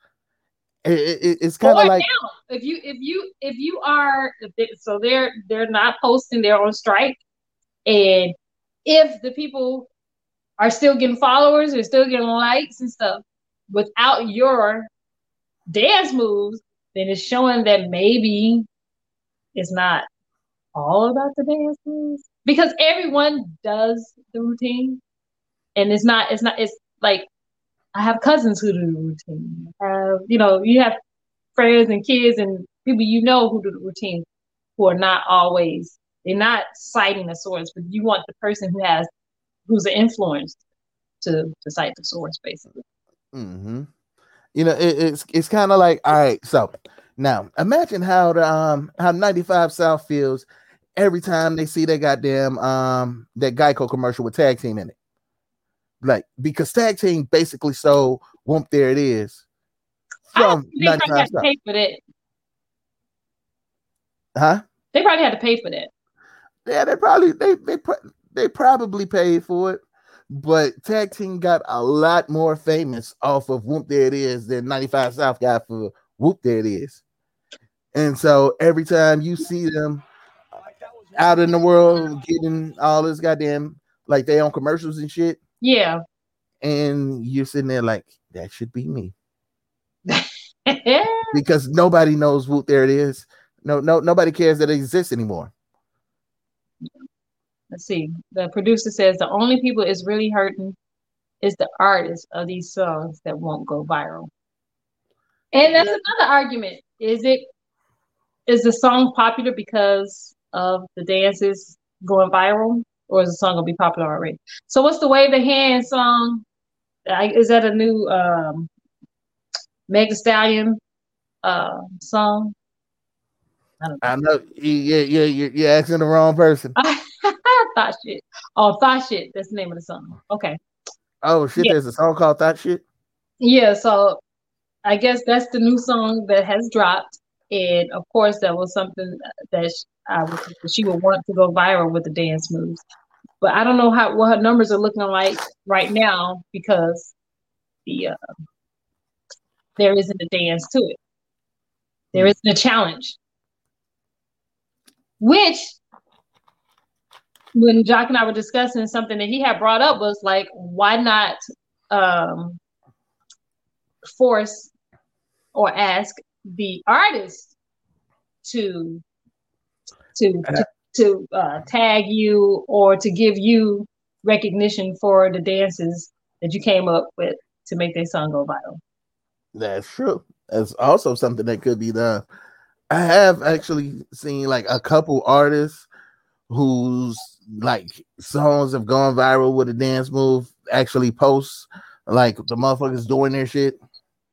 It, it- it's kind of like if you if you if you are so they're they're not posting they're on strike and if the people are still getting followers are still getting likes and stuff without your dance moves then it's showing that maybe it's not all about the dance moves because everyone does the routine and it's not it's not it's like I have cousins who do the routine. You know, you have friends and kids and people you know who do the routine who are not always they're not citing the source, but you want the person who has who's an influence to to cite the source basically. hmm You know, it, it's it's kind of like all right. So now imagine how the um how 95 South feels every time they see that goddamn um that Geico commercial with tag team in it. Like because tag team basically so whoop there it is from They probably 95 had to pay for that. Huh? They probably had to pay for that. Yeah, they probably they they they probably paid for it, but tag team got a lot more famous off of Whoop There It Is than 95 South got for Whoop There It Is. And so every time you see them out in the world getting all this goddamn like they on commercials and shit, Yeah. and you're sitting there like that should be me because nobody knows Whoop There It Is. No, no, nobody cares that it exists anymore. Let's see. The producer says the only people it's really hurting is the artists of these songs that won't go viral. And that's another argument. Is it is the song popular because of the dances going viral, or is the song gonna be popular already? So what's the wave the hand song? I, is that a new um Meg Stallion uh song? I know. Yeah, yeah, you're, you're asking the wrong person. Thot Shit. Oh, Thot Shit. That's the name of the song. Okay. Oh shit, Yeah. there's a song called Thot Shit. Yeah, so I guess that's the new song that has dropped, and of course that was something that sh- I would, she would want to go viral with the dance moves. But I don't know how what her numbers are looking like right now because the uh, there isn't a dance to it. There isn't a challenge, which when Jock and I were discussing something that he had brought up was like, why not um, force or ask the artist to to to, to uh, tag you or to give you recognition for the dances that you came up with to make their song go viral. That's true. That's also something that could be done. I have actually seen like a couple artists whose like songs have gone viral with a dance move actually post like the motherfuckers doing their shit.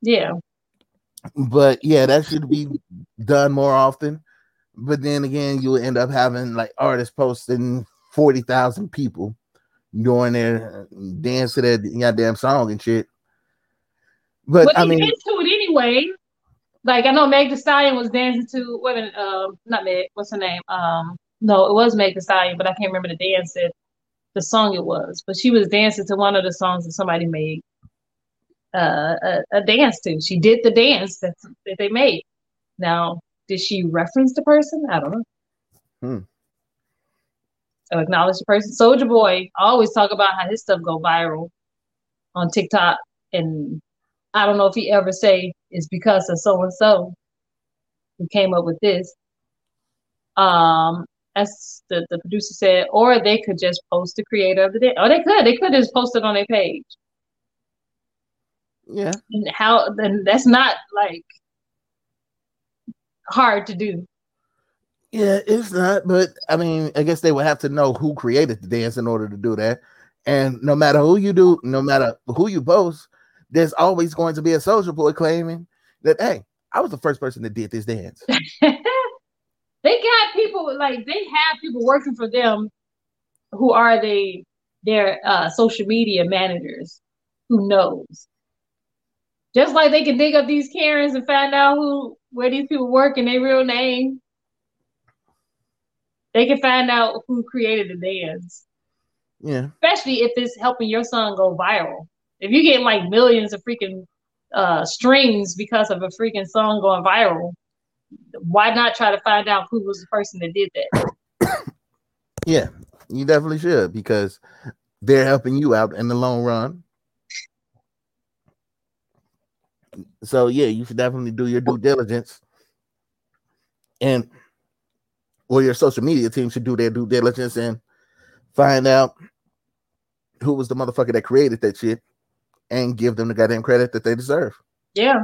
Yeah. But yeah, that should be done more often. But then again, you end up having like artists posting 40,000 people doing their dance to that goddamn song and shit. But But I mean, to it anyway. Like I know Meg Thee Stallion was dancing to minute, um, not Meg, what's her name? Um, no, it was Meg Thee Stallion, but I can't remember the dance that the song it was. But she was dancing to one of the songs that somebody made uh, a, a dance to. She did the dance that that they made. Now, did she reference the person? I don't know. Hmm. Or acknowledge the person. Soulja Boy always talk about how his stuff go viral on TikTok, and I don't know if he ever say it's because of so and so who came up with this. Um, as the, the producer said, or they could just post the creator of the day. Or they could, they could just post it on their page. yeah. And how then that's not like hard to do. Yeah, it's not, but I mean, I guess they would have to know who created the dance in order to do that. And no matter who you do, no matter who you post, there's always going to be a Soulja Boy claiming that, hey, I was the first person that did this dance. They got people like they have people working for them who are they their uh, social media managers who knows. Just like they can dig up these Karens and find out who where these people work and their real name. They can find out who created the dance, Yeah. especially if it's helping your song go viral. If you get like millions of freaking uh, streams because of a freaking song going viral, why not try to find out who was the person that did that? Yeah, you definitely should because they're helping you out in the long run. So yeah, you should definitely do your due diligence. And or your social media team should do their due diligence and find out who was the motherfucker that created that shit and give them the goddamn credit that they deserve. Yeah.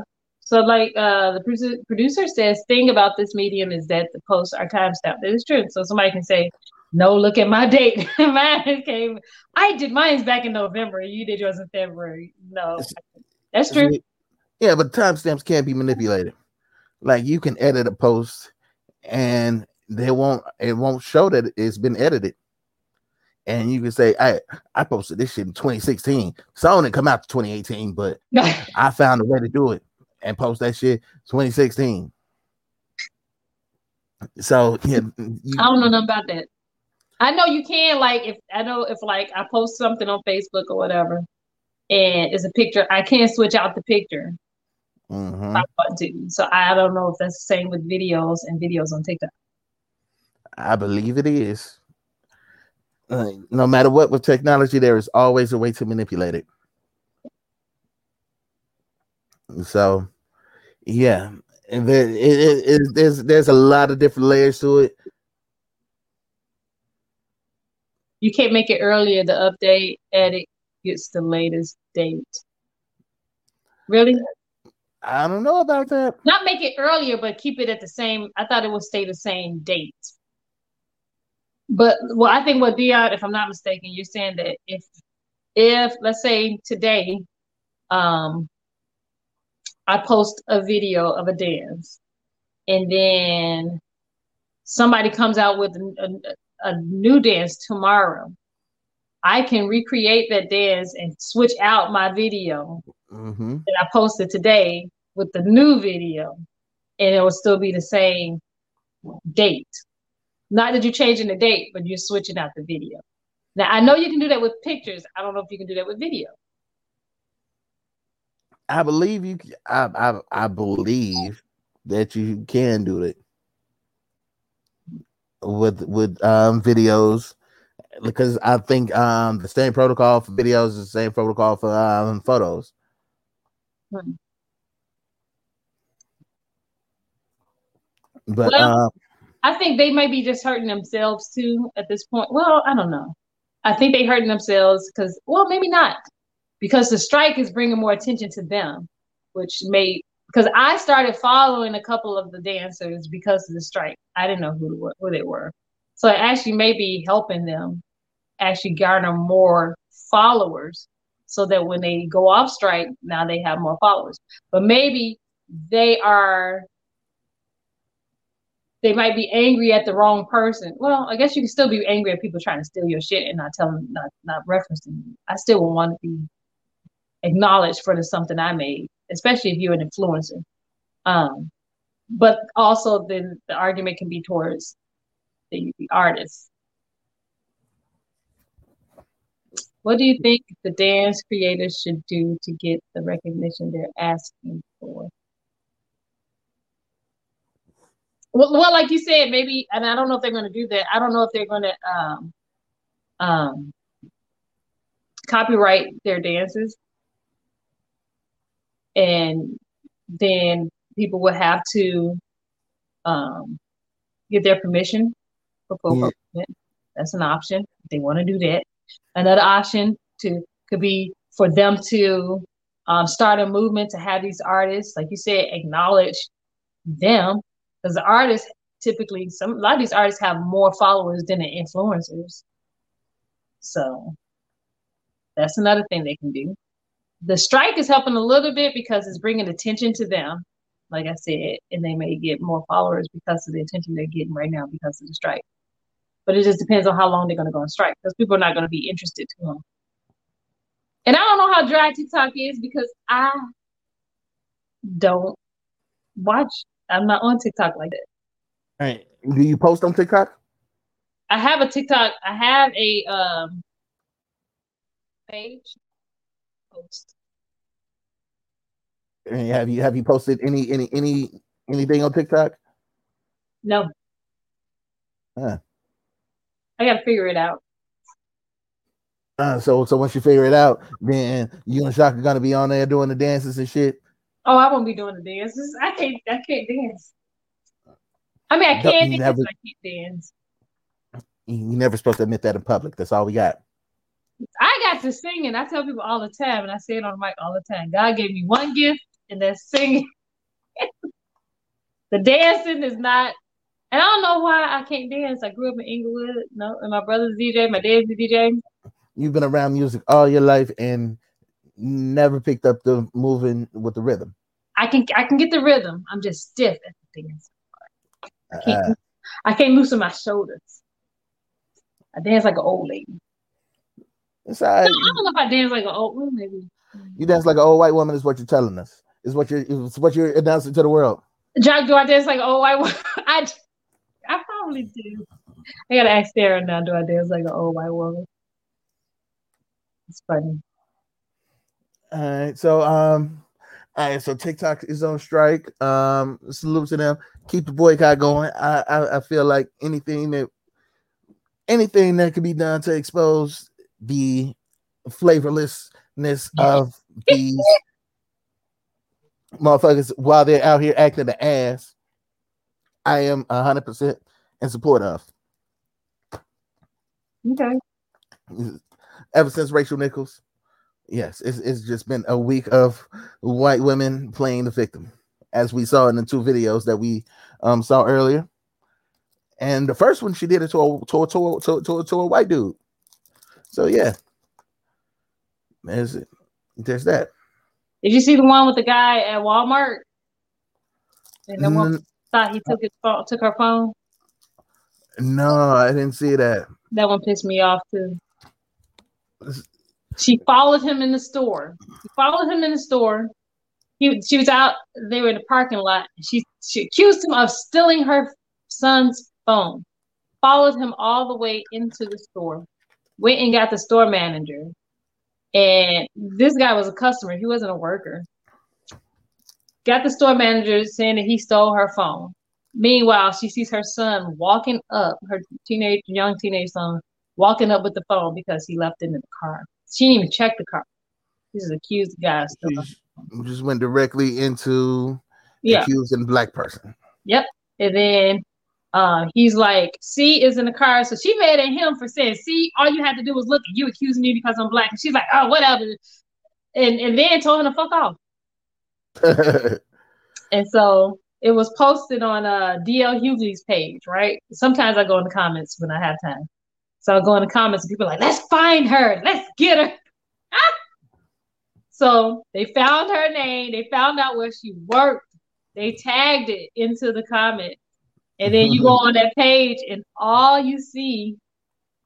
So like uh the producer, producer says, thing about this medium is that the posts are timestamped. It is true. So somebody can say, no, look at my date. mine came. I did mine's back in November. You did yours in February. No, that's true. Yeah, but timestamps can't be manipulated. Like you can edit a post and they won't it won't show that it's been edited. And you can say, I I posted this shit in 2016. Song didn't come out to 2018, but I found a way to do it. And post that shit 2016. So yeah, you, I don't know nothing about that. I know you can like if I know if like I post something on Facebook or whatever, and it's a picture, I can't switch out the picture. Mhm. if I want to. So I don't know if that's the same with videos and videos on TikTok. I believe it is. Uh, no matter what with technology, there is always a way to manipulate it. So, yeah, and there, it, it, it, there's there's a lot of different layers to it. You can't make it earlier. The update edit gets the latest date. Really? I don't know about that. Not make it earlier, but keep it at the same. I thought it would stay the same date. But well, I think what Dion, if I'm not mistaken, you're saying that if if let's say today, um, I post a video of a dance, and then somebody comes out with a, a, a new dance tomorrow, I can recreate that dance and switch out my video Mm-hmm. that I posted today with the new video, and it will still be the same date. Not that you're changing the date, but you're switching out the video. Now I know you can do that with pictures. I don't know if you can do that with video. I believe you. I I believe that you can do it with with um videos because I think um the same protocol for videos is the same protocol for um photos. Hmm. But Well, um I think they may be just hurting themselves too at this point. Well, I don't know. I think they hurting themselves because, well, maybe not, because the strike is bringing more attention to them, which may because I started following a couple of the dancers because of the strike. I didn't know who who they were, so it actually may be helping them actually garner more followers, so that when they go off strike, now they have more followers. But maybe they are they might be angry at the wrong person. Well, I guess you can still be angry at people trying to steal your shit and not telling, not not referencing you. I still would want to be acknowledged for the something I made, especially if you're an influencer. Um, but also then the argument can be towards the, the artist. What do you think the dance creators should do to get the recognition they're asking for? Well, well, like you said, maybe, and I don't know if they're going to do that. I don't know if they're going to um, um, copyright their dances, and then people would have to um, get their permission for full Yeah. That's an option if they want to do that. Another option to could be for them to um, start a movement to have these artists, like you said, acknowledge them because the artists typically some a lot of these artists have more followers than the influencers. So that's another thing they can do. The strike is helping a little bit because it's bringing attention to them, like I said, and they may get more followers because of the attention they're getting right now because of the strike. But it just depends on how long they're going to go on strike because people are not going to be interested too long. And I don't know how dry TikTok is because I don't watch. I'm not on TikTok like that. all right, do you post on TikTok? I have a TikTok. I have a um page post. And have you have you posted any any any anything on TikTok? No, Huh. I got to figure it out. Uh, so so once you figure it out, then you and Shaka gonna be on there doing the dances and shit. Oh, I won't be doing the dances. I can't. I can't dance. I mean, I Don't- dance. Never, I can't dance. You you never supposed to admit that in public. That's all we got. I got to sing, and I tell people all the time, and I say it on the mic all the time. God gave me one gift, and that's singing. the dancing is not, and I don't know why I can't dance. I grew up in Inglewood, no, and my brother's DJ, my dad's a DJ. You've been around music all your life and never picked up the moving with the rhythm. I can, I can get the rhythm. I'm just stiff at the dance. I can't, Uh, I can't loosen my shoulders. I dance like an old lady. It's all No, I don't know if I dance like an old, woman. maybe. You dance like an old white woman, is what you're telling us. Is what you're is what you're announcing to the world. Jack, do I dance like oh I I I probably do. I gotta ask Sarah now. Do I dance like an old white woman? It's funny. All right, so um, all right, so TikTok is on strike. Um, salute to them. Keep the boycott going. I I, I feel like anything that anything that could be done to expose the flavorlessness of these motherfuckers while they're out here acting the ass, I am hundred percent in support of. Okay. Ever since Rachel Nichols, yes, it's, it's just been a week of white women playing the victim, as we saw in the two videos that we um, saw earlier. And the first one, she did it to a, to a, to a, to a, to a white dude. So yeah, there's there's that. Did you see the one with the guy at Walmart? And the one Mm. thought he took his phone, took her phone. No, I didn't see that. That one pissed me off too. She followed him in the store. She followed him in the store. He, she was out. They were in the parking lot. She she accused him of stealing her son's phone. Followed him all the way into the store. Went and got the store manager. And this guy was a customer. He wasn't a worker. Got the store manager saying that he stole her phone. Meanwhile, she sees her son walking up, her teenage, young teenage son, walking up with the phone because he left it in the car. She didn't even check the car. This is accused guy. Just went directly into Yeah. accusing black person. Yep. And then uh, he's like, C is in the car. So she mad at him for saying, See, all you had to do was look, you accusing me because I'm black. And she's like, Oh, whatever. And and then told him to fuck off. And so it was posted on uh DL Hughley's page, right? Sometimes I go in the comments when I have time. So I go in the comments and people are like, let's find her, let's get her. so they found her name, they found out where she worked, they tagged it into the comment. And then you go on that page and all you see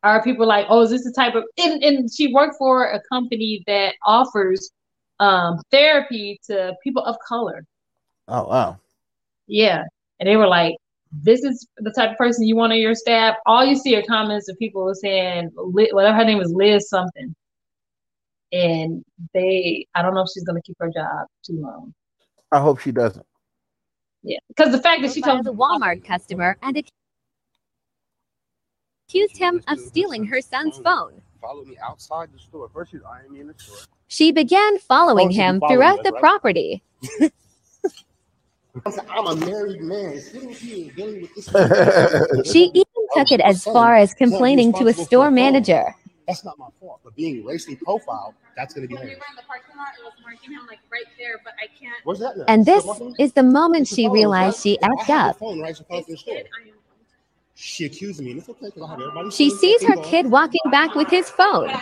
are people like, oh, is this the type of and, and she worked for a company that offers um therapy to people of color. Oh wow. Yeah. And they were like, this is the type of person you want on your staff. All you see are comments of people saying, whatever her name is, Liz something. And they, I don't know if she's going to keep her job too long. I hope she doesn't. Yeah. Because the fact that she told the Walmart customer and accused him of stealing her son's phone. Followed me outside the store. First, she's eyeing me in the store. She began following Oh, she him followed throughout us, the right? property. I'm a married man sitting here dealing with this. She even took it as far as complaining to a store a phone. manager. That's not my fault. But being racially profiled, that's going to be When we were in the parking lot, it was marking him like right there, but I can't. Where's that now? And this Still marking? is the moment It's the she phone, realized she I effed have up. phone right across the store. She accused me, and it's okay because I have everybody. She sees her kid walking back with his phone. It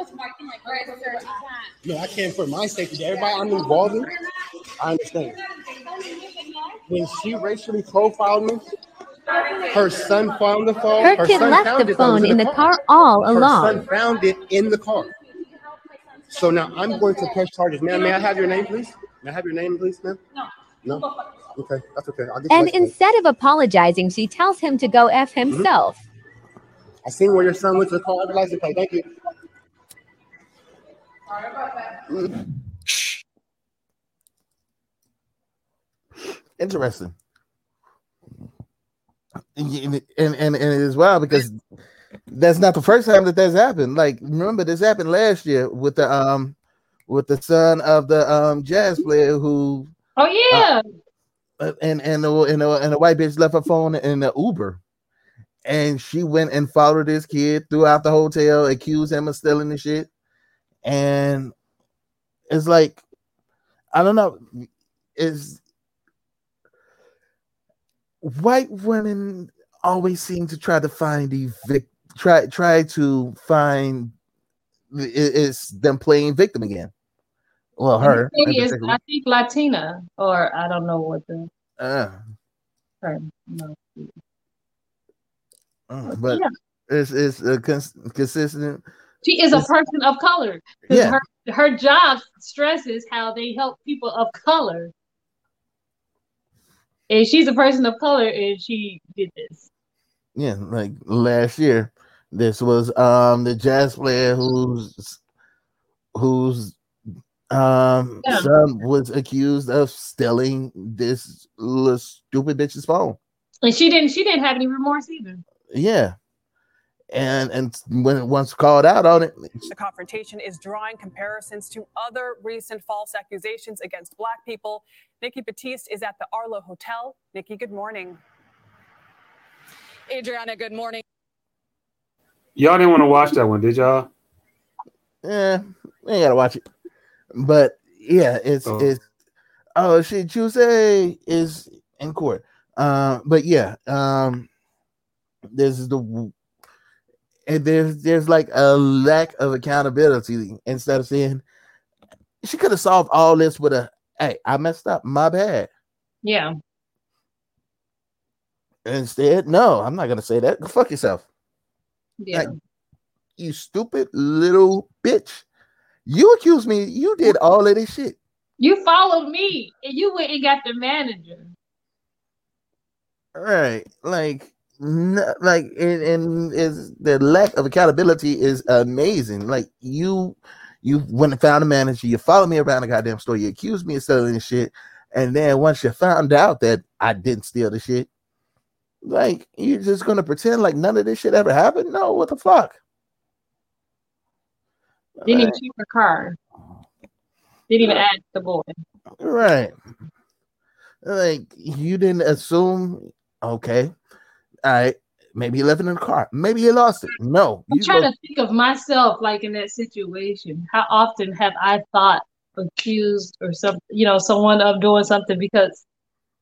was marking like right there. I can't. No, I can't for my safety. Everybody I'm involved in, I understand. When she racially profiled me, her son found the phone. Her kid son left found the it that was phone in the car all Her along. son found it in the car. So now I'm going to press charges. Ma'am, may I have your name, please? May I have your name, please, ma'am? No. No. Okay, that's okay. I'll get And instead of apologizing, she tells him to go F Mm-hmm. himself. I seen where your son went to the car. I have your license plate. Thank you. Interesting. And, and and and it is wild because that's not the first time that that's happened. Like remember this happened last year with the um with the son of the um jazz player who Oh, yeah. uh, and and the, and the, and the white bitch left her phone in the Uber, and she went and followed this kid throughout the hotel, accused him of stealing the shit, and it's like, I don't know, is white women always seem to try to find the vic, try try to find it- it's them playing victim again. Well, her. it's. I think Latina, or I don't know what the Uh, her. No. uh, but Yeah. it's it's a cons- consistent. She is a person of color. Yeah. her her job stresses how they help people of color. And she's a person of color and she did this. Yeah, like last year, this was um the jazz player who's whose um Yeah. son was accused of stealing this little stupid bitch's phone. And she didn't she didn't have any remorse either. Yeah. And and when once called out on it, The confrontation is drawing comparisons to other recent false accusations against Black people. Nikki Battiste is at the Arlo Hotel. Nikki, good morning. Adriana, good morning. Y'all didn't want to watch that one, did y'all? yeah, we ain't gotta watch it. But yeah, it's Oh. it's oh shit, Tuesday is in court. Um, but yeah, um, this is the and there's there's like a lack of accountability instead of saying she could have solved all this with a hey, I messed up, my bad. Yeah. Instead, no, I'm not gonna say that. Go fuck yourself. Yeah. Like, you stupid little bitch. You accused me, you did all of this shit. You followed me and you went and got the manager. Right. Like no, like and, and is the lack of accountability is amazing. Like you you went and found a manager, you followed me around the goddamn store, you accused me of stealing the shit, and then once you found out that I didn't steal the shit, like you're just gonna pretend like none of this shit ever happened? No, what the fuck? Didn't even check the car. Didn't even ask the boy. Right. Like you didn't assume, okay, all right, maybe he left it in the car, maybe he lost it. No, I'm you trying go- to think of myself like in that situation. How often have I thought accused or some you know, someone of doing something because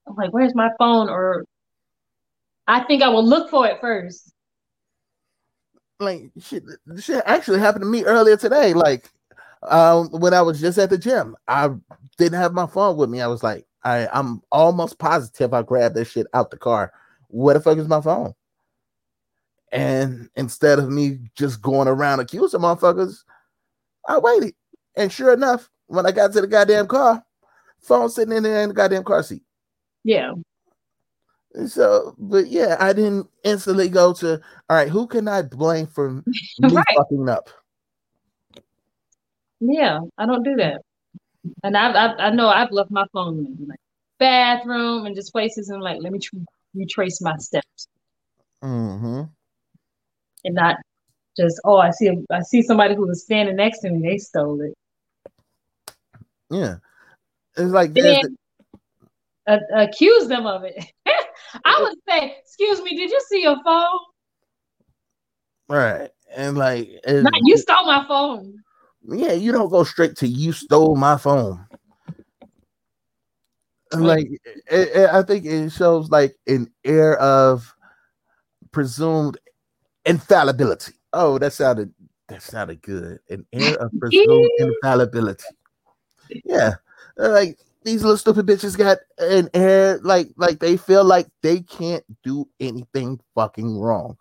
I'm like, where's my phone? Or I think I will look for it first. like shit, shit actually happened to me earlier today. Like um when I was just at the gym, I didn't have my phone with me. I was like, I, I'm almost positive I grabbed that shit out the car. Where the fuck is my phone? And instead of me just going around accusing motherfuckers, I waited. And sure enough, when I got to the goddamn car, phone sitting in there in the goddamn car seat. Yeah. So, but yeah, I didn't instantly go to all right. Who can I blame for me Right. fucking up? Yeah, I don't do that. And I've, I've I know I've left my phone in like bathroom and just places and like let me tr- retrace my steps Mm-hmm. and not just oh I see a, I see somebody who was standing next to me they stole it. Yeah, it's like then uh, accuse them of it. I would say, excuse me, did you see your phone? right, and like and- Not you stole my phone. yeah, you don't go straight to you stole my phone. Like, it, it- I think it shows like an air of presumed infallibility. Oh, that sounded that sounded good. An air of presumed infallibility. Yeah, like these little stupid bitches got an air like like they feel like they can't do anything fucking wrong.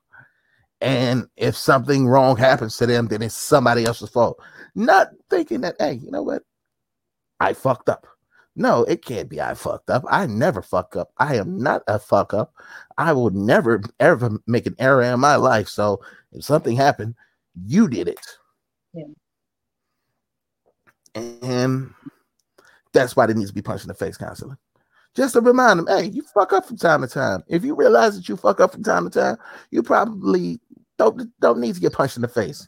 And if something wrong happens to them, then it's somebody else's fault. Not thinking that, hey, you know what? I fucked up. No, it can't be I fucked up. I never fuck up. I am not a fuck up. I will never ever make an error in my life. So if something happened, you did it. Yeah. And that's why they need to be punched in the face constantly. Just to remind them, hey, you fuck up from time to time. If you realize that you fuck up from time to time, you probably don't don't need to get punched in the face.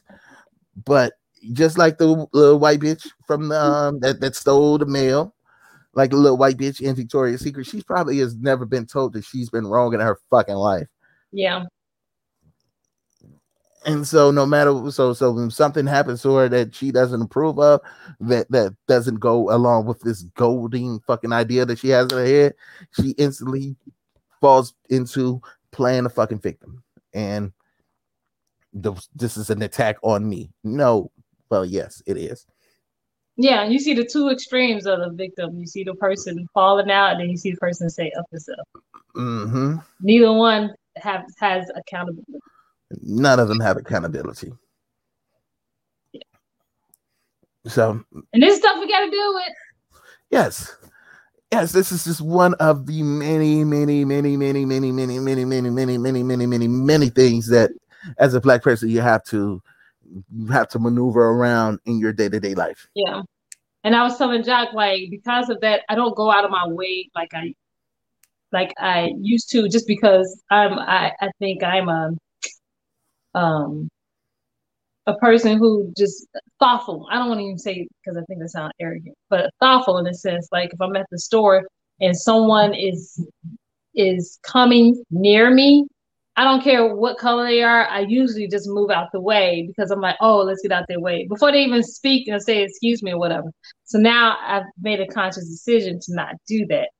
But just like the little white bitch from the, um that, that stole the mail, like a little white bitch in Victoria's Secret, she probably has never been told that she's been wrong in her fucking life. Yeah. And so no matter so so when something happens to her that she doesn't approve of, that that doesn't go along with this golden fucking idea that she has in her head, she instantly falls into playing a fucking victim. And the, this is an attack on me. No, well, yes, it is. Yeah, you see the two extremes of the victim. You see the person falling out, and then you see the person say up yourself. hmm Neither one have has accountability. None of them have accountability. So And this stuff we got to deal with. yes, yes, this is just one of the many, many, many, many, many, many, many, many, many, many, many, many, many things that as a black person you have to have to maneuver around in your day to day life. Yeah. And I was telling Jack, like, because of that, I don't go out of my way like I like I used to just because I'm I, I think I'm a um a person who just thoughtful. I don't want to even say because I think that sounds arrogant, but thoughtful in a sense. Like if I'm at the store and someone is is coming near me, I don't care what color they are. I usually just move out the way because I'm like, oh, let's get out their way before they even speak and say excuse me or whatever. So now I've made a conscious decision to not do that.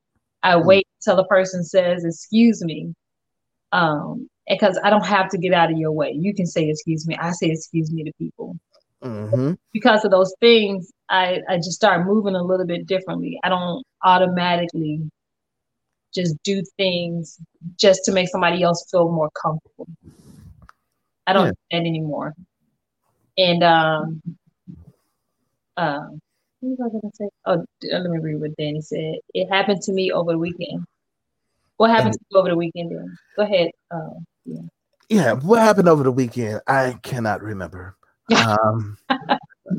I wait till the person says excuse me, um, because I don't have to get out of your way. You can say excuse me. I say excuse me to people Mm-hmm. because of those things. I I just start moving a little bit differently. I don't automatically just do things just to make somebody else feel more comfortable. I don't Yeah. do that anymore. And um, uh, what was I gonna say? Oh, let me read what Danny said. It happened to me over the weekend. What happened to you over the weekend? Then go ahead. Uh, yeah. Yeah, what happened over the weekend? I cannot remember. Um,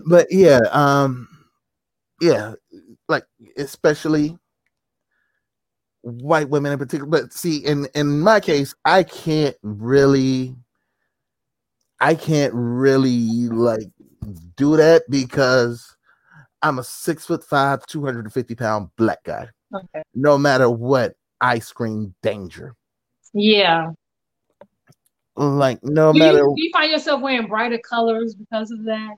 but yeah, um, yeah, like especially white women in particular. But see, in in my case, I can't really, I can't really like do that because I'm a six foot five, two hundred and fifty pound black guy. Okay. No matter what, I scream danger. Yeah. Like no Do matter you, do you find yourself wearing brighter colors because of that?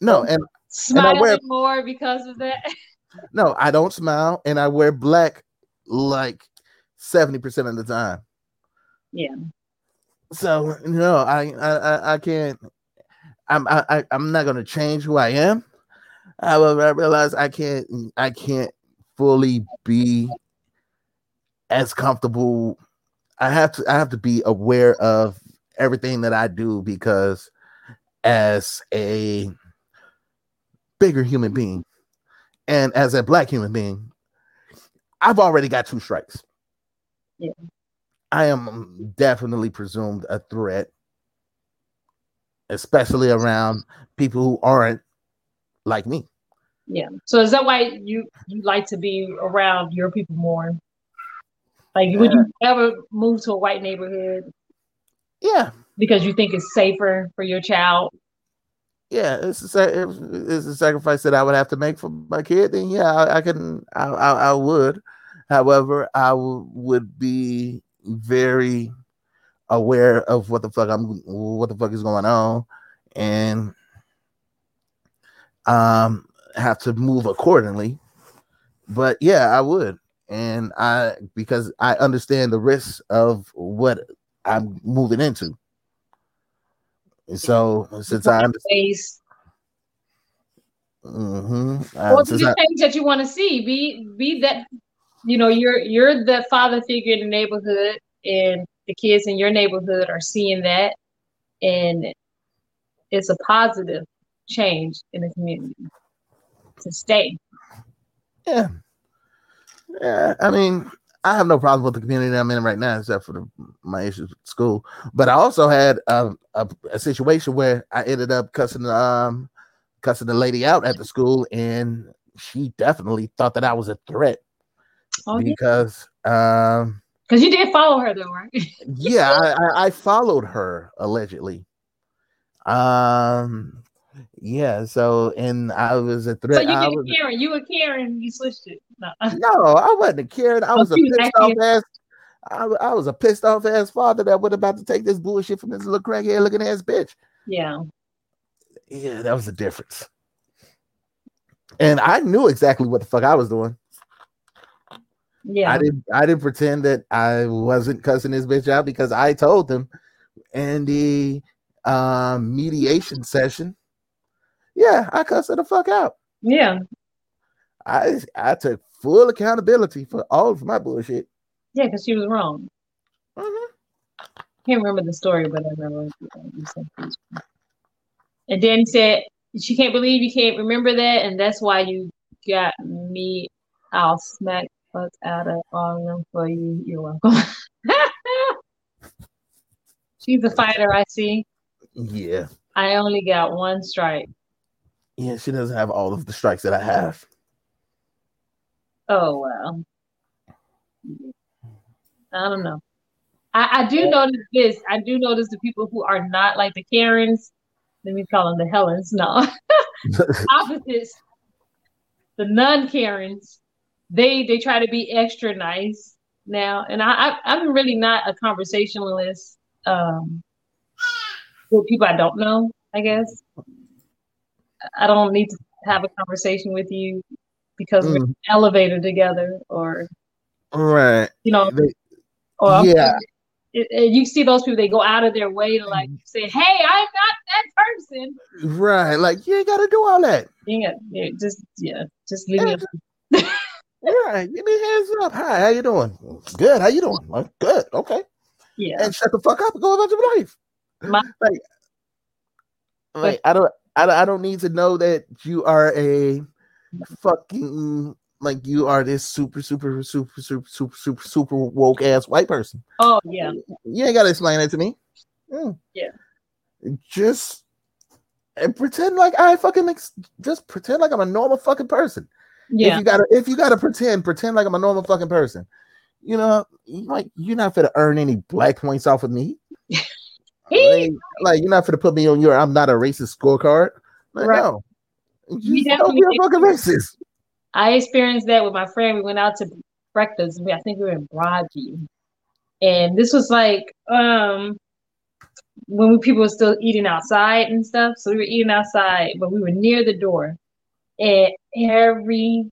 no, and and Smiling wear more because of that? No, I don't smile, and I wear black like seventy percent of the time. Yeah. So no, I I I, can't. I'm I I'm not gonna change who I am. However, I realize I can't I can't fully be as comfortable. I have to I have to be aware of everything that I do because as a bigger human being and as a black human being, I've already got two strikes. Yeah. I am definitely presumed a threat, especially around people who aren't like me. Yeah. So is that why you you like to be around your people more? Like, would you ever move to a white neighborhood? Yeah. Because you think it's safer for your child. Yeah, it's a, it's a sacrifice that I would have to make for my kid. Then yeah, I, I can, I, I, I would. However, I w- would be very aware of what the fuck I'm, what the fuck is going on, and um, have to move accordingly. But yeah, I would, and I because I understand the risks of what I'm moving into. And So since I understand. Mm-hmm. Or to the things that you want to see. Be be that you know, you're you're the father figure in the neighborhood and the kids in your neighborhood are seeing that and it's a positive change in the community to stay. Yeah. Yeah. I mean, I have no problem with the community I'm in right now, except for the, my issues with school. But I also had a, a, a situation where I ended up cussing um cussing the lady out at the school, and she definitely thought that I was a threat Oh, yeah. because um Because you did follow her though, right? yeah, I, I, I followed her allegedly. Um yeah, so and I was a threat. so you did Karen. You were Karen, you switched it. No. No, I wasn't a kid. I Oh, was a pissed off ass. I, I was a pissed off ass father that was about to take this bullshit from this little crackhead looking ass bitch. Yeah. Yeah, that was the difference. And I knew exactly what the fuck I was doing. Yeah. I didn't. I didn't pretend that I wasn't cussing this bitch out because I told them in the um, mediation session. Yeah, I cussed her the fuck out. Yeah. I I took full accountability for all of my bullshit. Yeah, because she was wrong. Mm-hmm. Can't remember the story, but I remember you said she was wrong. And Danny said, she can't believe you can't remember that, and that's why you got me. I'll smack fuck out of all of them for you. You're welcome. She's a fighter, I see. Yeah. I only got one strike. Yeah, she doesn't have all of the strikes that I have. Oh well. I don't know. I, I do notice this. I do notice the people who are not like the Karens. Let me call them the Helens. No, opposites. The non Karens. They they try to be extra nice now, and I, I I'm really not a conversationalist. Um, with people I don't know. I guess I don't need to have a conversation with you because we're in Mm. elevator together, or Right. you know, They- or yeah. it- it- you see those people, they go out of their way to like say, "Hey, I'm not that person." Right. Like you ain't gotta do all that. Yeah, yeah, just yeah, just leave me alone. Right. Give me hands up. Hi, how you doing? Good. How you doing? "Oh, Good. Okay. Yeah. And shut the fuck up and go about your life. My- like, like I don't I, don't- I don't need to know that you are a fucking like you are this super super super super super super super woke ass white person. Oh yeah, You ain't gotta explain it to me. Mm. yeah. Just and pretend like I fucking ex- just pretend like I'm a normal fucking person. Yeah. If you gotta if you gotta pretend, pretend like I'm a normal fucking person. You know, like you're not gonna earn any black points off of me. Like, like, you're not gonna put me on your I'm not a racist scorecard. Like, Right. no. Just don't be a fucking racist. I experienced that with my friend. We went out to breakfast. I think we were in Broadview, and this was like um when we, people were still eating outside and stuff. So we were eating outside, but we were near the door, and every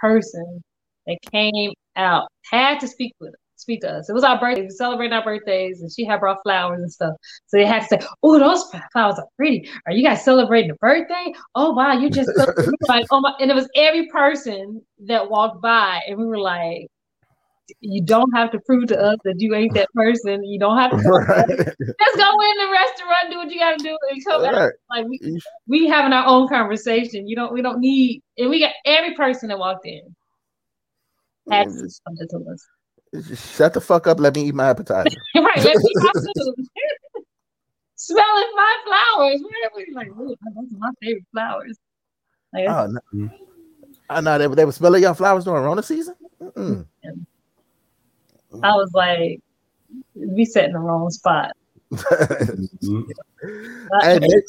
person that came out had to speak with speak to us. It was our birthday. We celebrating our birthdays, and she had brought flowers and stuff. So they had to say, "Oh, those flowers are pretty. Are you guys celebrating a birthday? Oh, wow, you just so-" like, oh my!" And it was every person that walked by, and we were like, "You don't have to prove to us that you ain't that person. You don't have to." Right. Just go in the restaurant, do what you got to do, and come out. Right. Like we, we having our own conversation. You don't. We don't need. And we got every person that walked in had something to us. Just shut the fuck up. Let me eat my appetizer. right. Let me eat my food. Smelling my flowers. We're like, ooh, those are my favorite flowers. Like, Oh no. Ah, I know they, they were smelling your flowers during Rona season. Mm-mm. I was like, we set in the wrong spot. Hey, maybe,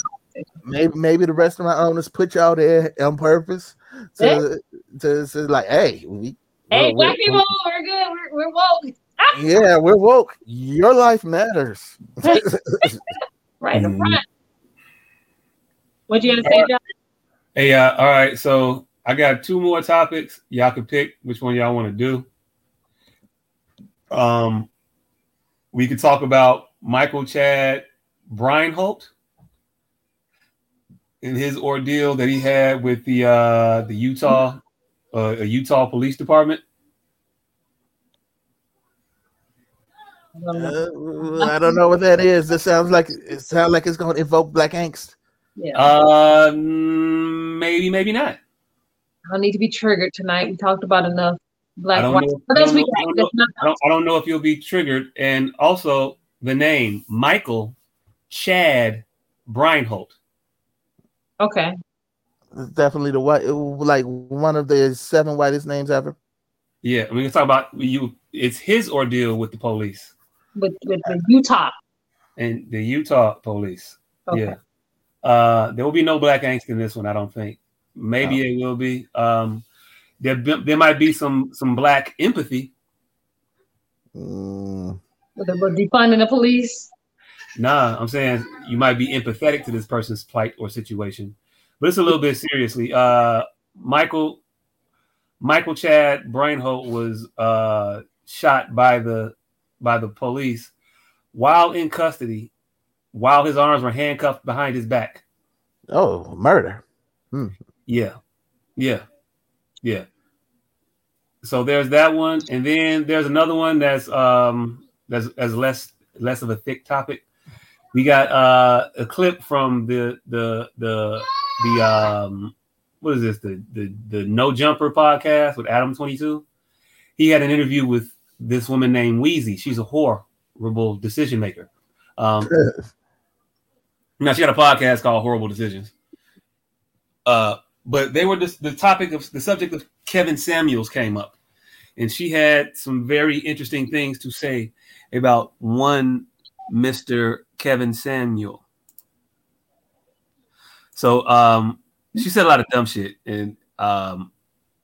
maybe maybe the restaurant owners put y'all there on purpose to to, to like, hey, we, Hey, we're- black we're- people, we're good. We're, we're woke. yeah, we're woke. Your life matters. right in Mhm. front. What do you gonna say, John? Hey, uh, all right. So I got two more topics. Y'all can pick which one y'all want to do. Um, we could talk about Michael Chad Breinholt and his ordeal that he had with the uh, the Utah uh, a Utah Police Department. Uh, I don't know what that is. It sounds like it sounds like it's going to evoke black angst. Yeah. Uh, maybe, maybe not. I don't need to be triggered tonight. We talked about enough I black don't white. know. I don't know- I don't that's know- not I don't, I don't know if you'll be triggered. And also the name Michael Chad Breinholt. okay. It's definitely the white, like one of the seven whitest names ever. Yeah, we can talk about you. It's his ordeal with the police With with the Utah. and the Utah police. Okay. Yeah. Uh, there will be no black angst in this one, I don't think. Maybe it will be. Um, there, there might be some some black empathy. Mm. With the, with defunding the police. Nah, I'm saying you might be empathetic to this person's plight or situation, but it's a little bit seriously. Uh, Michael Michael Chad Breinholt was uh, shot by the by the police while in custody, while his arms were handcuffed behind his back. Oh, murder. Hmm. Yeah, yeah, yeah. So there's that one, and then there's another one that's um that's as less less of a thick topic. We got uh a clip from the the the the um what is this the the the No Jumper podcast with Adam Twenty Two. He had an interview with this woman named Wheezy. She's a horrible decision maker. Um, now she got a podcast called Horrible Decisions. Uh, but they were just the topic of the subject of Kevin Samuels came up, and she had some very interesting things to say about one Mister Kevin Samuel. So um, she said a lot of dumb shit, and um,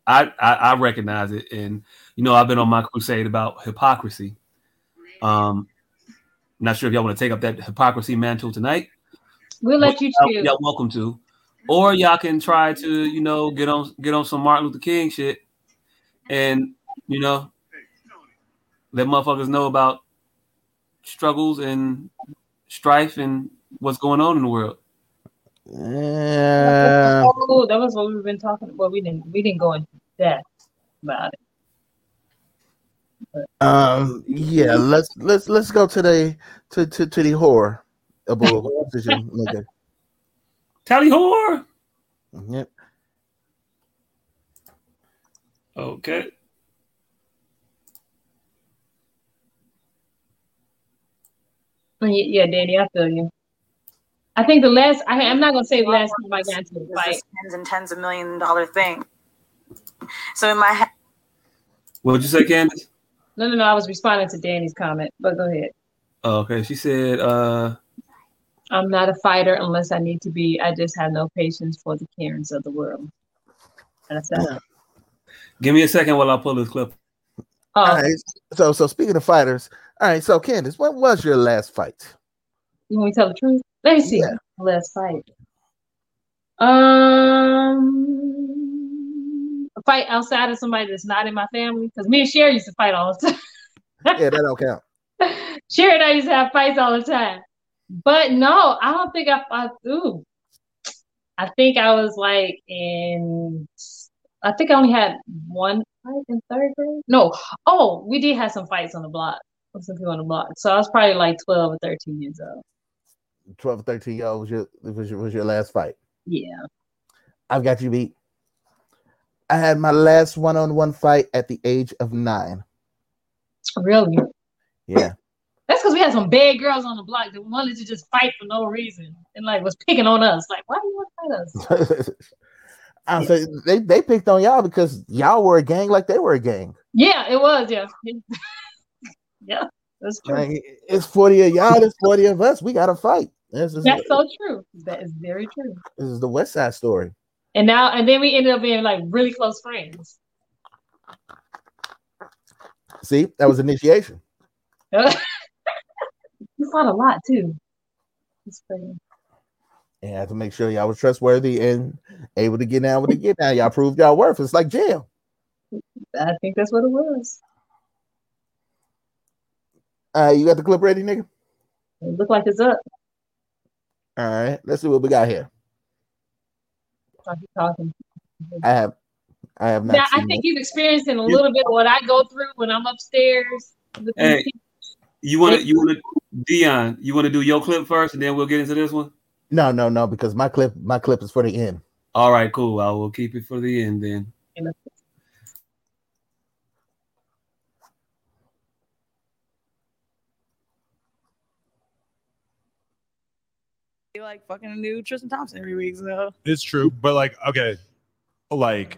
I, I I recognize it, and you know I've been on my crusade about hypocrisy. Um, not sure if y'all want to take up that hypocrisy mantle tonight. We'll let you choose. Y'all welcome to, or y'all can try to you know get on get on some Martin Luther King shit, and you know let motherfuckers know about struggles and strife and what's going on in the world. Yeah. Oh. That was what we've been talking about. We didn't we didn't go into depth about it. Um. Yeah. Let's let's let's go to the to to, to the horror decision maker. Tally whore. Yep. Okay. Yeah, yeah, Danny, I feel you. I think the last I, I'm not gonna say the last time I got into a fight. this tens and tens of million dollar thing. So in my head, What'd you say, Candice? No, no, no. I was responding to Danny's comment, but go ahead. Oh, okay. She said, uh, I'm not a fighter unless I need to be. I just have no patience for the Karens of the world. And that's that. give me a second while I pull this clip. Oh, All right. So so speaking of fighters, all right. So Candice, what was your last fight? You want me to tell the truth? Let me see. Last fight. Um, a fight outside of somebody that's not in my family. Because me and Sherry used to fight all the time. Yeah, that don't count. Sherry and I used to have fights all the time. But no, I don't think I fought. Ooh, I think I was like in. I think I only had one fight in third grade. No, oh, we did have some fights on the block. Some people on the block. So I was probably like twelve or thirteen years old. 12 or 13 year old was your was your, was your last fight. Yeah. I've got you beat. I had my last one on one fight at the age of nine. Really? Yeah. That's because we had some bad girls on the block that wanted to just fight for no reason and like was picking on us. Like, why do you want to fight us? I say they, they picked on y'all because y'all were a gang like they were a gang. Yeah, it was. Yeah. yeah, that's true. Like, it's 40 of y'all, it's 40 of us. We gotta fight. That's so true. That is very true. this is the West Side story. And now, and then we ended up being like really close friends. See, that was initiation. you fought a lot too. It's crazy. And had to make sure y'all was trustworthy and able to get down with the get down. Y'all proved y'all worth. It's like jail. I think that's what it was. Uh, you got the clip ready, nigga? It looked like it's up. All right, let's see what we got here. I'll keep talking. I have, I have not. Now, I think it. you've experienced in a little bit of what I go through when I'm upstairs. Hey, you want to, you want to, Dion, you want to do your clip first, and then we'll get into this one. No, no, no, because my clip, my clip is for the end. All right, cool. I will keep it for the end then. Be like fucking a new Tristan Thompson every week. So It's true, but like, okay, like,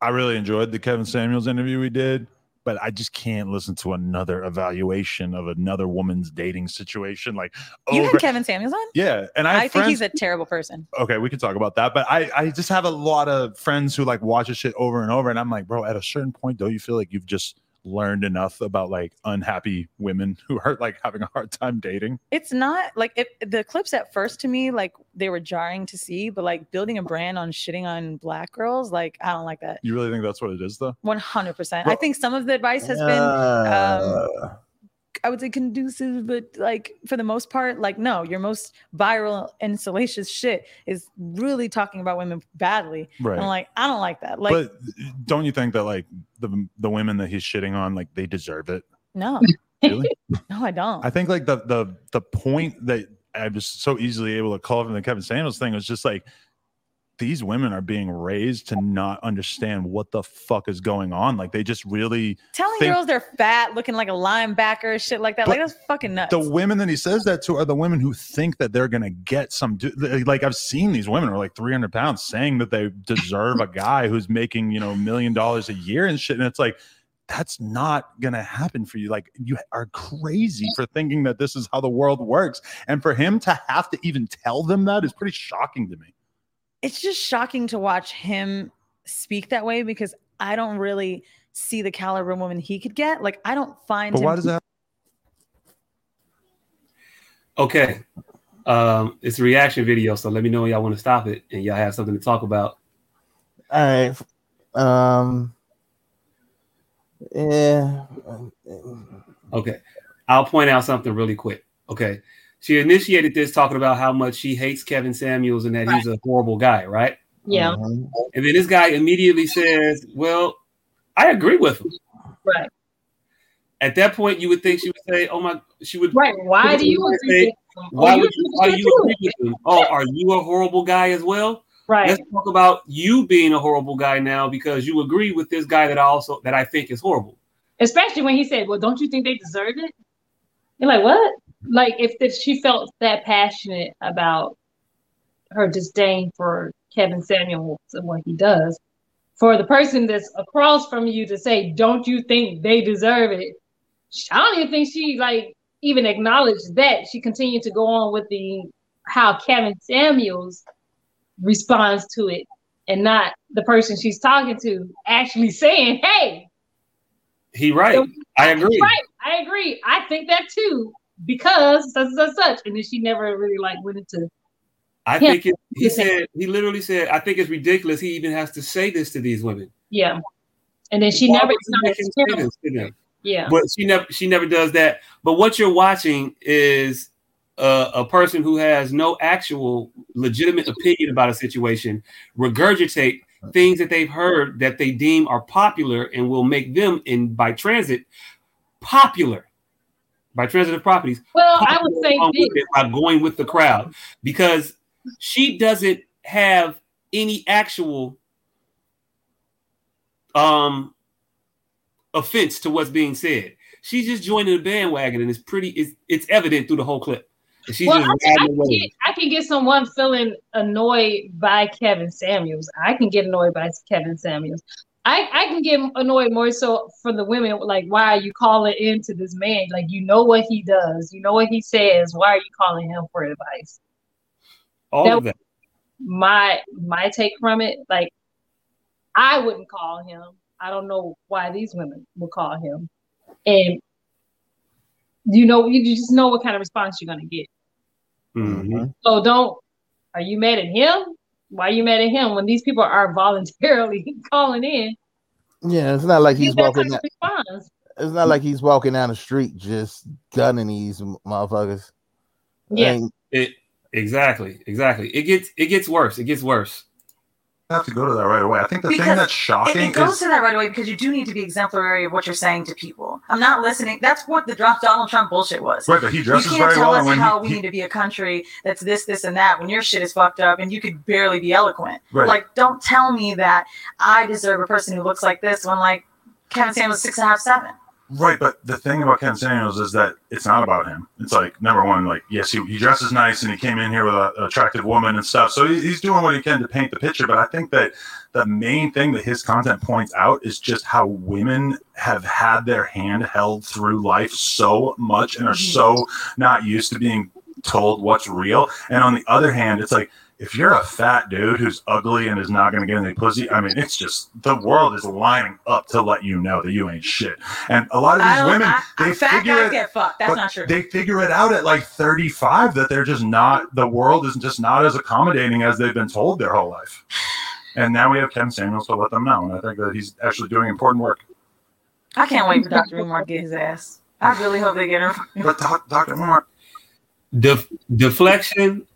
I really enjoyed the Kevin Samuels interview we did, but I just can't listen to another evaluation of another woman's dating situation. Like, you over- had Kevin Samuels on. yeah, and I, I, have think he's a terrible person. okay, we can talk about that. But I, I just have a lot of friends who like watch this shit over and over, and I'm like, bro, at a certain point, don't you feel like you've just learned enough about like unhappy women who are like having a hard time dating? It's not like it, the clips at first to me like they were jarring to see, but like building a brand on shitting on black girls, like I don't like that. You really think that's what it is, though? One hundred percent. I think some of the advice has been, um, I would say conducive, but like for the most part, like no, your most viral and salacious shit is really talking about women badly. Right. And like, I don't like that. Like, but uh, don't you think that like the the women that he's shitting on, like they deserve it? no, Really? no, I don't. I think like the the the point that I was so easily able to call from the Kevin Samuels thing was just like these women are being raised to not understand what the fuck is going on. Like they just really Telling think- girls they're fat, looking like a linebacker, shit like that. like that's fucking nuts. the women that he says that to are the women who think that they're gonna get some du- like i've seen these women who are like 300 pounds saying that they deserve a guy who's making you know a million dollars a year and shit and it's like that's not gonna happen for you like you are crazy for thinking that this is how the world works and for him to have to even tell them that is pretty shocking to me it's just shocking to watch him speak that way because I don't really see the caliber of woman he could get. Like I don't find but him. why does that Okay. Um, it's a reaction video, so let me know when y'all want to stop it and y'all have something to talk about. All right. Um. Yeah. Okay. I'll point out something really quick. Okay. She initiated this talking about how much she hates Kevin Samuels and that he's a horrible guy, right? Yeah. Uh-huh. And then this guy immediately says, Well, I agree with him. Right. At that point, you would think she would say, "Oh my," she would. Right. Why do you say, agree with him? Why Oh, would you you? Why you agree with him? Oh, are you a horrible guy as well? Right. Let's talk about you being a horrible guy now because you agree with this guy that I also that I think is horrible. Especially when he said, "Well, don't you think they deserve it?" You're like, "What?" Like if, if she felt that passionate about her disdain for Kevin Samuels and what he does, for the person that's across from you to say, "Don't you think they deserve it?" I don't even think she like even acknowledged that. She continued to go on with the how Kevin Samuels responds to it, and not the person she's talking to actually saying, "Hey." He right. I agree. Right. I agree. I think that too because such such such, and then she never really like went into. I him. think it, he said he literally said, "I think it's ridiculous." He even has to say this to these women. Yeah, and then she Why never would you make him say acknowledged this to them? Yeah. but she never she never does that. But what you're watching is a, a person who has no actual legitimate opinion about a situation regurgitate things that they've heard that they deem are popular and will make them in by transit popular by transitive properties. Well, I would say along with this. it by going with the crowd because she doesn't have any actual um offense to what's being said. She's just joining the bandwagon, and it's pretty. It's it's evident through the whole clip. She's Well, just I, I, can get, I can get someone feeling annoyed by Kevin Samuels. I can get annoyed by Kevin Samuels. I, I can get annoyed more so for the women. Like, why are you calling into this man? Like, you know what he does, you know what he says. Why are you calling him for advice? All that of that. my my take from it like i wouldn't call him i don't know why these women would call him and you know you just know what kind of response you're going to get Mhm. so don't are you mad at him why are you mad at him when these people are voluntarily calling in Yeah, it's not like he's get walking. type Down, it's not like he's walking down the street just gunning these motherfuckers. Yeah. It exactly, exactly. It gets it gets worse. It gets worse. Have to go to that right away. I think the thing that's shocking it goes is to that right away because you do need to be exemplary of what you're saying to people. I'm not listening. That's what the Donald Trump bullshit was. Right, but he dresses you can't tell well, us how he- we need to be a country that's this, this, and that when your shit is fucked up and you could barely be eloquent. Right. Like, don't tell me that I deserve a person who looks like this when like Kevin Samuels six and a half, seven. Right, but the thing about Ken Samuels is that it's not about him. It's like number one, like yes, he, he dresses nice and he came in here with an attractive woman and stuff, so he, he's doing what he can to paint the picture. But I think that the main thing that his content points out is just how women have had their hand held through life so much and are mm-hmm. so not used to being told what's real. And on the other hand, it's like if you're a fat dude who's ugly and is not going to get any pussy, I mean, it's just the world is lining up to let you know that you ain't shit. And a lot of these women, I- they fat figure guys it. get fucked. That's but not true. They figure it out at like 35 that they're just not. The world is just not as accommodating as they've been told their whole life. And now we have Ken Samuels to let them know, and I think that he's actually doing important work. I can't wait for Dr. Umar to get his ass. I really hope they get him. But Dr. Umar, Def- deflection,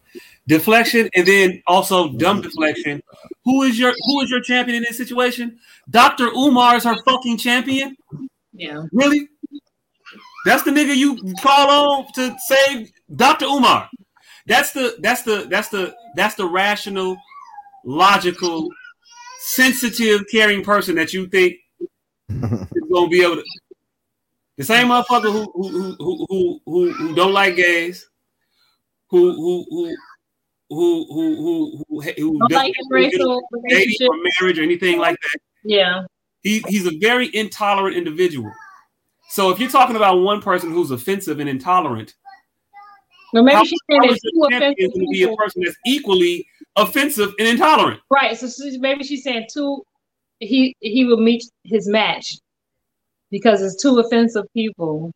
deflection, and then also dumb mm-hmm. deflection. Who is your who is your champion in this situation? Dr. Umar is her fucking champion. Yeah. Really? That's the nigga you call on to save Dr. Umar. That's the that's the that's the that's the rational logical, sensitive, caring person that you think is gonna be able to. The same motherfucker who who who who who, who don't like gays, who who who who who who who, who like doesn't dating or marriage or anything like that. Yeah. He he's a very intolerant individual. So if you're talking about one person who's offensive and intolerant, Well, maybe how- she said how that is the two champion offensive to be a person that's equally offensive and intolerant? Right. So maybe she's saying two. He he will meet his match because it's two offensive people.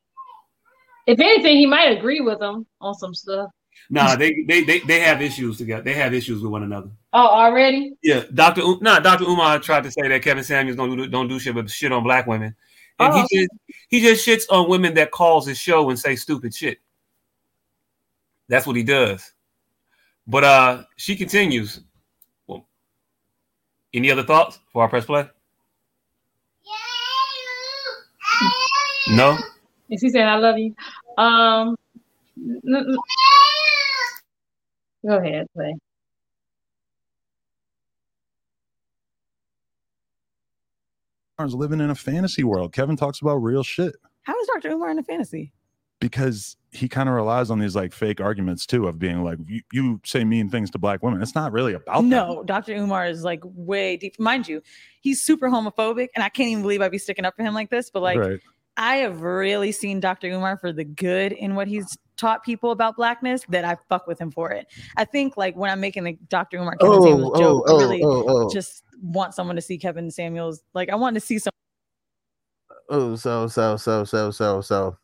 If anything, he might agree with them on some stuff. Nah, they, they they they have issues together. They have issues with one another. Oh, already? Yeah, Doctor. Um, nah, Doctor Umar tried to say that Kevin Samuels don't do don't do shit but shit on black women, and Oh. he just he just shits on women that calls his show and say stupid shit. That's what he does. But uh, she continues. Well, any other thoughts before I press play? No. Is he saying I love you? Um. n- n- Go ahead, play. Umar's living in a fantasy world. Kevin talks about real shit How is Dr. Umar in a fantasy? because he kind of relies on these like fake arguments too of being like you, you say mean things to black women. It's not really about that. No, Dr. Umar is like way deep. Mind you, he's super homophobic, and I can't even believe I'd be sticking up for him like this. But like, Right. I have really seen Dr. Umar for the good in what he's taught people about blackness that I fuck with him for it. I think like when I'm making the Dr. Umar Kevin Oh, Samuels oh, joke, oh, I really oh, oh. just want someone to see Kevin Samuels. Like I want to see some. Oh, so so so so so so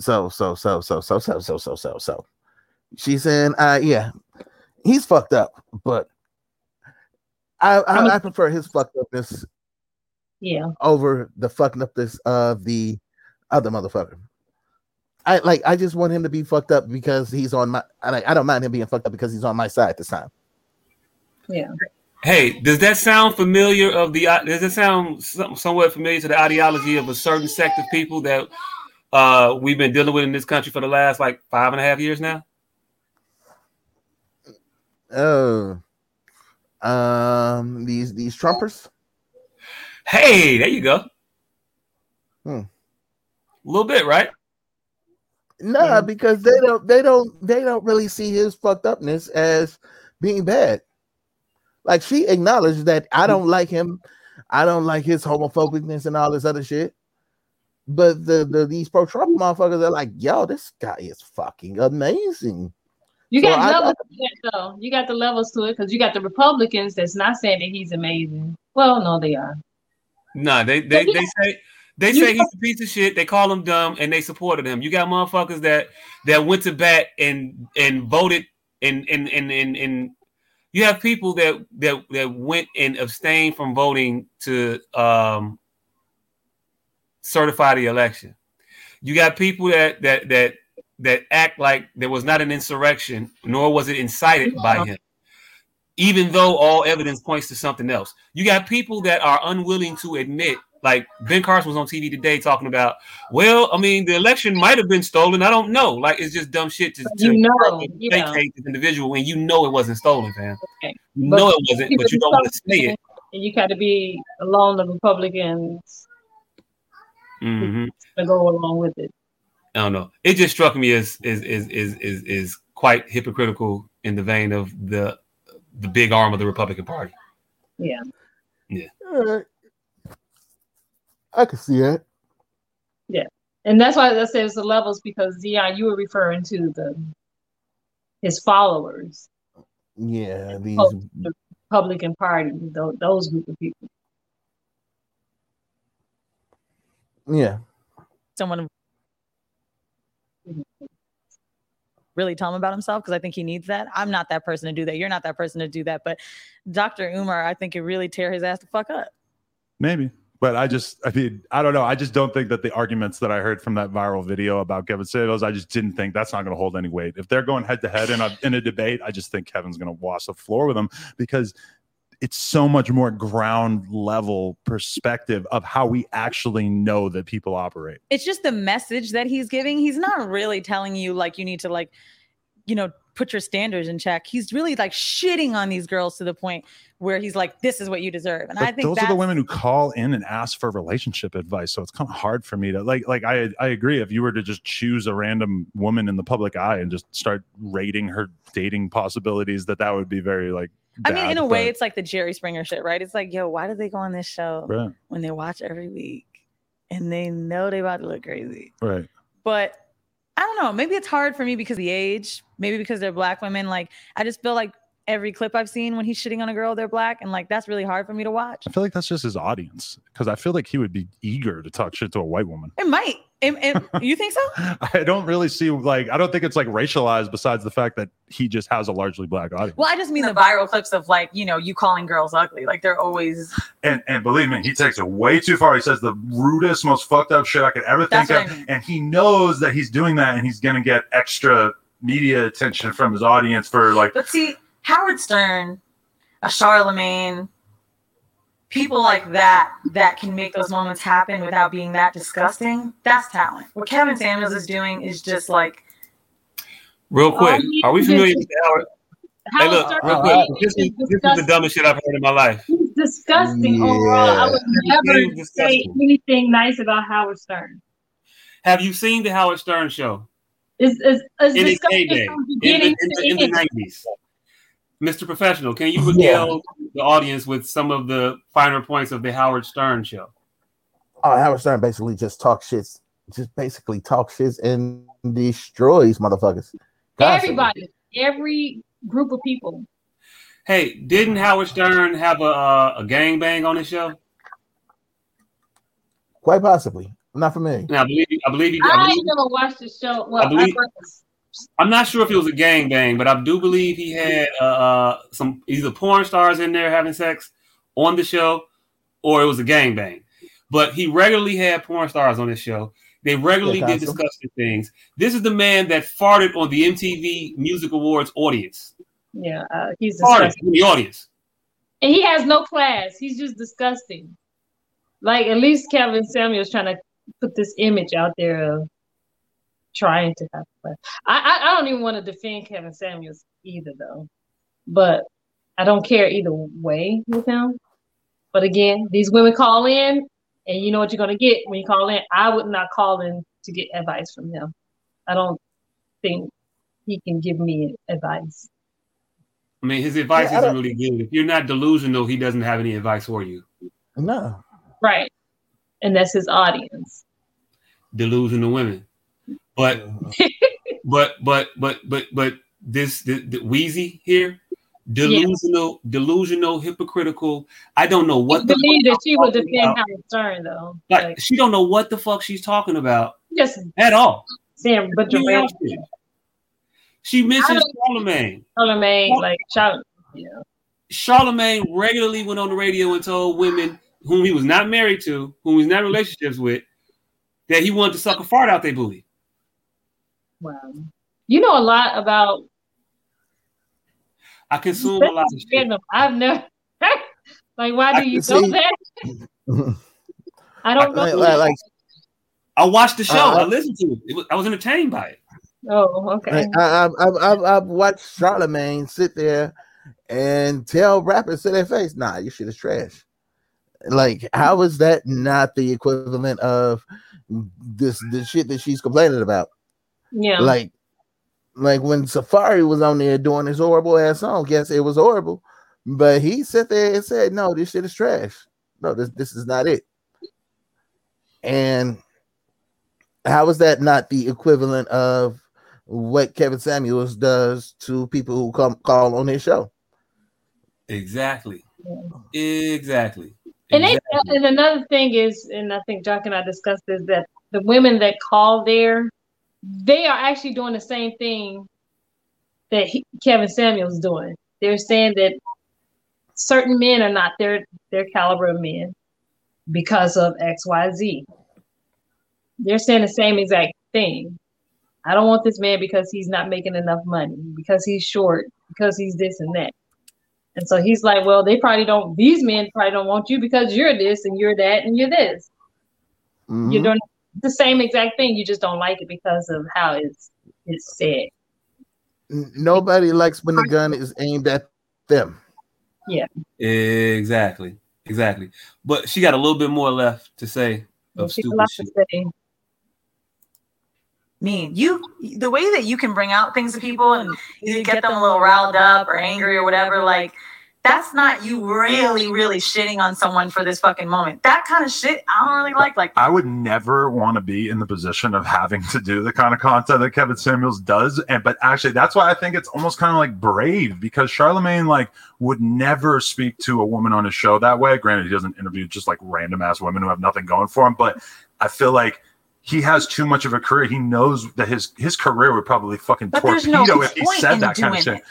so so so so so so so so so so. She's saying, uh, yeah, he's fucked up, but I I, I prefer his fucked upness Yeah. over the fucking upness of the other motherfucker. I like. I just want him to be fucked up because he's on my. I, I don't mind him being fucked up because he's on my side this time. Yeah. Hey, does that sound familiar? Of the does it sound some, somewhat familiar to the ideology of a certain sect of people that uh, we've been dealing with in this country for the last like five and a half years now? Oh, um, these these Trumpers. Hey, there you go. Hmm. A little bit, right? No, mm-hmm. because they don't they don't they don't really see his fucked upness as being bad. Like she acknowledged that I mm-hmm. don't like him, I don't like his homophobicness and all this other shit. But the, the these pro Trump mm-hmm. motherfuckers are like, yo, this guy is fucking amazing. You So got I- levels to that though. You got the levels to it because you got the Republicans that's not saying that he's amazing. Well, no, they are. No, they they, they say they You- say he's a piece of shit. They call him dumb, and they supported him. You got motherfuckers that that went to bat and and voted and and and and, and you have people that that that went and abstained from voting to um certify the election. You got people that that that that act like there was not an insurrection, nor was it incited by him even though all evidence points to something else. You got people that are unwilling to admit, like Ben Carson was on TV today talking about, well, I mean, the election might have been stolen. I don't know. Like, it's just dumb shit to, to You know, yeah. vacate this individual when you know it wasn't stolen, fam. Okay. You know it wasn't, but you do don't want to say it. And you got to be along the Republicans hmm to go along with it. I don't know. It just struck me as is is is is is quite hypocritical in the vein of the the big arm of the Republican Party. Yeah. Yeah. Alright. I can see that. Yeah. And that's why I said it's the levels because Dion, you were referring to the his followers, Yeah, these the Republican Party, those, those group of people. yeah. someone really tell him about himself because I think he needs that. I'm not that person to do that. You're not that person to do that. But Dr. Umar, I think it really tear his ass the fuck up. Maybe. But I just, I mean, I don't know. I just don't think that the arguments that I heard from that viral video about Kevin Samuels, I just didn't think that's not going to hold any weight. If they're going head to head in a in a debate, I just think Kevin's going to wash the floor with him because it's so much more ground level perspective of how we actually know that people operate. It's just the message that he's giving. He's not really telling you like you need to like you know, put your standards in check. He's really like shitting on these girls to the point where he's like, this is what you deserve. And I think those are the women who call in and ask for relationship advice. So it's kind of hard for me to like. Like I, I agree. If you were to just choose a random woman in the public eye and just start rating her dating possibilities, that that would be very like. I mean, in bad, a way, it's like the Jerry Springer shit, right? It's like, yo, why do they go on this show Right. when they watch every week and they know they about to look crazy? right. But I don't know. Maybe it's hard for me because of the age. Maybe because they're black women. Like I just feel like every clip I've seen when he's shitting on a girl, they're black, and like that's really hard for me to watch. I feel like that's just his audience because I feel like he would be eager to talk shit to a white woman. It might. It, it- you think so? I don't really see like I don't think it's like racialized. Besides the fact that he just has a largely black audience. Well, I just mean the viral clips of like, you know, you calling girls ugly. Like they're always And and believe me, he takes it way too far. He says the rudest, most fucked up shit I could ever think That's what of, I mean. and he knows that he's doing that, and he's gonna get extra media attention from his audience for like. But see, Howard Stern, a Charlamagne, people like that that can make those moments happen without being that disgusting, that's talent. What Kevin Samuels is doing is just like. Real quick, oh, are we familiar with Howard? Hey, look, real quick. This is, this is the dumbest shit I've heard in my life. He's disgusting yeah. overall. I would never say anything nice about Howard Stern. Have you seen the Howard Stern show? Is is in disgusting from beginning in the, in the, in the 90s. Mr. Professional, can you regale the audience with some of the finer points of the Howard Stern show? Oh, Howard Stern basically just talk shits, just basically talk shits and destroys motherfuckers. Constantly. Everybody, every group of people. Hey, didn't Howard Stern have a uh, a gangbang on his show? Quite possibly. I'm not familiar. Now, I believe I believe he. I I believe, never watched the show. Well, I believe- I, I'm not sure if it was a gangbang, but I do believe he had uh, some either porn stars in there having sex on the show, or it was a gangbang. But he regularly had porn stars on his show. They regularly Yeah, did Council. disgusting things. This is the man that farted on the MTV Music Awards audience. yeah, uh, he's Farted disgusting. in the audience. And he has no class. He's just disgusting. Like at least Kevin Samuels trying to put this image out there of trying to have class. I, I, I don't even want to defend Kevin Samuels either though. But I don't care either way with him. But again, these women call in and you know what you're gonna get when you call in. I would not call in to get advice from him. I don't think he can give me advice. I mean, his advice Yeah, isn't don't- really good. If you're not delusional, he doesn't have any advice for you. No. Right. And that's his audience. Delusional women, but but but but but but this the, the Wheezy here, delusional, delusional, hypocritical. I don't know what the believe fuck that she was talking defend about. Howard Stern though. Like she don't know what the fuck she's talking about Just at all. saying but She the lost. She mentions Charlamagne. Charlamagne, like Charlamagne, yeah. Charlamagne regularly went on the radio and told women whom he was not married to, whom he was not in relationships with, that he wanted to suck a fart out their booty. Wow. You know a lot about I consume a lot of shit. random. I've never like why I do you can know see- that? I don't know. Like, like, like, I watched the show. Uh, I listened to it. it was, I was entertained by it. Oh, okay. like, I, I, I, I've, I've watched Charlamagne sit there and tell rappers to their face, "Nah, your shit is trash." Like, how is that not the equivalent of this the shit that she's complaining about? Yeah. Like, like when Safaree was on there doing his horrible ass song, yes, it was horrible, but he sat there and said, "No, this shit is trash. No, this this is not it." And how is that not the equivalent of what Kevin Samuels does to people who come call on his show? Exactly. Exactly. And they, and another thing is, and I think Jock and I discussed this, that the women that call there, they are actually doing the same thing that he, Kevin Samuel's doing. They're saying that certain men are not their their caliber of men because of X, Y, Z. They're saying the same exact thing. I don't want this man because he's not making enough money, because he's short, because he's this and that. And so he's like, well, they probably don't, these men probably don't want you because you're this and you're that and you're this. Mm-hmm. You're doing the same exact thing. You just don't like it because of how it's it's said. Nobody likes when the gun is aimed at them. Yeah. Exactly. Exactly. But she got a little bit more left to say of She stupid shit. to say. mean. You the way that you can bring out things to people and you get them a little riled up or angry or whatever, like that's not you really, really shitting on someone for this fucking moment. That kind of shit I don't really like. Like I would never want to be in the position of having to do the kind of content that Kevin Samuels does. And but actually that's why I think it's almost kind of like brave because Charlamagne like would never speak to a woman on his show that way. Granted, he doesn't interview just like random ass women who have nothing going for him, but I feel like he has too much of a career. He knows that his his career would probably fucking But there's no if he said that kind of shit.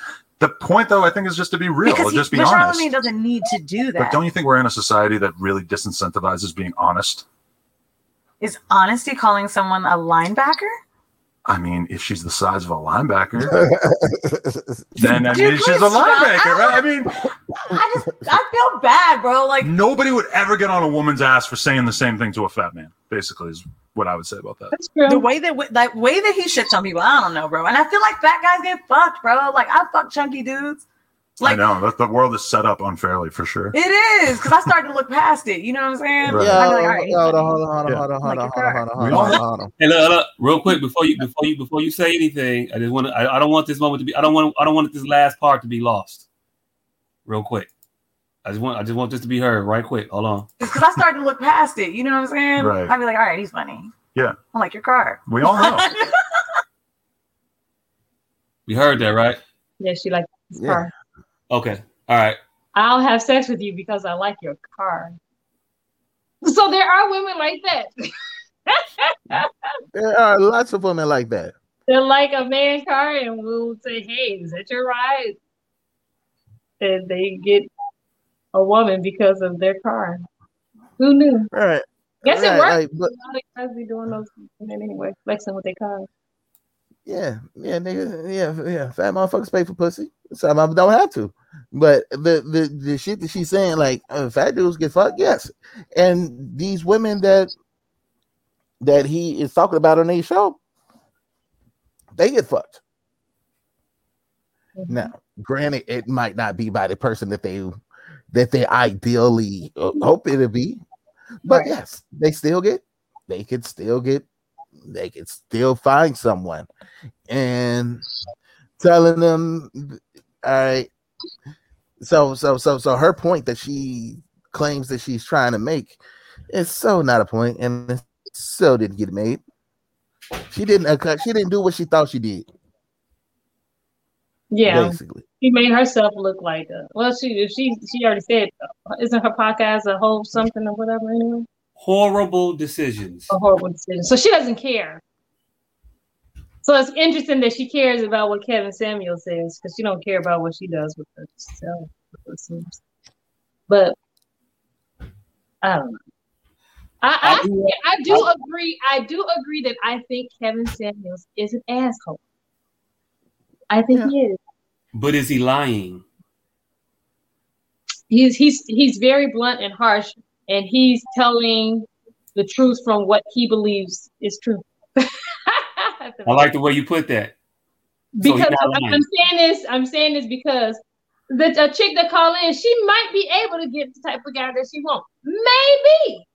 The point though, I think, is just to be real. because he, just be but honest. Charlamagne doesn't need to do But that. don't you think we're in a society that really disincentivizes being honest? Is honesty calling someone a linebacker? I mean, if she's the size of a linebacker, then I Dude, mean, she's a linebacker, right? I mean, I just I feel bad, bro. Like nobody would ever get on a woman's ass for saying the same thing to a fat man. Basically, is what I would say about that. the way that like way that he shits on people, I don't know, bro. And I feel like fat guys get fucked, bro. Like I fuck chunky dudes. I know that the world is set up unfairly for sure. It is because I started to look past it. You know what I'm saying? Right. I'd like, all right, he's hold funny. on, hold on, hold on, hold on, hold on, hold on, hold on, hold on, all- hold on. Hey, look, look, real quick before you before you before you say anything, I just want to. I, I don't want this moment to be. I don't want. I don't want this last part to be lost. Real quick, I just want. I just want this to be heard right quick. Hold on. because I started to look past it. You know what I'm saying? Right. I'd be like, all right, he's funny. Yeah, I like your car. we all know. we heard that, right? Yeah, she like this Yeah. car. Okay. All right. I'll have sex with you because I like your car. So there are women like that. There are lots of women like that. They're like a man car, and we'll say, "Hey, is that your ride?" And they get a woman because of their car. Who knew? Right. Guess Right, it works. like, but- A lot of guys be doing those anyway, flexing with their cars. Yeah, yeah, nigga, yeah, yeah. Fat motherfuckers pay for pussy. Some of them don't have to. But the the, the shit that she's saying, like uh, fat dudes get fucked, yes. And these women that that he is talking about on his show, they get fucked. Now, granted, it might not be by the person that they that they ideally uh, hope it'll be, but Right. yes, they still get they could still get they could still find someone and telling them all right so so so so her point that she claims that she's trying to make is so not a point and so didn't get made she didn't she didn't do what she thought she did Yeah, basically she made herself look like a well. She she she already said, isn't her podcast a whole something or whatever anyway? Horrible decisions. A horrible decision. So she doesn't care. So it's interesting that she cares about what Kevin Samuel says because she don't care about what she does with herself. it seems. But I don't know. I, I, I do- I do agree. I do agree that I think Kevin Samuels is an asshole. I think he is. But is he lying? He's he's he's very blunt and harsh, and he's telling the truth from what he believes is true. I like the way you put that. Because not I'm. I'm saying this, I'm saying this because the a chick that call in, she might be able to get the type of guy that she wants. Maybe.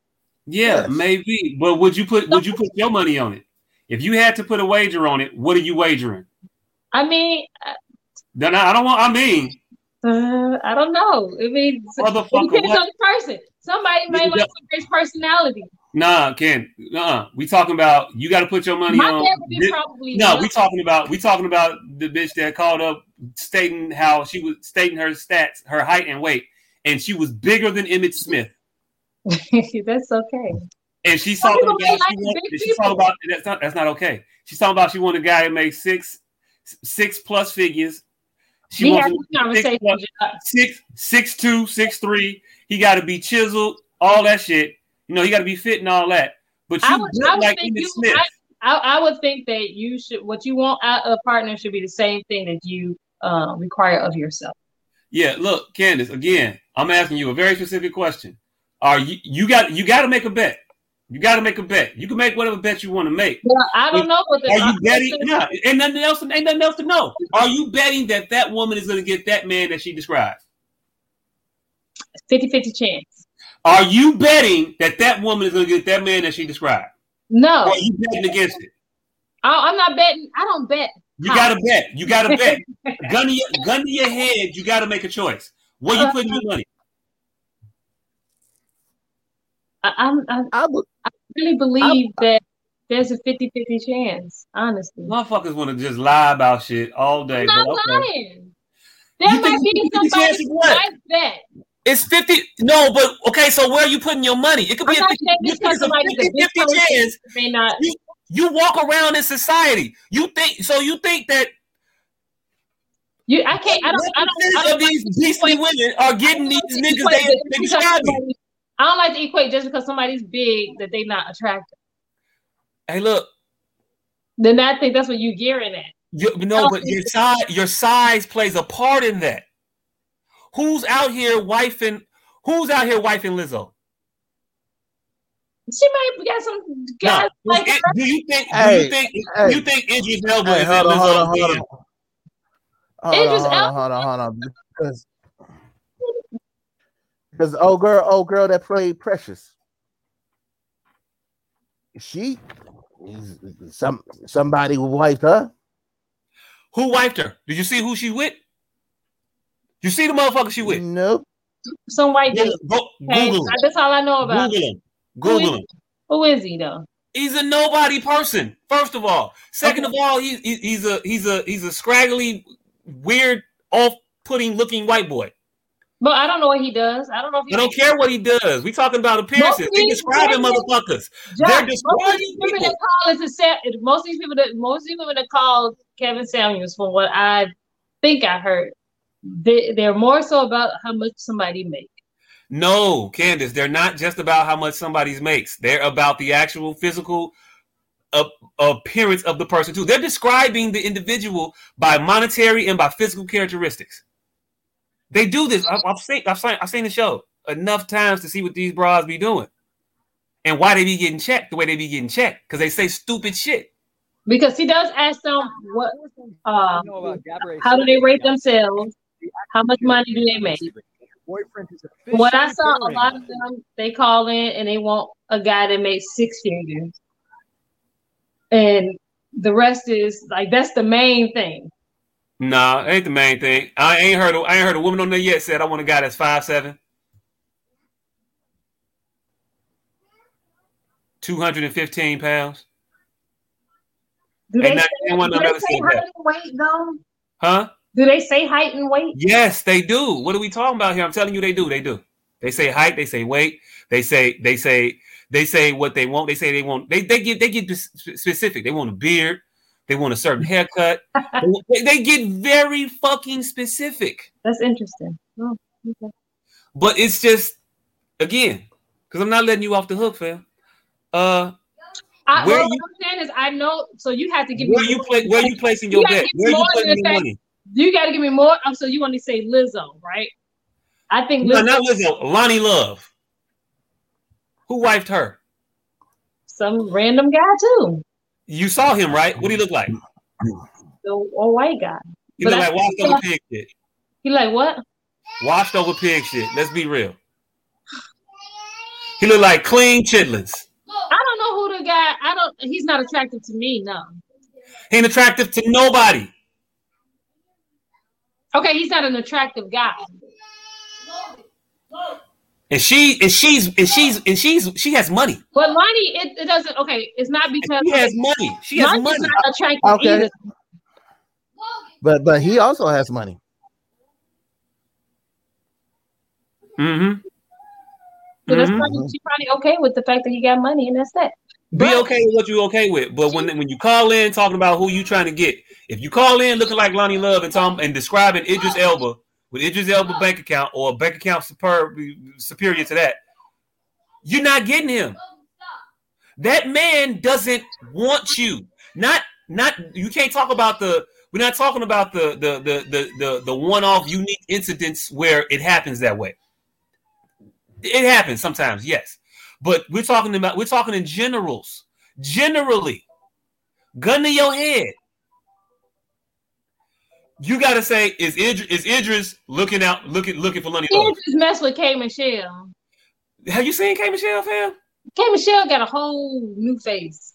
Yeah, maybe. But would you put would you put your money on it? If you had to put a wager on it, what are you wagering? I mean, uh, No, no, I don't want. I mean, uh, I don't know. I mean, it Motherfucker, depends what? on the person. Somebody may Yeah, like great personality. nah, Ken. Nah, we talking about you got to put your money My on. dad would be probably no, one. we talking about we talking about the bitch that called up stating how she was stating her stats, her height and weight, and she was bigger than Emmitt Smith. That's okay. And she's talking about like she want, she's talking about that's not that's not okay. She's talking about she want a guy that makes six six plus figures. She We wants had him conversation, six, plus- six six two six three. He got to be chiseled, all that shit. You know, he got to be fit and all that. But I you would, I would like think you. Smith. I, I, I would think that you should. What you want out of a partner should be the same thing that you uh, require of yourself. Yeah, look, Candice. Again, I'm asking you a very specific question. Are you you got you got to make a bet? You got to make a bet. You can make whatever bet you want to make. Well, I don't know what the Are you betting? No, ain't nothing else. Ain't nothing else to know. Are you betting that that woman is going to get that man that she described? 50-50 chance. Are you betting that that woman is going to get that man that she described? No, Or are you betting against it? I, I'm not betting. I don't bet. You got to bet. You got to bet. gun to your gun to your head. You got to make a choice. Where you uh, putting your money? I, I'm, I, I, really believe that there's a 50-50 chance. Honestly, Motherfuckers want to just lie about shit all day. I'm not but okay. lying. There You might be it's 50 somebody chance of who might bet. It's 50. No, but okay, so where are you putting your money? It could I'm be a not 50, saying you think it's a 50, 50 chance. may not. You, you walk around in society. You think so you think that You, I can't. I don't. I don't. I of don't these beastly women are getting these niggas they, they I don't like to equate just because somebody's big that they not attractive. Hey, look, Then I think that's what you gearing at. you, no, but your size your size plays a part in that. Who's out here wifing? Who's out here wifing Lizzo? She might got some No. guys like It- do you think? Do you think? hey. Do you think Idris Elba Hey, is hold in on, hold on, hold on. DM? Hold Idris on, hold on, hold on, hold on. Because because old oh, girl, old girl that played Precious, she some somebody wiped her. Who wiped her? Did you see who she with? You see the motherfucker she with? Nope. some white Go, dude. go, Hey, Google him. that's all I know about. Google him. Google him. Who is he though? He's a nobody person. First of all, second of all, he's he- he's a he's a he's a scraggly, weird, off-putting looking white boy. But I don't know what he does. I don't know if he I don't care what he does. We talking about appearances. Most They describing motherfuckers. Jack, They're most of describing these women people. that call is accept, most of these people that most of these women that call Kevin Samuels from what I think I heard, they they're more so about how much somebody makes. No, Candice, they're not just about how much somebody's makes. They're about the actual physical ap- appearance of the person too. They're describing the individual by monetary and by physical characteristics. They do this. I, I've seen, I've seen, I've seen the show enough times to see what these bras be doing and why they be getting checked the way they be getting checked because they say stupid shit. Because he does ask them what uh, how do they rate themselves, how much money do they make. Boyfriend What I saw, a lot of them they call in and they want a guy that makes six figures, and the rest is like that's the main thing. Nah, ain't the main thing. I ain't heard. A, I ain't heard a woman on there yet said I want a guy that's five seven, two hundred and fifteen pounds. Do Ain't they, not say, anyone do they ever say said height and weight though? Huh? Do they say height and weight? Yes, they do. What are we talking about here? I'm telling you, they do. They do. They say height. They say weight. They say they say they say what they want. They say they want. They they get they get specific. They want a beard. They want a certain haircut. they, they get very fucking specific. That's interesting. Oh, okay. But it's just again because I'm not letting you off the hook, fam. Uh, I, Where well, you- what I'm saying is, I know. So you have to give where me. you play? Where you placing your gotta bet? Where you putting your money? You got to give me more. Oh, so you want to say Lizzo, right? I think No, Lizzo, not Lizzo. Loni Love. Who wifed her? some random guy too, You saw him, right? What do he look like? the a white guy. He But look I like washed over that- pig shit. He like what? Washed over pig shit. Let's be real. He look like clean chitlins. I don't know who the guy. I don't. He's not attractive to me. No. He ain't attractive to nobody. Okay, he's not an attractive guy. And she and she's and she's and she's she has money. But Loni, it, it doesn't. Okay, it's not because She has money. She has Loni's money. not attractive Okay. either. But but he also has money. Mm-hmm. So that's Mhm. probably she's probably okay with the fact that he got money, and that's that. Be okay with what you okay with, but when when you call in talking about who you trying to get, if you call in looking like Loni Love and Tom and describing Idris Elba with Idris Elba bank account or a bank account super, superior to that, you're not getting him. That man doesn't want you. Not not you can't talk about the we're not talking about the the the the the, the one-off unique incidents where it happens that way. It happens sometimes, yes. But we're talking about we're talking in generals. Generally, gun to your head. You gotta say, is Idris, is Idris looking out, looking looking for Lenny Love? messed with K Michelle. Have you seen K Michelle, fam? K Michelle got a whole new face.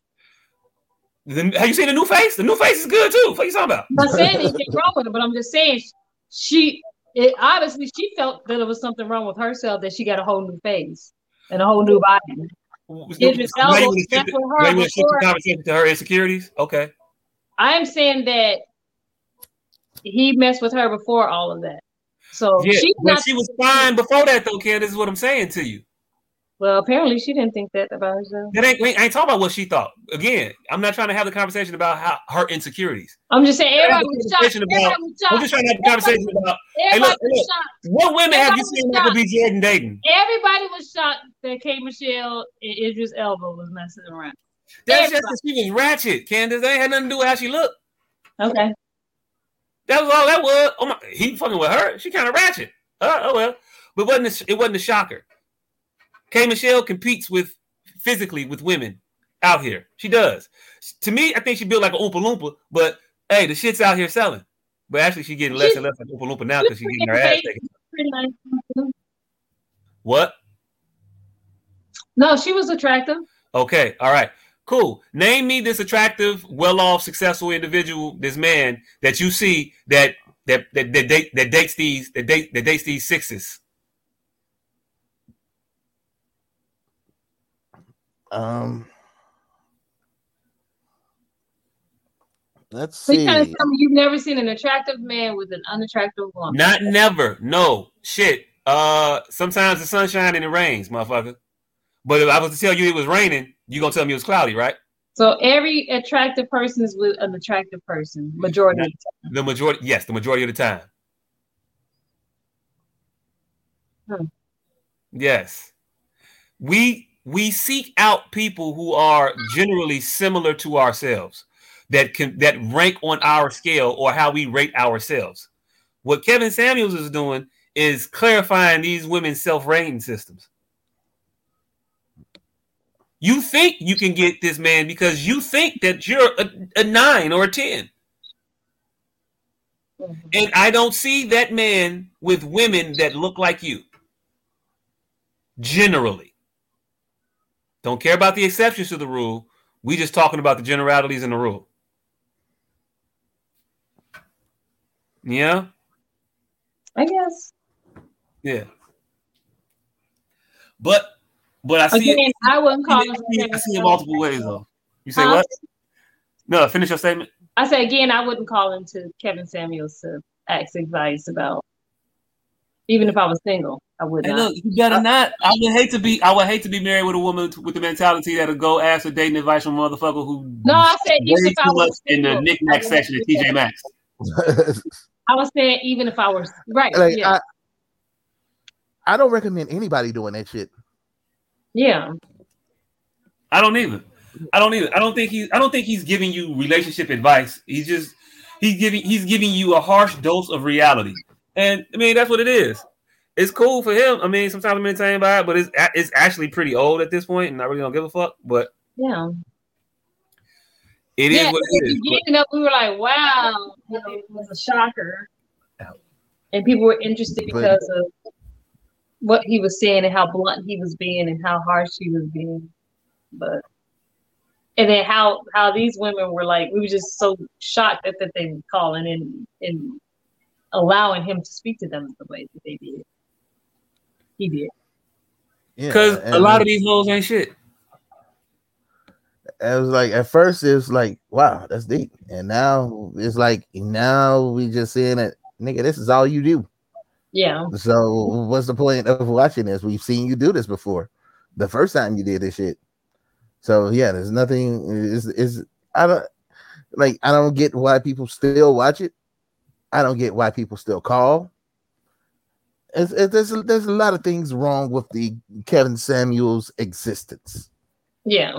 The- have you seen the new face? The new face is good too. What are you talking about? I'm not saying anything wrong with her, but I'm just saying she it, obviously she felt that there was something wrong with herself that she got a whole new face and a whole new body. Idris Now Elba you wanna shift the- with her you wanna shift the before. conversation to her insecurities? Okay. I am saying that he messed with her before all of that. So Yeah, she's not. she was fine before that though, Ken. This is what I'm saying to you. Well, apparently she didn't think that about herself. That ain't, we ain't talking about what she thought. Again, I'm not trying to have the conversation about how her insecurities. I'm just saying I'm trying to everybody was shocked. conversation about- was shocked. I'm just trying to have a conversation about. Hey, Everybody look, was look. shocked. What women have you seen that could be. Jordan Dayton? Everybody was shocked that K Michelle and Idris Elba was messing around. That's just that she was ratchet, Candice. That ain't had nothing to do with how she looked. Okay. That was all that was. Oh my, he fucking with her. She kind of ratchet. Uh, oh well, but wasn't a, it wasn't a shocker. K Michelle competes with physically with women out here. She does. To me, I think she built like an Oompa Loompa. But hey, the shit's out here selling. But actually, she's getting less and less like Oompa Loompa now because she's getting her ass taken. What? No, she was attractive. Okay, all right, cool. Name me this attractive, well-off, successful individual, this man that you see that that that that, date, that dates these that date that dates these sixes. Um, let's you see. trying to tell me you've never seen an attractive man with an unattractive woman? Not never, no shit. Uh, sometimes the sun shines and it rains, motherfucker. But if I was to tell you it was raining, you gonna tell me it was cloudy, right? So every attractive person is with an attractive person, majority of the time. The majority, yes, the majority of the time. Hmm. Yes. We we seek out people who are generally similar to ourselves that can that rank on our scale or how we rate ourselves. What Kevin Samuels is doing is clarifying these women's self-rating systems. You think you can get this man because you think that you're a, a nine or a 10. Mm-hmm. And I don't see that man with women that look like you. Generally. Don't care about the exceptions to the rule. We just talking about the generalities in the rule. Yeah? I guess. Yeah. But but I see Again, it. I wouldn't call I him. see it, I see it multiple ways though. You say Huh? what? No, finish your statement. I say again, I wouldn't call into Kevin Samuels to ask advice about. Even if I was single, I would Hey, not. look, you better not. I would hate to be. I would hate to be married with a woman t- with the mentality that'll go ask for dating advice from a motherfucker who. No, I said even if I too much in the single, knickknack I section at TJ Maxx. I was saying even if I was right. like yeah. I, I don't recommend anybody doing that shit. yeah. I don't either. I don't either. I don't think he's. I don't think he's giving you relationship advice. He's just he's giving he's giving you a harsh dose of reality, and I mean that's what it is. It's cool for him. I mean, sometimes I'm entertained by it, but it's it's actually pretty old at this point, and I really don't give a fuck. But Yeah. it is yeah, what at it. But- beginning of, we were like, wow, you know, it was a shocker. And people were interested because of what he was saying and how blunt he was being and how harsh he was being. But and then how how these women were like, we were just so shocked that, that they were calling and and allowing him to speak to them the way that they did. He did. Because a lot of these hoes ain't shit. it was like at first it was like wow that's deep and now it's like now we just seeing that nigga this is all you do Yeah. so what's the point of watching this we've seen you do this before the first time you did this shit so yeah there's nothing is is i don't like i don't get why people still watch it i don't get why people still call it's, it, there's, there's a lot of things wrong with the kevin samuels existence Yeah.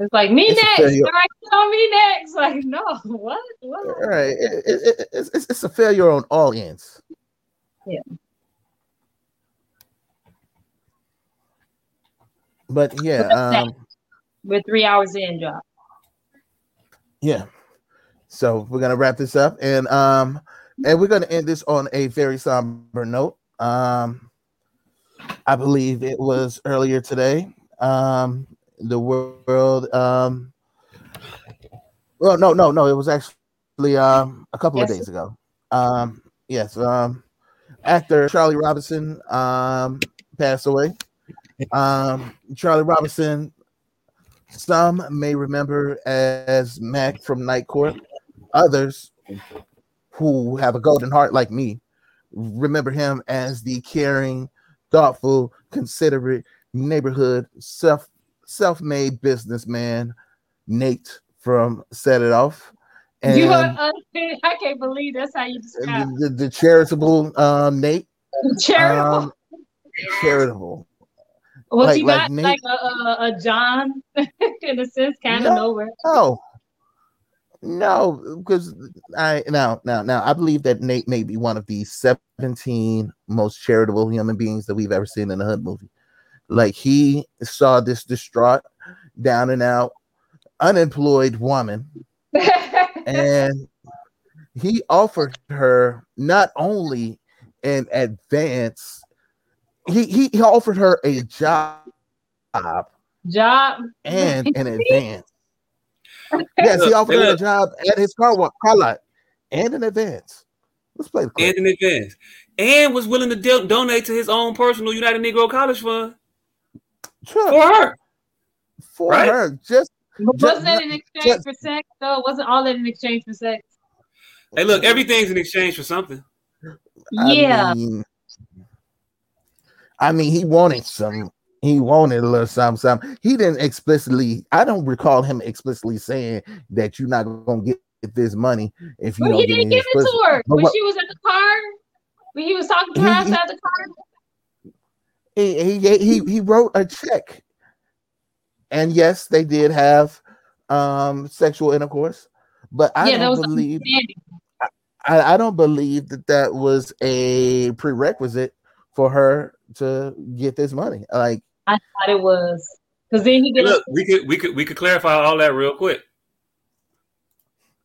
It's like me It's next. failure. All right, tell me next. Like, no, what? What? All right, it, it, it, it's, it's- a failure on all ends. Yeah. But yeah, um, We're three hours in, drop. yeah. So we're gonna wrap this up, and um, and we're gonna end this on a very somber note. Um, I believe it was earlier today. Um, the world. Um, well, no, no, no. It was actually um a couple of days ago. Um, yes. Um, actor Charlie Robinson um passed away. Um, Charlie Robinson, some may remember as Mac from Night Court. Others who have a golden heart like me remember him as the caring, thoughtful, considerate, neighborhood, self self-made businessman, Nate from Set It Off. And you are, uh, I can't believe that's how you describe the, the, the charitable um, Nate. charitable. Um, charitable. Was like- he like not Nate- like a, a, a John in a sense, kind of No. nowhere? No, no, because I now now now I believe that Nate may be one of the 17 most charitable human beings that we've ever seen in a hood movie. Like he saw this distraught, down and out, unemployed woman, and he offered her not only an advance, he he, he offered her a job Job and an advance. Yes, he offered hey, her a job at his car wa- car lot and in advance. Let's play the clip. and in advance, and was willing to do- donate to his own personal United Negro College Fund Sure. for her. for Right? her. Just, But just wasn't that in exchange just- for sex though? Wasn't all that in exchange for sex? Hey, look, everything's in exchange for something. Yeah. Mean, I mean, he wanted some. He wanted a little something, something. He didn't explicitly. I don't recall him explicitly saying that you're not gonna get this money if you don't he give didn't give this it to her But when what- she was at the car. When he was talking to her He- outside the car. he, he he he wrote a check, and yes, they did have um sexual intercourse, but I yeah, don't believe. I, I don't believe that that was a prerequisite for her to get this money. Like, I thought it was because then he Hey, get look, we could we could we could clarify all that real quick.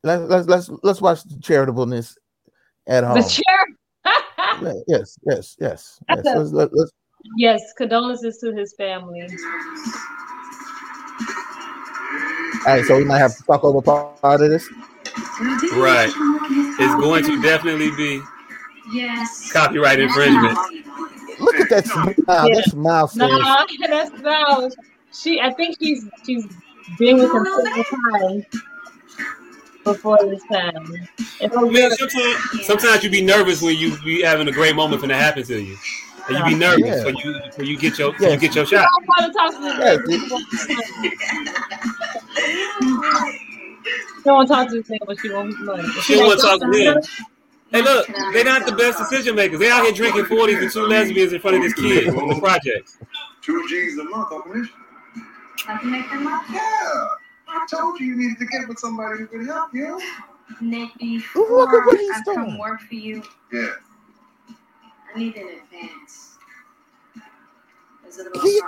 let's let's let's let's watch the charitableness at home. the chair. Yes, yes, yes, yes. A- Let's, let, let's, yes, condolences to his family. all right, so we might have to talk over part of this. Right. It's going to definitely be Yes. copyright infringement. Look at that smile. Yeah. That smile says, Nah, that's no. She, I think she's she's been with him several times before this time. If I mean, sometimes, sometimes you be nervous when you be having a great moment when it happens to you, and you be nervous Yeah. when you when you get your Yes. you get your shot. don't want to talk to this Yes, nigga. She don't want to talk to this nigga, but she wants his money. She don't to talk to "Don't them. Hey, look, they're not the best decision makers. They out here drinking 40s and two lesbians in front of this kid on the projects. Two G's a month on commission. I can make them up. Yeah. I told you you needed to get with somebody who could help you. Nick, Look at what he's I come doing. work for you, Yeah. I need an advance. Is it he,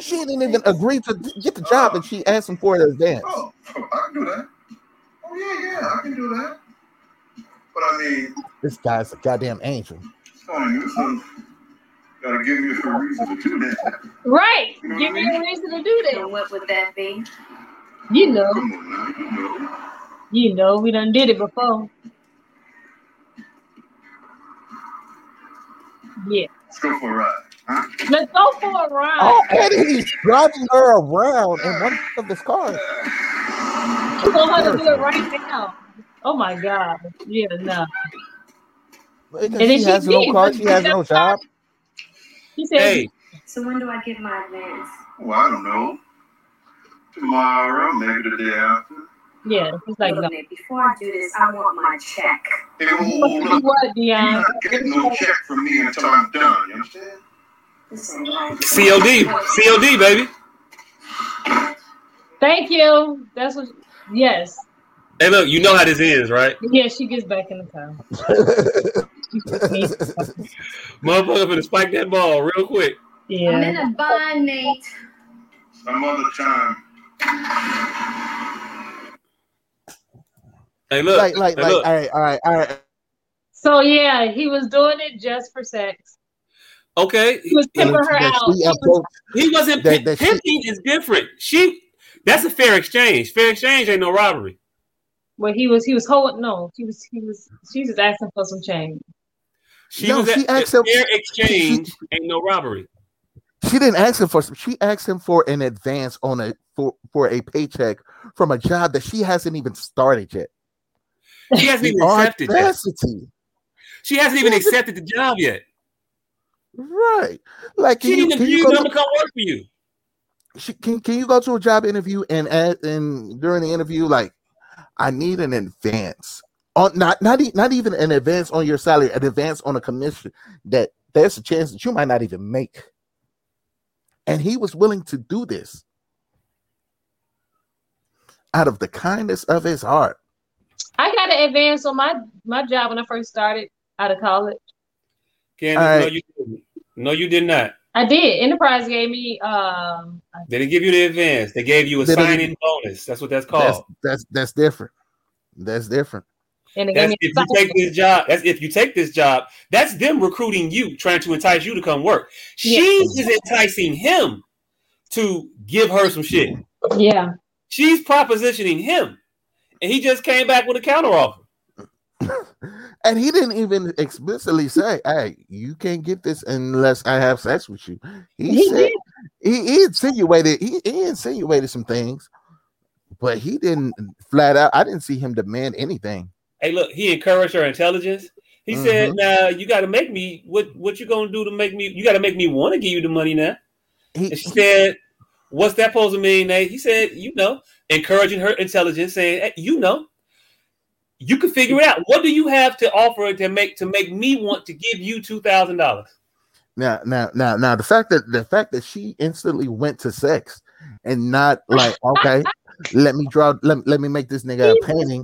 she didn't even agree to get the job, oh. and she asked him for an advance. Oh, oh, I can do that. Oh yeah, yeah, I can do that. But I mean, This guy's a goddamn angel. son, you son, gotta give me a reason to do that. Right. Give me a reason to do And that. what would that be? You know, Come on now, you know. you know, we done did it before. Yeah. Let's go for a ride. Huh? Let's go for a ride. Oh, and he's driving her around in one of his cars. You want her to do it right now. Oh my god. Yeah, no. And she she has no car, she has no job. He said Hey, So when do I get my advance? Well, I don't know. Tomorrow, maybe the day after. Yeah, he's like no. Look, Nick, before I do this, I want my check. Hey, hold You want to do look. what, You're not getting no check from me until I'm done. You understand? This ain't right. COD, COD, baby. Thank you. That's what yes. Hey, look, you know how this ends, right? Yeah, she gets back in the car. Motherfucker gonna spike that ball real quick. I'm in Yeah. a bind, Nate. some other time. Hey, look. Like, like, hey, like, look. all right, all right, all right. So yeah, he was doing it just for sex. Okay. He was pimping her out. she He was, he wasn't that- pimp- that she- pimping is different. She that's a fair exchange. Fair exchange ain't no robbery. Well, he was he was holding no, he was he was she was asking for some change. She No, was she at asked a him- fair exchange ain't no robbery. She didn't ask him for some. She asked him for an advance on a for for a paycheck from a job that she hasn't even started yet. She hasn't even The accepted yet. She hasn't even accepted the job yet. Right. Like can She you, didn't can agree you to go come to, work for you. she, can, can you go to a job interview and at, and during the interview like I need an advance on not not e- not even an advance on your salary, an advance on a commission that there's a chance that you might not even make. And he was willing to do this out of the kindness of his heart. I got an advance on my my job when I first started out of college. Candice, All no, right. you didn't. No, you did not. I did. Enterprise gave me um They didn't give you the advance. They gave you a signing bonus. That's what that's That's called. that's that's different. That's different. and they That's if you take this job. That's if you take this job. That's them recruiting you, trying to entice you to come work. She is enticing him to give her some shit. yeah. She's propositioning him, and he just came back with a counteroffer. And he didn't even explicitly say, "Hey, you can't get this unless I have sex with you." He, He said did. he, he insinuated he, he insinuated some things, but he didn't flat out. I didn't see him demand anything. Hey, look, he encouraged her intelligence. He said, Mhm. "Now you got to make me what? What you gonna do to make me? You got to make me want to give you the money now." He, and she said, "What's that supposed to mean?" Nate? He said, "You know, encouraging her intelligence, saying, hey, you know, you can figure it out. What do you have to offer to make to make me want to give you two thousand dollars?" Now, now, now, now, the fact that the fact that she instantly went to sex and not like, okay, let me draw, let, let me make this nigga a painting.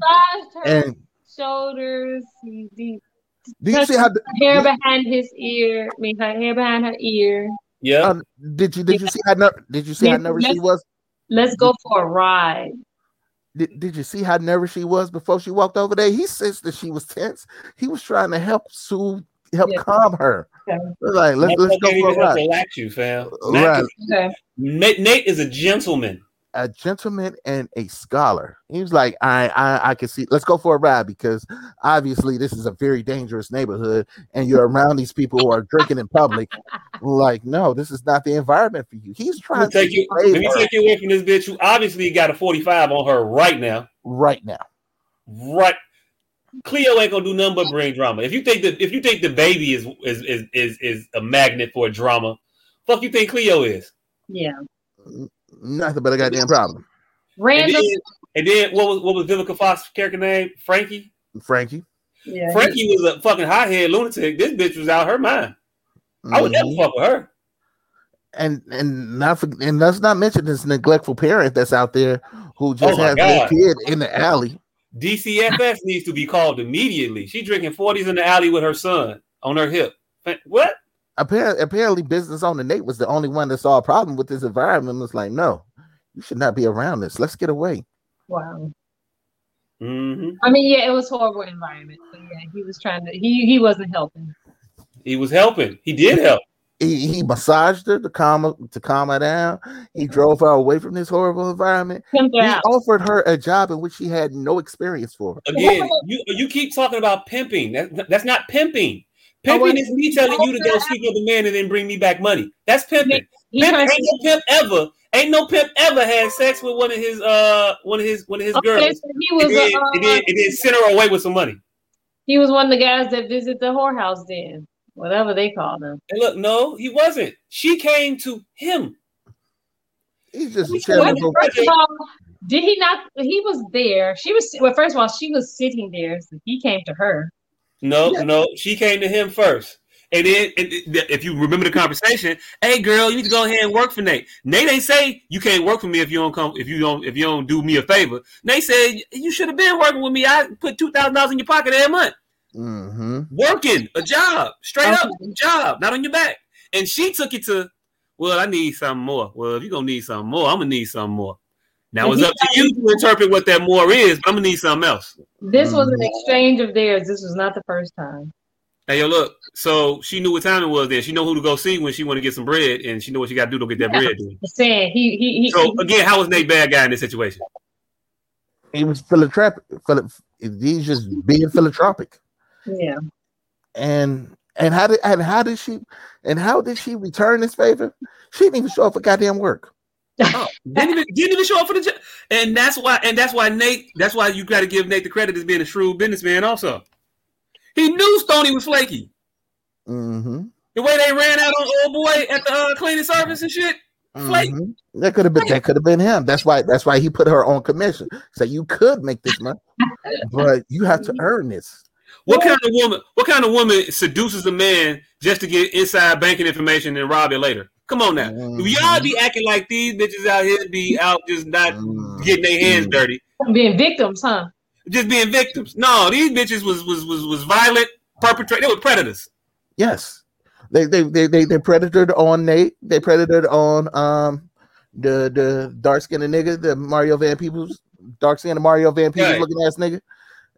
her And shoulders. He, he do you see how? her hair behind his ear? I mean, her hair behind her ear. Yeah. Um, did you did you see how ner- did you see how Let's- nervous she was? Let's go for a ride. Did, did you see how nervous she was before she walked over there? He sensed that she was tense. He was trying to help soothe, help Yeah. calm her. Okay. Like let's That let's go for a even have to ride. relax you, fam. Right. Nate, Nate is a gentleman. A gentleman and a scholar. He was like, I, I I can see. Let's go for a ride because obviously this is a very dangerous neighborhood, and you're around these people who are drinking in public. Like, no, this is not the environment for you. He's trying me to take you. save Let me her take you away from this bitch who obviously got a forty-five on her right now. right now. Right. Cleo ain't gonna do nothing but bring drama. If you think that if you think the baby is is is is, is a magnet for drama, fuck you think Cleo is. Yeah. Mm, Nothing but a goddamn problem. And Random. then, and then what was what was Vivica Fox's character name? Frankie. Frankie. Yeah. Frankie was a fucking hothead lunatic. This bitch was out her mind. I would never Mhm. fuck with her. and and not for, and let's not mention this neglectful parent that's out there who just Oh my has their kid in the alley. DCFS needs to be called immediately. She drinking 40s in the alley with her son on her hip. What? Apparently, apparently, business owner Nate was the only one that saw a problem with this environment. Was like, no, you should not be around this. Let's get away. Wow. hmm I mean, yeah, it was horrible environment. But yeah, he was trying to. He he wasn't helping. He was helping. He did help. He, he massaged her to calm her, to calm her down. He drove her away from this horrible environment. Pimped He out. offered her a job in which she had no experience for. Again, you you keep talking about pimping. That, that's not pimping. Pimping want- is me telling you to go sleep with a man and then bring me back money. That's pimping. He Pimp, trying ain't no pimp ever. Ain't no pimp ever had sex with one of his uh one of his one of his Okay, girls. so he was and, then, a, uh, and, then, and then send her away with some money. He was one of the guys that visit the whorehouse then, whatever they call them. And look, no, he wasn't. She came to him. He's just Well, first of all, did he not? He was there. She was well. First of all, she was sitting there. So he came to her. No, no, she came to him first. And then, and if you remember the conversation, hey girl, you need to go ahead and work for Nate. Nate ain't say you can't work for me if you don't come, if you don't, if you don't do me a favor. Nate said you should have been working with me. I put two thousand dollars in your pocket every month, Mm-hmm. working a job, straight up job, not on your back. And she took it to, Well, I need something more. Well, if you're gonna need something more, I'm gonna need something more. Now it's up to you to interpret what that more is, but I'm gonna need something else. This was Mm-hmm. an exchange of theirs. This was not the first time. Hey, yo, look. So she knew what time it was. Then she know who to go see when she want to get some bread, and she know what she got to do to get that Yeah. bread. Then. I'm saying he he he. So again, how was Nate bad guy in this situation? He was philanthropic. Philip, he's just being philanthropic. yeah. And and how did and how did she and how did she return this favor? She didn't even show up for goddamn work. Oh, didn't even, didn't even show up for the job, and that's why, and that's why Nate. That's why you got to give Nate the credit as being a shrewd businessman. Also, he knew Stony was flaky. Mm-hmm. The way they ran out on old boy at the uh, cleaning service and shit. Flake. Mhm. That could have been that could have been him. That's why that's why he put her on commission. So you could make this money, but you have to earn this. What kind of woman? What kind of woman seduces a man just to get inside banking information and rob it later? Come on now, Mm-hmm. y'all be acting like these bitches out here be out just not Mm-hmm. getting their hands dirty, Being victims, huh? just being victims. No, these bitches was was was was violent perpetrators. They were predators. Yes. They they they they, they predatored on Nate. They predatored on um the the dark skinned nigga, the Mario Van Peebles, dark skinned Mario Van Peebles Right. looking ass nigga.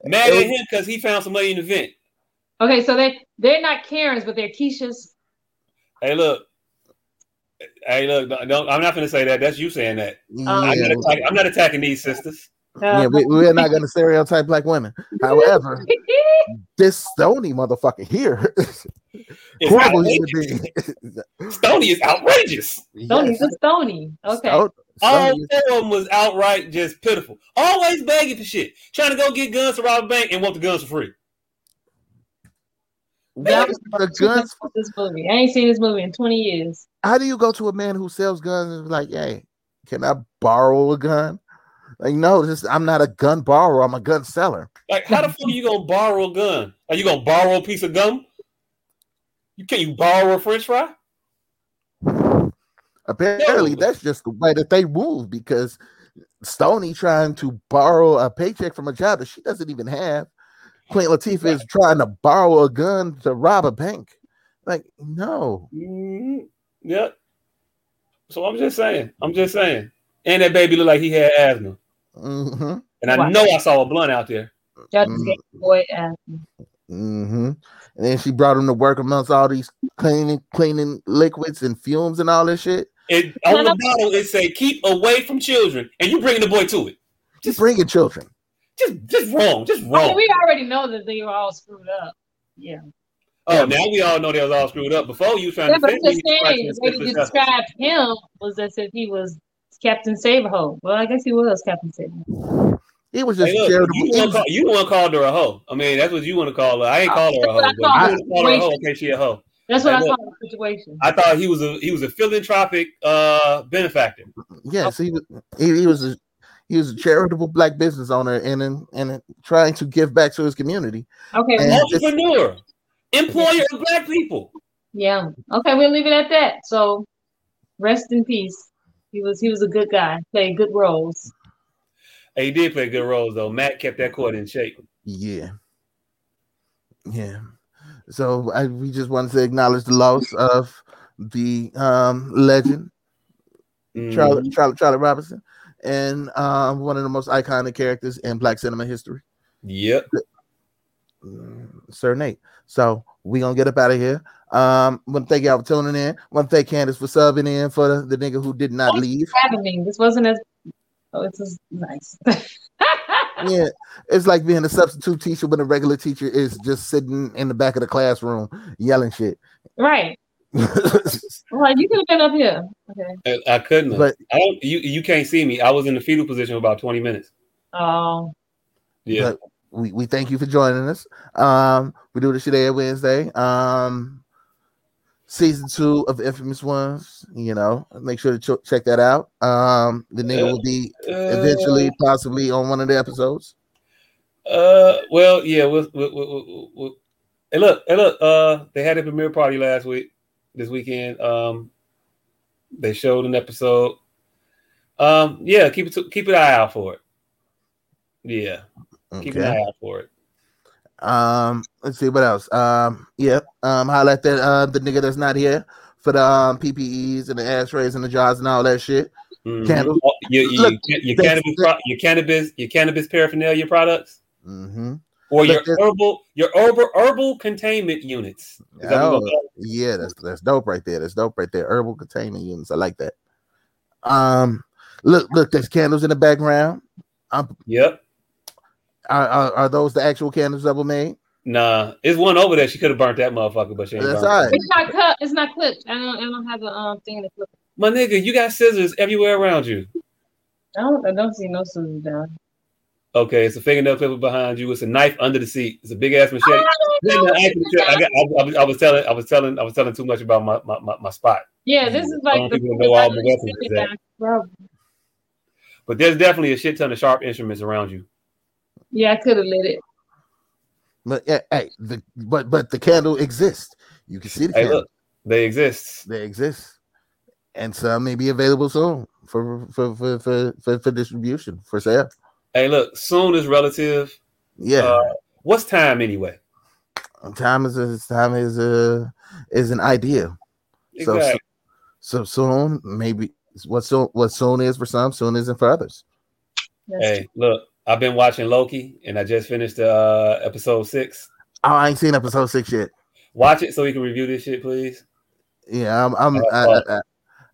Mad It at was- him because he found some money in the vent. Okay, so they they're not Karens, but they're Keisha's. Hey, look. Hey, look. Don't, I'm not going to say that. That's you saying that. Mm-hmm. Oh. I'm, Yeah. not attacking, I'm not attacking these sisters. Yeah, we, we're not gonna stereotype black women. However, this Stony motherfucker here, It's horrible human being. Stony is outrageous. Stony's a Stony. Okay. Stone- All four of them was outright just pitiful. Always begging for shit. Trying to go get guns to rob a bank and want the guns for free. That was the guns. this movie. I ain't seen this movie in 20 years. How do you go to a man who sells guns and be like, hey, can I borrow a gun? Like, no, this I'm not a gun borrower. I'm a gun seller. Like, how the fuck are you gonna borrow a gun? Are you gonna borrow a piece of gum? You can't you borrow a French fry? Apparently, that's just the way that they move because Stony trying to borrow a paycheck from a job that she doesn't even have. Queen Latifah is trying to borrow a gun to rob a bank. Like, no. Mhm. Yep. So I'm just saying. I'm just saying. And that baby looked like he had asthma. Mm-hmm. And I Wow. know I saw a blunt out there. Y'all just gave the boy ass. Mm-hmm. And then she brought him to work amongst all these cleaning cleaning liquids and fumes and all this shit. It on the bottle it say keep away from children, and you bringing the boy to it. Just bringing children. Just just wrong. Just I mean, wrong. we already know that they were all screwed up. Yeah. Oh, now we all know they was all screwed up. Before you was trying Yeah, to but I'm just saying, the way you described him was as if he was Captain Save-a-Hoe. Well, I guess he was Captain Save-a-Hoe. He was Hey, just look, charitable. you want was- call, you the one called her a hoe. I mean, that's what you want to call her. I ain't call her a hoe, but I you call want to call her a hoe. her. Okay, she a hoe. That's what Hey, I look, saw the situation. I thought he was a he was a philanthropic uh benefactor. Yes, he was. He, he was a he was a charitable black business owner and and, and trying to give back to his community. Okay, And well, this- Entrepreneur, employer of black people. yeah. Okay, we'll leave it at that. So, rest in peace. He was he was a good guy. Played good roles. Hey, he did play good roles though. Mac kept that court in shape. Yeah, yeah. So I, we just wanted to acknowledge the loss of the um, legend Charlie, Mhm. Charlie Charlie Robinson, and um, one of the most iconic characters in Black cinema history, Yep. Sir Nate. So we gonna get up out of here. Um, want to thank y'all for tuning in. Want to thank Candice for subbing in for the, the nigga who did not leave. Having me. This wasn't as oh, this is nice. Yeah, it's like being a substitute teacher when a regular teacher is just sitting in the back of the classroom yelling shit. right. Well, you could have been up here. Okay. I, I couldn't. have. But- I don't. You you can't see me. I was in the fetal position for about twenty minutes. Oh, Yeah. But we, we thank you for joining us. Um, we do this shit every Wednesday. Um, season two of Infamous Ones. You know, make sure to ch- check that out. Um, the nigga will be eventually, possibly on one of the episodes. Uh, well, yeah. We'll, we'll, we'll, we'll, we'll- Hey, look. Hey, look. Uh, they had a premiere party last week. This weekend. Um, they showed an episode. Um, yeah. Keep it. Keep an eye out for it. Yeah. Keep an eye out for it. Um, let's see what else. Um, yeah. Um, at that uh the nigga that's not here for the um, PPEs and the ashtrays and the jars and all that shit. Mhm. Candles. Oh, Your, your, Look, your, your cannabis, pro- your cannabis, your cannabis paraphernalia products, Mm-hmm. or your Look, this- herbal, your herbal herbal containment units. Is that Oh, we're gonna call it? yeah, that's that's dope right there. That's dope right there. Herbal containment units. I like that. Um, look, look, there's candles in the background. Um, Yep. Are, are, are those the actual candles that were made? Nah, it's one over there. She could have burnt that motherfucker, but she ain't. That's burnt it. It's not cut. It's not clipped. I don't. I don't have the um thing to clip. My nigga, you got scissors everywhere around you. I don't. I don't see no scissors down. Okay, it's a fingernail clipper behind you. It's a knife under the seat. It's a big ass machete. Oh, No, no, I, I, I was, I was telling, I was telling, I was telling too much about my my, my, my spot. Yeah, this is I like don't the. think know all the weapons is. Bro, But there's definitely a shit ton of sharp instruments around you. Yeah, I could have lit it. But yeah, hey, the but but the candle exists. You can see the Hey, candle. look, they exist. They exist, and some may be available soon for for for for, for, for distribution for sale. Hey, look, soon is relative. Yeah. Uh, what's time anyway? time is a time is a is an idea. So, so so soon maybe what soon what soon is for some, soon isn't for others. Hey, look, I've been watching Loki, and I just finished uh, episode six. Oh, I ain't seen episode six yet. Watch it so we can review this shit, please. Yeah, I'm I'm Uh, I, I,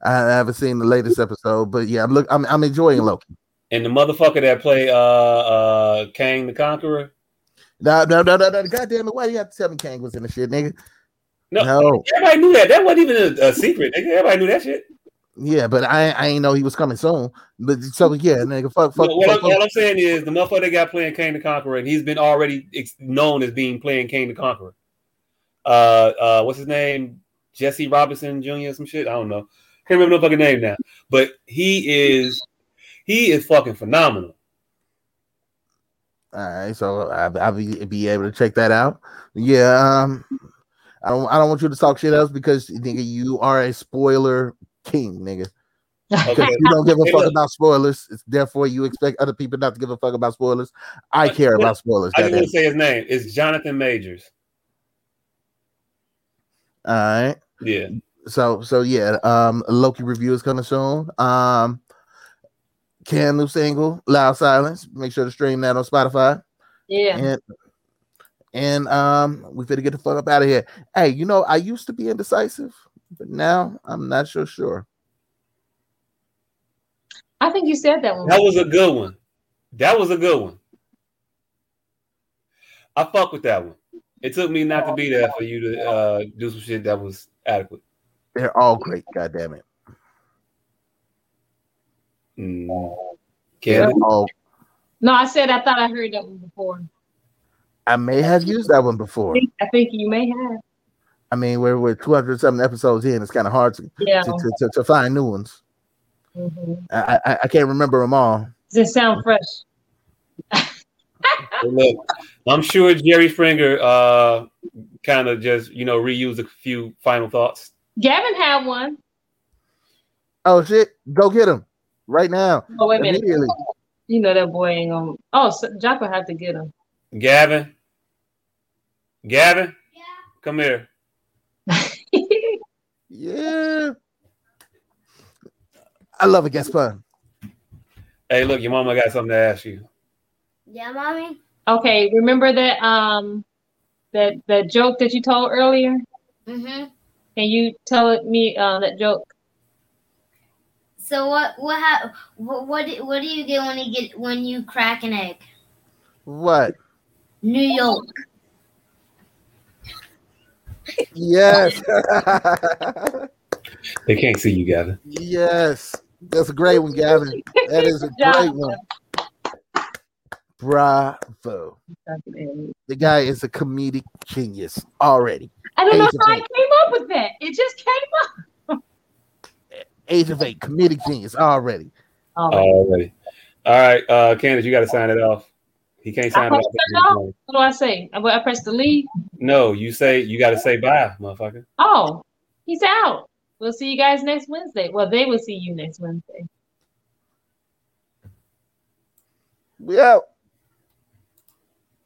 I, I haven't seen the latest episode, but yeah, I'm look I'm I'm enjoying Loki. And the motherfucker that played uh uh Kang the Conqueror. No, no, no, no, no. God damn it, why do you have to tell me Kang was in the shit, nigga? No, No. everybody knew that. That wasn't even a, a secret. Nigga. Everybody knew that shit. Yeah, but I I ain't know he was coming soon. But so yeah, nigga, fuck, fuck, No, what, fuck, I'm, what fuck. I'm saying is the motherfucker that got playing Kang the Conqueror, and he's been already ex- known as being playing Kang the Conqueror. Uh, uh, what's his name? Jesse Robinson Jr. Some shit. I don't know. Can't remember no fucking name now. But he is he is fucking phenomenal. All right, so I, I'll be, be able to check that out. Yeah, um, I don't I don't want you to talk shit else because nigga, you are a spoiler king, nigga. Because Okay. you don't give a Hey, fuck look. about spoilers. It's therefore you expect other people not to give a fuck about spoilers. I care about spoilers. I just goddamn. want to say his name. It's Jonathan Majors. All right. Yeah. So so yeah, um Loki review is coming soon. Um can new single, Loud Silence. Make sure to stream that on Spotify. Yeah. And and um we better get the fuck up out of here. Hey, you know, I used to be indecisive, but now I'm not so sure. I think you said that one. That was a good one. That was a good one. I fuck with that one. It took me not to be there for you to uh, do some shit that was adequate. They're all great, god damn it. Mm. They're all No, I said I thought I heard that one before. I may have used that one I before. think, I think you may have. I mean, we're we're 200 something episodes in. It's kind of hard to, Yeah. to, to, to, to find new ones. Mhm. I, I I can't remember them all. Does it sound fresh? Look, I'm sure Jerry Springer uh, kind of just you know reused a few final thoughts. Gavin had one. Oh shit, go get him right now. Oh wait a minute. Immediately. You know that boy ain't gonna. Oh, so Joppa have to get him. Gavin, Gavin, Yeah. come here. Yeah. I love a guest pun. Hey, look, your mama got something to ask you. Yeah, mommy. Okay, remember that um that that joke that you told earlier? Mm-hmm. Can you tell it me uh that joke? So what? What? Ha- what? What do, what do you get when you get when you crack an egg? What? New York. Yes. They can't see you, Gavin. yes. That's a great one, Gavin. That is a great one. Bravo. The guy is a comedic genius already. I don't know Age of how I eight. came up with that. It just came up. Age of eight, comedic genius already. Already. All right, uh, Candice, you got to sign it off. He can't sign it off. What do I say? Uh, I, I press the leave. No, you say you got to say bye, motherfucker. Oh, he's out. We'll see you guys next Wednesday. Well, they will see you next Wednesday. We out.